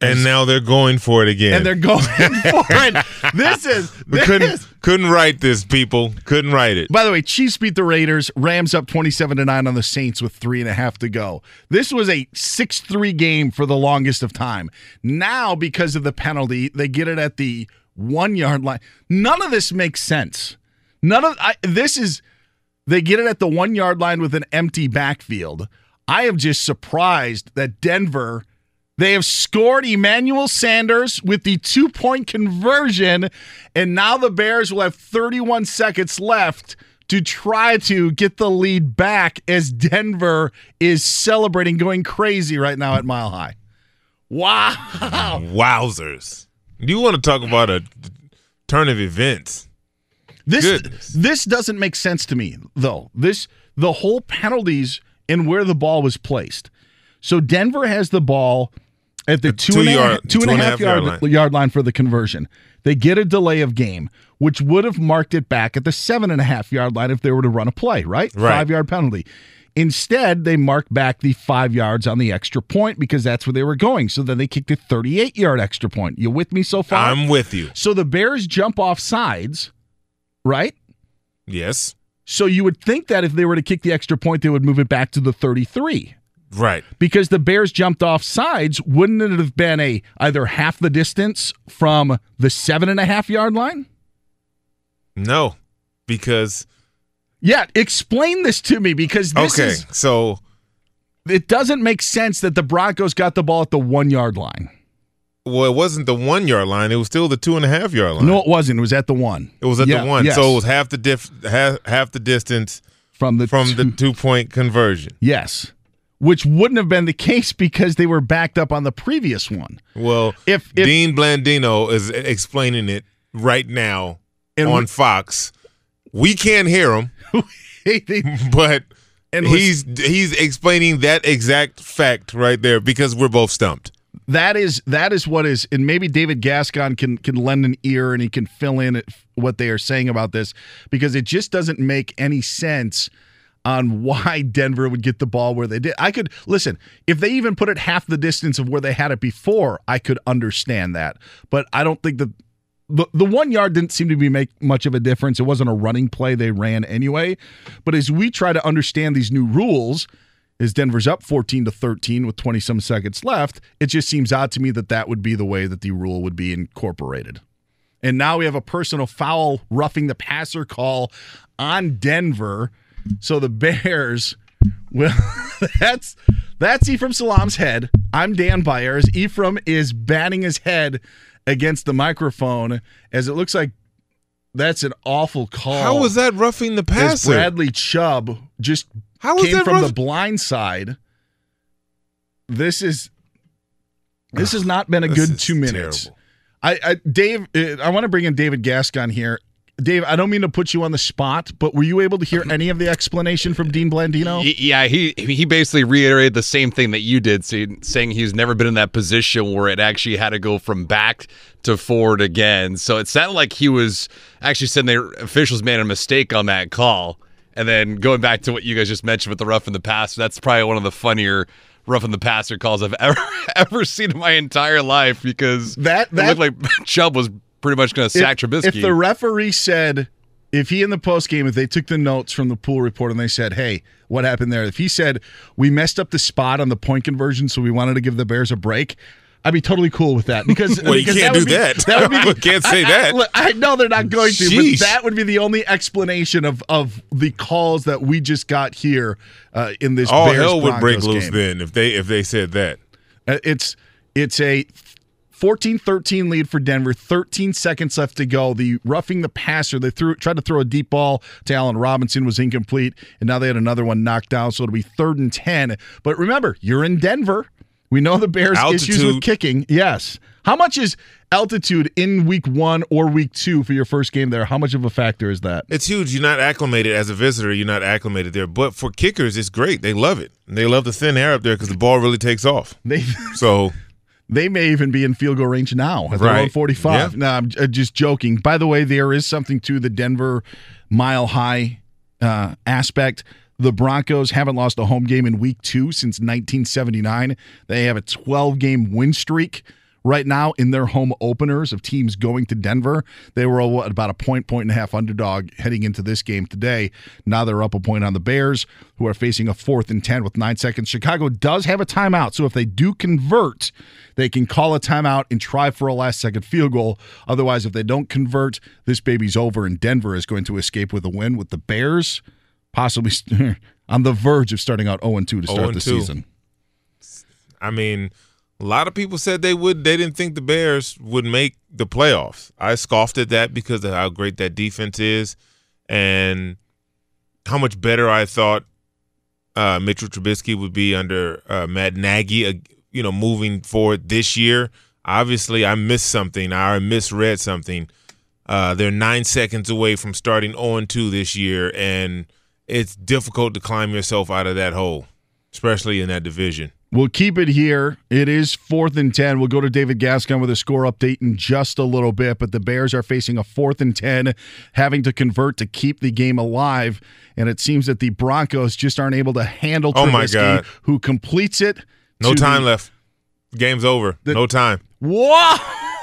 And now they're going for it again. And they're going for it. This is this couldn't couldn't write this, people. Couldn't write it. By the way, Chiefs beat the Raiders. Rams up 27 to 9 on the Saints with three and a half to go. This was a 6 3 game for the longest of time. Now, because of the penalty, they get it at the one yard line. None of this makes sense. None of I, this is, they get it at the one yard line with an empty backfield. I am just surprised that Denver. They have scored Emmanuel Sanders with the two point conversion, and now the Bears will have 31 seconds left to try to get the lead back as Denver is celebrating, going crazy right now at Mile High. Wow. Wowzers. You want to talk about a turn of events. This goodness. this doesn't make sense to me though. This the whole penalties and where the ball was placed. So Denver has the ball at the two, two and a yard- half- two and a half yard, yard yard, line. line. for the conversion. They get a delay of game, which would have marked it back at the seven and a half yard line if they were to run a play, right? Right. Five yard penalty. Instead, they marked back the five yards on the extra point because that's where they were going. So then they kicked a 38 yard extra point. You with me so far? I'm with you. So the Bears jump off sides, right? Yes. So you would think that if they were to kick the extra point, they would move it back to the 33. Right. Because the Bears jumped off sides, wouldn't it have been a either half the distance from the seven and a half yard line? No, because Yeah, explain this to me because this okay, is so it doesn't make sense that the Broncos got the ball at the one yard line. well, it wasn't the one yard line; it was still the two and a half yard line. No, it wasn't. It was at the one. It was at Yeah, the one, yes. so it was half the diff, half, half the distance from the from the two point conversion. Yes. Which wouldn't have been the case because they were backed up on the previous one. Well, If- if- Dean Blandino is explaining it right now on we- Fox, we can't hear him, but And he's he's explaining that exact fact right there because we're both stumped. that is that is what is and maybe David Gascon can can lend an ear and he can fill in what they are saying about this because it just doesn't make any sense on why Denver would get the ball where they did. I could listen, if they even put it half the distance of where they had it before, I could understand that. But I don't think that the, the one yard didn't seem to be make much of a difference. It wasn't a running play they ran anyway. But as we try to understand these new rules, as Denver's up 14 to 13 with 20 some seconds left, it just seems odd to me that that would be the way that the rule would be incorporated. And now we have a personal foul roughing the passer call on Denver. So the Bears, well, that's that's Ephraim Salaam's head. I'm Dan Byers. Ephraim is batting his head against the microphone as it looks like that's an awful call. How was that roughing the As passer? Bradley Chubb just How came from the blind side. This is this has not been a This good two minutes. I, I Dave, uh, I want to bring in David Gascon here. Dave, I don't mean to put you on the spot, but were you able to hear any of the explanation from Dean Blandino? Yeah, he he basically reiterated the same thing that you did, saying he's never been in that position where it actually had to go from back to forward again. So it sounded like he was actually saying the officials made a mistake on that call. And then going back to what you guys just mentioned with the rough in the passer, that's probably one of the funnier rough in the passer calls I've ever ever seen in my entire life because That- it that- looked like Chubb was pretty much going to sack if, Trubisky. if the referee said, if he in the post game, if they took the notes from the pool report and they said, "Hey, what happened there?" If he said we messed up the spot on the point conversion, so we wanted to give the Bears a break. I'd be totally cool with that because Well, you can't would do be- that. That would be You can't say I- I- that. look, I, know they're not going to, Sheesh. but that would be the only explanation of of the calls that we just got here uh, in this. All Bears hell would break Broncos loose game. then if they if they said that. Uh, It's it's a 14-13 lead for Denver. 13 seconds left to go. The roughing the passer, they threw tried to throw a deep ball to Allen Robinson was incomplete, and now they had another one knocked down, so it'll be third and 10. But remember, you're in Denver. We know the Bears issues with kicking. Yes. How much is altitude in week 1 or week 2 for your first game there? How much of a factor is that? It's huge. You're not acclimated as a visitor. You're not acclimated there. But for kickers, it's great. They love it. And they love the thin air up there because the ball really takes off. They So they may even be in field goal range now at Right. own 45. Yeah. No, I'm uh, just joking. By the way, there is something to the Denver mile high uh, aspect. The Broncos haven't lost a home game in week two since 1979. They have a 12 game win streak right now in their home openers of teams going to Denver. They were about a point, point and a half underdog heading into this game today. Now they're up a point on the Bears, who are facing a fourth and 10 with nine seconds. Chicago does have a timeout, so if they do convert, they can call a timeout and try for a last second field goal. Otherwise, if they don't convert, this baby's over, and Denver is going to escape with a win with the Bears possibly on the verge of starting out 0 2 to start oh the 0-2. season. I mean, a lot of people said they would. They didn't think the Bears would make the playoffs. I scoffed at that because of how great that defense is, and how much better I thought uh, Mitchell Trubisky would be under uh, Matt Nagy. Uh, you know, moving forward this year. Obviously, I missed something. I misread something. Uh, they're nine seconds away from starting 0 2 this year, and it's difficult to climb yourself out of that hole, especially in that division. We'll keep it here. It is fourth and 10. We'll go to David Gascon with a score update in just a little bit, but the Bears are facing a fourth and 10, having to convert to keep the game alive. And it seems that the Broncos just aren't able to handle Oh, my Trubisky, God. who completes it. No time the- left. Game's over. The- no time. Whoa!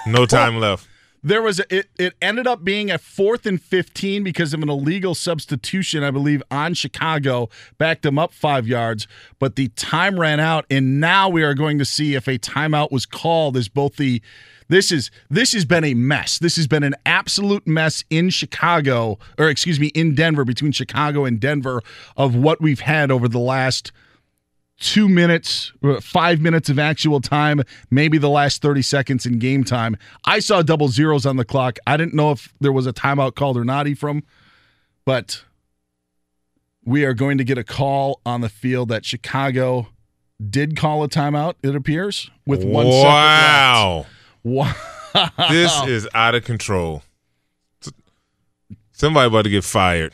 No time left. There was a, it. It ended up being a fourth and fifteen because of an illegal substitution, I believe, on Chicago, backed them up five yards. But the time ran out, and now we are going to see if a timeout was called. As both the this is this has been a mess. This has been an absolute mess in Chicago, or excuse me, in Denver between Chicago and Denver of what we've had over the last two minutes, uh, five minutes of actual time, maybe the last 30 seconds in game time. I saw double zeros on the clock. I didn't know if there was a timeout called or not, Ephraim, but we are going to get a call on the field that Chicago did call a timeout, it appears, with one second wow. left. Wow. This is out of control. Somebody about to get fired.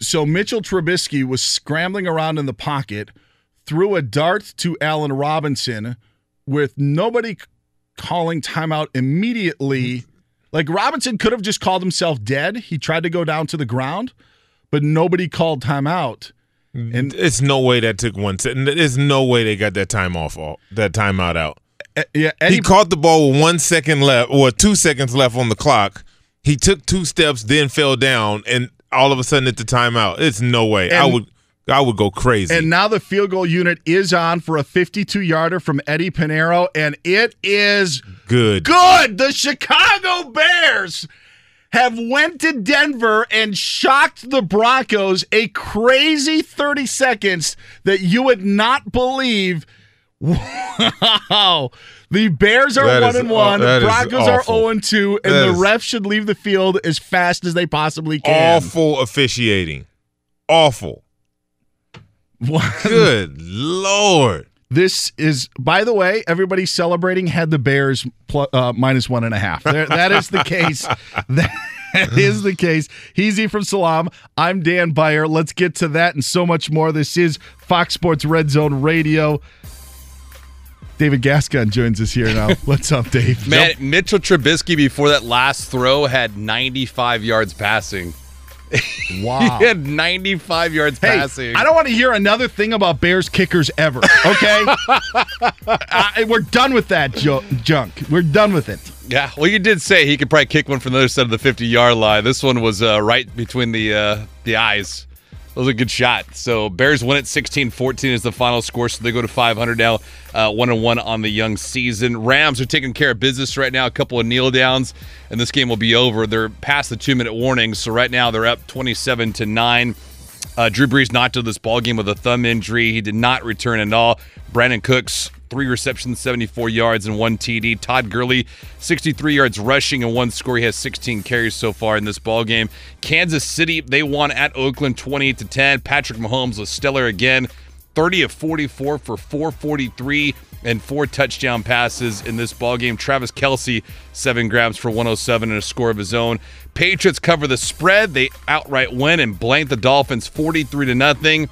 So Mitchell Trubisky was scrambling around in the pocket, threw a dart to Allen Robinson with nobody calling timeout immediately. Mm-hmm. Like Robinson could have just called himself dead. He tried to go down to the ground, but nobody called timeout. Mm-hmm. And it's no way that took one second. There's no way they got that time off, all- that timeout out. Uh, yeah, he caught the ball with one second left, or two seconds left on the clock. He took two steps, then fell down, and all of a sudden it's the timeout. It's no way. I would, I would go crazy. And now the field goal unit is on for a 52 yarder from Eddy Pineiro, and it is Good. good. The Chicago Bears have went to Denver and shocked the Broncos a crazy 30 seconds that you would not believe. Wow. The Bears are That 1 is and 1. that is Broncos are 0 and 2 and That the refs should leave the field as fast as they possibly can. Awful officiating. Awful. Good lord. This is, by the way, everybody celebrating had the Bears pl- uh, minus one and a half. There, that is the case. That is the case. He's E from Salam. I'm Dan Beyer. Let's get to that and so much more. This is Fox Sports Red Zone Radio. David Gascon joins us here now. What's up, Dave? Man, Mitchell Trubisky before that last throw had 95 yards passing. Wow. he had 95 yards Hey, passing. I don't want to hear another thing about Bears kickers ever. Okay, I, we're done with that jo- junk. We're done with it. Yeah, well, you did say he could probably kick one from the other side of the 50 yard line. This one was uh, right between the uh, the eyes. That was a good shot. So Bears win it 16 14 is the final score. So they go to 500 now, uh, 1 and 1 on the young season. Rams are taking care of business right now. A couple of kneel downs, and this game will be over. They're past the two minute warning. So right now they're up 27 to 9. Uh, Drew Brees not to this ball game with a thumb injury. He did not return at all. Brandin Cooks, three receptions, 74 yards, and one TD. Todd Gurley, 63 yards rushing and one score. He has 16 carries so far in this ball game. Kansas City, they won at Oakland 28 to 10. Patrick Mahomes was stellar again. 30 of 44 for 443 and four touchdown passes in this ball game. Travis Kelce, seven grabs for 107 and a score of his own. Patriots cover the spread. They outright win and blank the Dolphins 43 to nothing.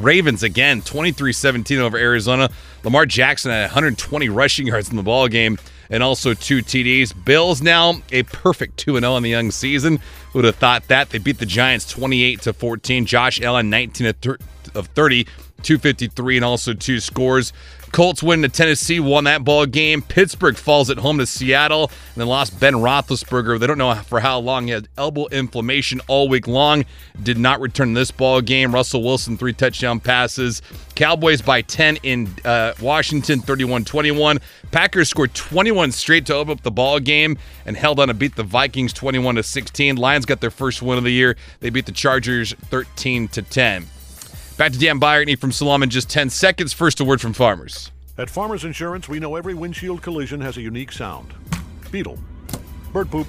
Ravens again, 23-17 over Arizona. Lamar Jackson had 120 rushing yards in the ball game and also two TDs. Bills now a perfect 2-0 in the young season. Who would have thought that? They beat the Giants 28 to 14. Josh Allen 19 of thir- of 30, 253 and also two scores. Colts win to Tennessee, won that ball game. Pittsburgh falls at home to Seattle and then lost Ben Roethlisberger. They don't know for how long. He had elbow inflammation all week long. Did not return this ball game. Russell Wilson, three touchdown passes. Cowboys by 10 in uh, Washington, 31 21. Packers scored 21 straight to open up the ball game and held on to beat the Vikings 21 to 16. Lions got their first win of the year. They beat the Chargers 13 to 10. Back to Dan Byertney from Salaam in just 10 seconds. First, a word from farmers. At Farmers Insurance, we know every windshield collision has a unique sound. Beetle, bird poop,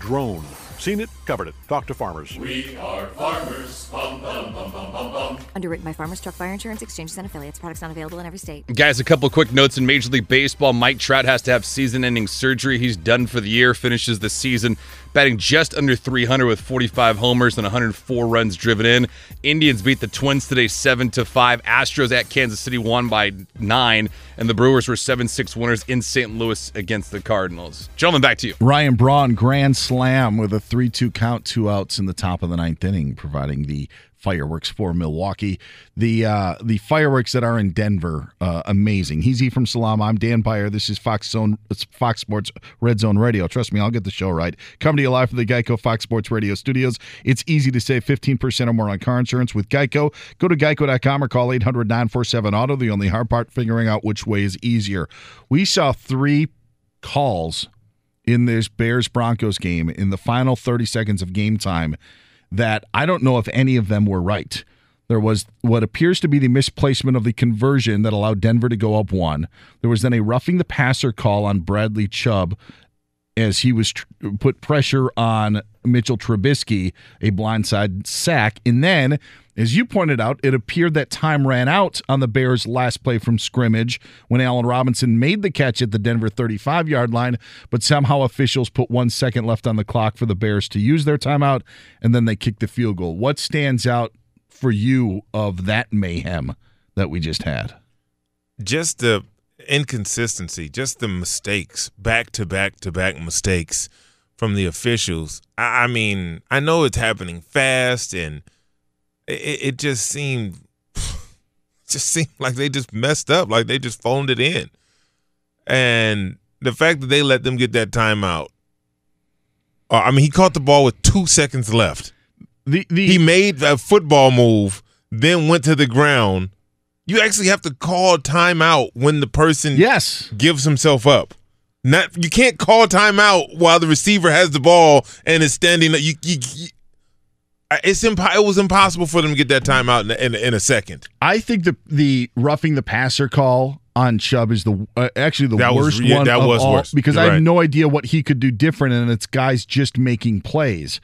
drone, Seen it, covered it. Talk to farmers. We are farmers. Bum, bum, bum, bum, bum, bum. Underwritten by Farmers Truck Fire Insurance Exchanges and Affiliates. Products not available in every state. Guys, a couple quick notes in Major League Baseball. Mike Trout has to have season ending surgery. He's done for the year, finishes the season batting just under 300 with 45 homers and 104 runs driven in. Indians beat the Twins today 7 to 5. Astros at Kansas City won by 9 and the Brewers were 7-6 winners in St. Louis against the Cardinals. Gentlemen, back to you. Ryan Braun grand slam with a 3-2 count, two outs in the top of the ninth inning, providing the fireworks for Milwaukee. The uh, the fireworks that are in Denver, uh, amazing. He's E from Salam. I'm Dan Beyer. This is Fox Zone, Fox Sports Red Zone Radio. Trust me, I'll get the show right. Coming to you live from the Geico Fox Sports Radio studios. It's easy to save 15% or more on car insurance with Geico. Go to geico.com or call 800 947 Auto. The only hard part, figuring out which way is easier. We saw three calls in this Bears Broncos game in the final 30 seconds of game time that I don't know if any of them were right. There was what appears to be the misplacement of the conversion that allowed Denver to go up one. There was then a roughing the passer call on Bradley Chubb as he was tr- put pressure on Mitchell Trubisky, a blindside sack. And then, as you pointed out, it appeared that time ran out on the Bears' last play from scrimmage when Allen Robinson made the catch at the Denver 35 yard line, but somehow officials put one second left on the clock for the Bears to use their timeout, and then they kicked the field goal. What stands out for you of that mayhem that we just had? Just the inconsistency, just the mistakes, back to back to back mistakes from the officials. I, I mean, I know it's happening fast, and it, it just seemed just seemed like they just messed up, like they just phoned it in. And the fact that they let them get that timeout. Uh, I mean, he caught the ball with two seconds left. The, the he made a football move, then went to the ground. You actually have to call timeout when the person yes gives himself up. Not you can't call timeout while the receiver has the ball and is standing. You, you, you it's impo- it was impossible for them to get that timeout in, in, in a second. I think the the roughing the passer call on Chubb is the uh, actually the That was- worst yeah, one that was all worse. because You're I have right. no idea what he could do different, and it's guys just making plays.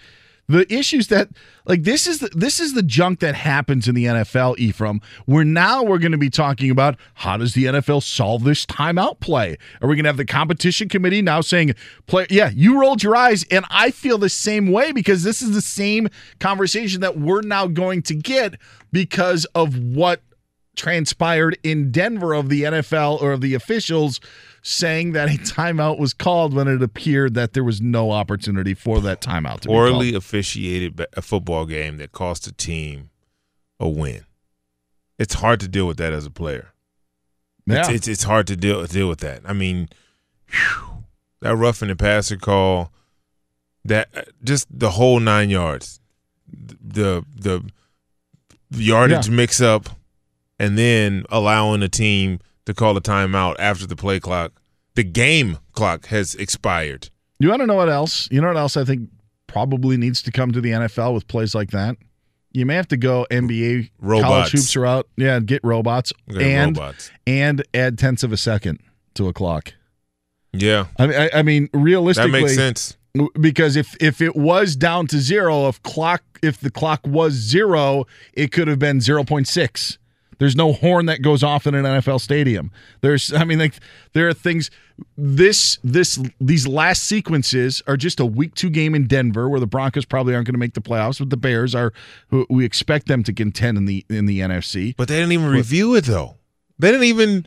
The issues that like this is the, this is the junk that happens in the NFL, Ephraim. Where now we're going to be talking about how does the NFL solve this timeout play? Are we going to have the competition committee now saying, "Play, yeah, you rolled your eyes," and I feel the same way because this is the same conversation that we're now going to get because of what transpired in Denver of the NFL or of the officials saying that a timeout was called when it appeared that there was no opportunity for that timeout to Poorly officiated a football game that cost a team a win. It's hard to deal with that as a player. It's, Yeah. it's it's hard to deal deal with that. I mean, whew, that roughing the passer call, that uh, just the whole nine yards, the the yardage Yeah. mix up, and then allowing a team to call a timeout after the play clock. The game clock has expired. You want to know what else? You know what else I think probably needs to come to the NFL with plays like that? You may have to go NBA Robots. college hoops are out. Yeah, get robots Get and robots. and add tenths of a second to a clock. Yeah, I mean, I, I mean, realistically, that makes sense. because if if it was down to zero, if clock if the clock was zero, it could have been zero point six. There's no horn that goes off in an NFL stadium. There's, I mean, like there are things. This this these last sequences are just a week two game in Denver where the Broncos probably aren't going to make the playoffs, but the Bears are. Who we expect them to contend in the in the NFC. But they didn't even review it though. They didn't even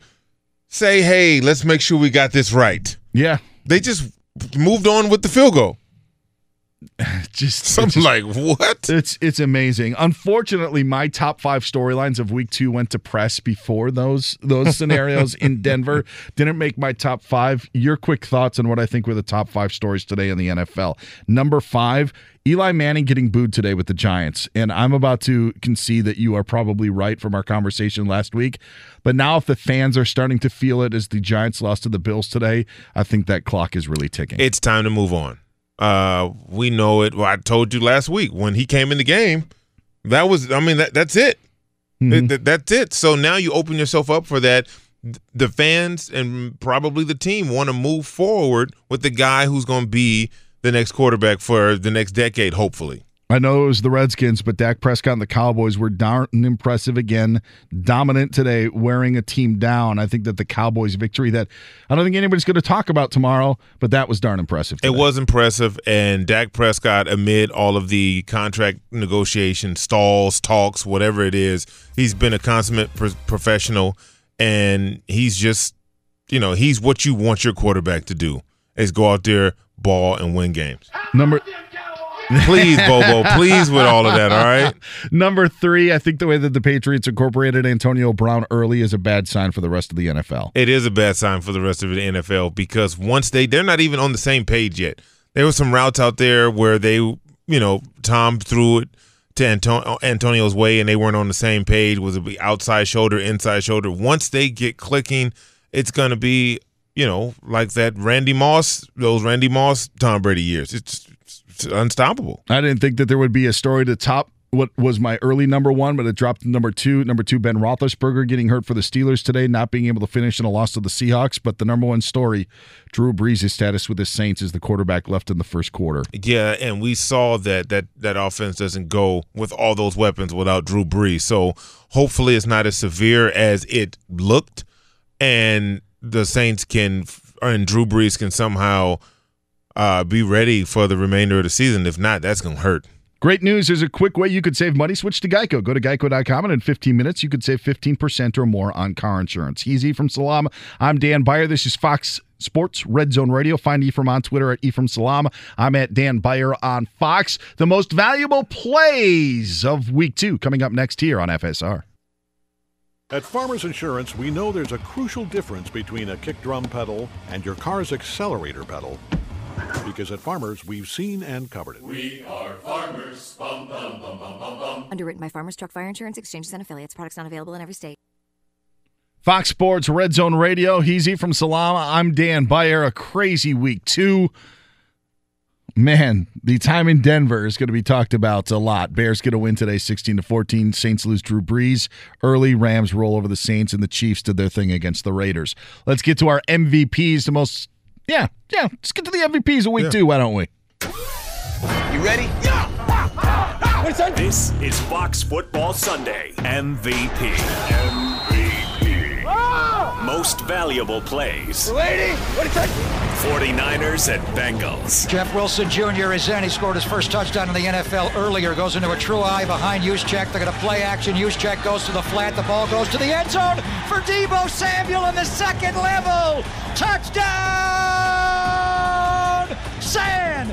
say, "Hey, let's make sure we got this right." Yeah, They just moved on with the field goal. just So I'm just- like, what? It's it's amazing. Unfortunately, my top five storylines of week two went to press before those those scenarios in Denver. Didn't make my top five. Your quick thoughts on what I think were the top five stories today in the NFL. Number five, Eli Manning getting booed today with the Giants. And I'm about to concede that you are probably right from our conversation last week. But now if the fans are starting to feel it as the Giants lost to the Bills today, I think that clock is really ticking. It's time to move on. Uh, we know it. Well, I told you last week when he came in the game. That was, I mean, that that's it. It- that- that's it. So now you open yourself up for that. The fans and probably the team want to move forward with the guy who's going to be the next quarterback for the next decade, hopefully. I know it was the Redskins, but Dak Prescott and the Cowboys were darn impressive again. Dominant today, wearing a team down. I think that the Cowboys' victory that I don't think anybody's going to talk about tomorrow, but that was darn impressive. Today. It was impressive, and Dak Prescott, amid all of the contract negotiation stalls, talks, whatever it is, he's been a consummate pro- professional, and he's just, you know, he's what you want your quarterback to do is go out there, ball, and win games. Number please, Bobo, please with all of that, all right? Number three, I think the way that the Patriots incorporated Antonio Brown early is a bad sign for the rest of the NFL. It is a bad sign for the rest of the NFL because once they they're not even on the same page yet. There were some routes out there where they, you know, Tom threw it to Antonio, Antonio's way and they weren't on the same page. Was it be outside shoulder, inside shoulder? Once they get clicking, it's going to be, you know, like that Randy Moss, those Randy Moss Tom Brady years. It's unstoppable. I didn't think that there would be a story to top what was my early number one, but it dropped to number two. Number two, Ben Roethlisberger getting hurt for the Steelers today, not being able to finish in a loss to the Seahawks. But the number one story, Drew Brees' status with the Saints is the quarterback left in the first quarter. Yeah, and we saw that that that offense doesn't go with all those weapons without Drew Brees. So hopefully, it's not as severe as it looked, and the Saints can and Drew Brees can somehow uh, be ready for the remainder of the season. If not, that's going to hurt. Great news. There's a quick way you could save money. Switch to Geico. Go to geico.com, and in 15 minutes, you could save 15% or more on car insurance. Easy from Salaam. I'm Dan Beyer. This is Fox Sports Red Zone Radio. Find Ephraim on Twitter at Ephraim Salaam. I'm at Dan Beyer on Fox. The most valuable plays of week two coming up next here on FSR. At Farmers Insurance, we know there's a crucial difference between a kick drum pedal and your car's accelerator pedal. Because at Farmers, we've seen and covered it. We are farmers. Bum, bum, bum, bum, bum, bum. Underwritten by Farmers Truck Fire Insurance Exchanges and Affiliates. Products not available in every state. Fox Sports Red Zone Radio. Heezy from Salama. I'm Dan Beyer. A crazy week two. Man, the time in Denver is going to be talked about a lot. Bears going to win today 16 to 14. Saints lose Drew Brees. Early Rams roll over the Saints and the Chiefs did their thing against the Raiders. Let's get to our MVPs, the most yeah, yeah. Let's get to the MVPs of week yeah. two, why don't we? You ready? Yeah! This is Fox Football Sunday MVP. MVP. Most valuable plays. Lady, what is that? 49ers and Bengals. Jeff Wilson Jr. is in. He scored his first touchdown in the NFL earlier. Goes into a true eye behind Juszczyk. They're going to play action. Juszczyk goes to the flat. The ball goes to the end zone for Deebo Samuel in the second level. Touchdown! San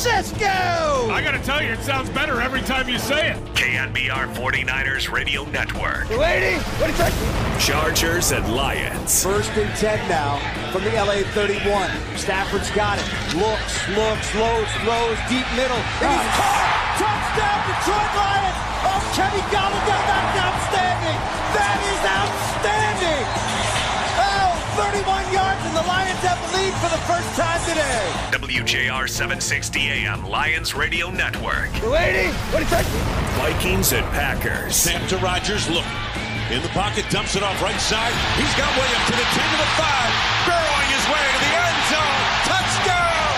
Francisco! I gotta tell you, it sounds better every time you say it. KNBR 49ers Radio Network. Lady, what is that? Chargers and Lions. First and 10 now from the LA 31. Stafford's got it. Looks, looks, throws, throws, deep middle. And he's ah. caught! Touchdown, Detroit Lions! Oh, Kenny Golladay, that's Lions have the lead for the first time today. WJR 760 AM Lions Radio Network. Lady, what is that? Vikings and Packers. Snap to Rodgers, Look. In the pocket, dumps it off right side. He's got Williams to the 10 to the 5. Burrowing his way to the end zone. Touchdown!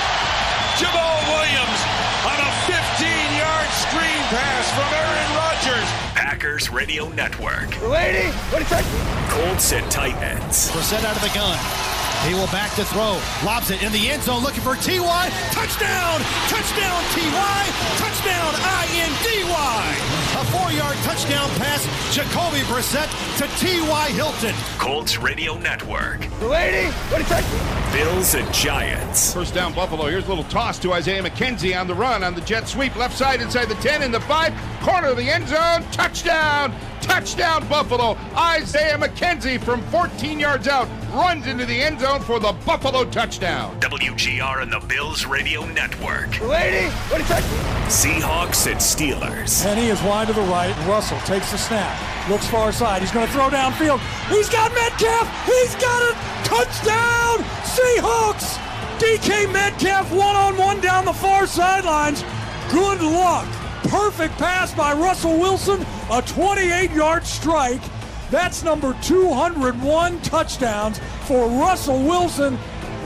Jamaal Williams on a 15-yard screen pass from Aaron Rodgers. Packers Radio Network. Lady, what is that? Colts and Titans. Brissett out of the gun. He will back to throw. Lobs it in the end zone looking for T.Y. Touchdown! Touchdown T.Y. Touchdown I-N-D-Y. A four-yard touchdown pass. Jacoby Brissett to T.Y. Hilton. Colts Radio Network. Lady, what is that? Bills and Giants. First down Buffalo. Here's a little toss to Isaiah McKenzie on the run on the jet sweep. Left side inside the 10 in the 5. Corner of the end zone. Touchdown! Touchdown Buffalo. Isaiah McKenzie from 14 yards out runs into the end zone for the Buffalo touchdown. WGR and the Bills Radio Network. Lady, what is that? Seahawks and Steelers. And he is wide to the right. Russell takes the snap. Looks far side. He's going to throw downfield. He's got Metcalf. He's got a touchdown. Seahawks. DK Metcalf one on one down the far sidelines. Good luck. Perfect pass by Russell Wilson, a 28 yard strike. That's number 201 touchdowns for Russell Wilson.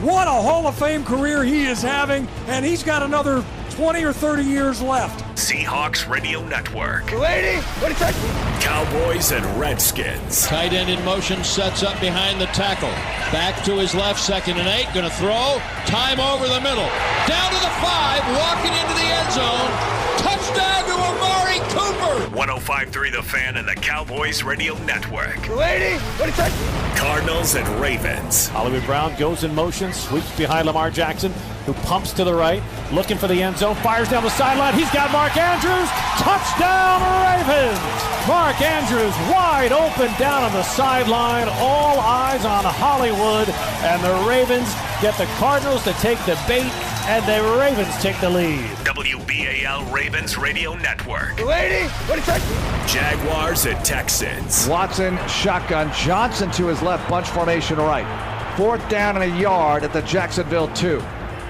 What a Hall of Fame career he is having, and he's got another 20 or 30 years left. Seahawks Radio Network. Lady, what is that? Cowboys and Redskins. Tight end in motion, sets up behind the tackle. Back to his left, second and eight. Gonna throw. Time over the middle. Down to the five, walking into the end zone. Touchdown to Amari Cooper. 1053 The Fan and the Cowboys Radio Network. Lady, what is that? Cardinals and Ravens. Hollywood Brown goes in motion, sweeps behind Lamar Jackson, who pumps to the right, looking for the end zone, fires down the sideline. He's got Mark Andrews. Touchdown Ravens! Mark Andrews wide open down on the sideline. All eyes on Hollywood, and the Ravens get the Cardinals to take the bait, and the Ravens take the lead. WBAL Ravens Radio Network. Lady, what is that? Jaguars and Texans. Watson, shotgun, Johnson to his left, bunch formation right. Fourth down and a yard at the Jacksonville 2.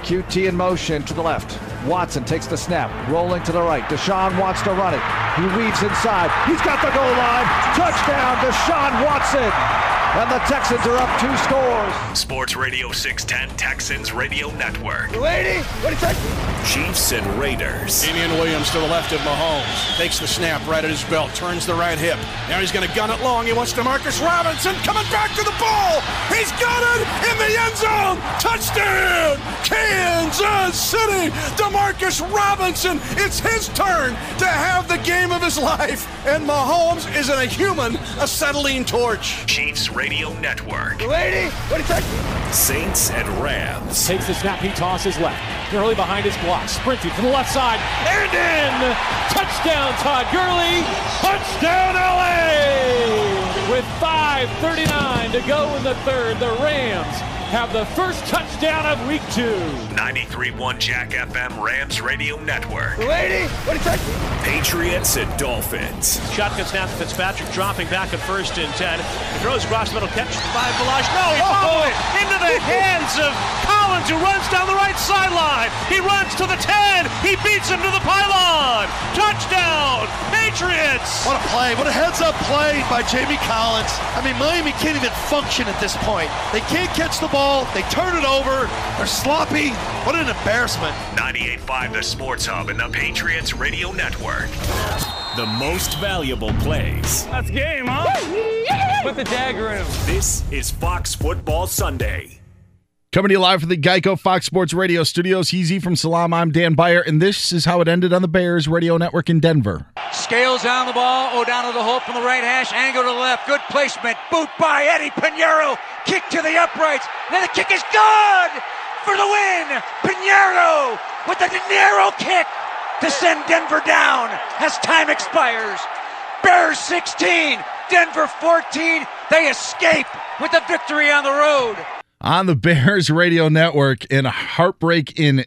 QT in motion to the left. Watson takes the snap, rolling to the right. Deshaun wants to run it. He weaves inside. He's got the goal line. Touchdown, Deshaun Watson. And the Texans are up two scores. Sports Radio 610 Texans Radio Network. Lady, what is that? Chiefs and Raiders. Damien Williams to the left of Mahomes. Takes the snap right at his belt. Turns the right hip. Now he's going to gun it long. He wants Demarcus Robinson coming back to the ball. He's got it in the end zone. Touchdown, Kansas City. Demarcus Robinson. It's his turn to have the game of his life. And Mahomes isn't a human, acetylene torch. Chiefs Radio Network. Lady, what is that? Saints and Rams. Takes the snap, he tosses left. Gurley behind his block, sprinting to the left side, and in! Touchdown, Todd Gurley! Touchdown, LA! With 5.39 to go in the third, the Rams have the first touchdown of week two. 93.1 Jack FM Rams Radio Network. Lady, what is that? Patriots and Dolphins. Shotgun snap to Fitzpatrick, dropping back at first and 10. He throws across the middle, catch by Ballage. No, he fumbled it into the hands of Collins, who runs down the right sideline. He runs to the 10. He beats him to the pylon. Touchdown, Patriots. What a play. What a heads up play by Jamie Collins. I mean, Miami can't even function at this point. They can't catch the ball. They turn it over. They're sloppy. What an embarrassment. 98.5 The Sports Hub and the Patriots Radio Network. The most valuable plays. That's game, huh? Put the dagger in him. This is Fox Football Sunday. Coming to you live from the Geico Fox Sports Radio studios. He's E from Salam. I'm Dan Beyer, and this is how it ended on the Bears radio network in Denver. Scales down the ball. Oh, down to the hole from the right hash. Angle to the left. Good placement. Boot by Eddy Pineiro. Kick to the uprights. Then the kick is good for the win. Pineiro with the De Niro kick to send Denver down as time expires. Bears 16, Denver 14. They escape with the victory on the road. On the Bears radio network, in a heartbreak in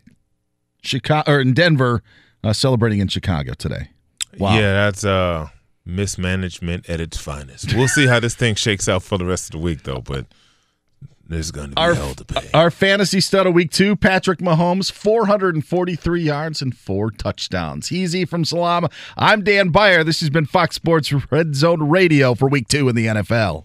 Chicago or in Denver, uh, celebrating in Chicago today. Wow. Yeah, that's uh mismanagement at its finest. We'll see how this thing shakes out for the rest of the week, though. But there's going to be Our, hell to pay. our fantasy stud of week two, Patrick Mahomes, 443 yards and four touchdowns. Easy from Salaam. I'm Dan Beyer. This has been Fox Sports Red Zone Radio for week two in the NFL.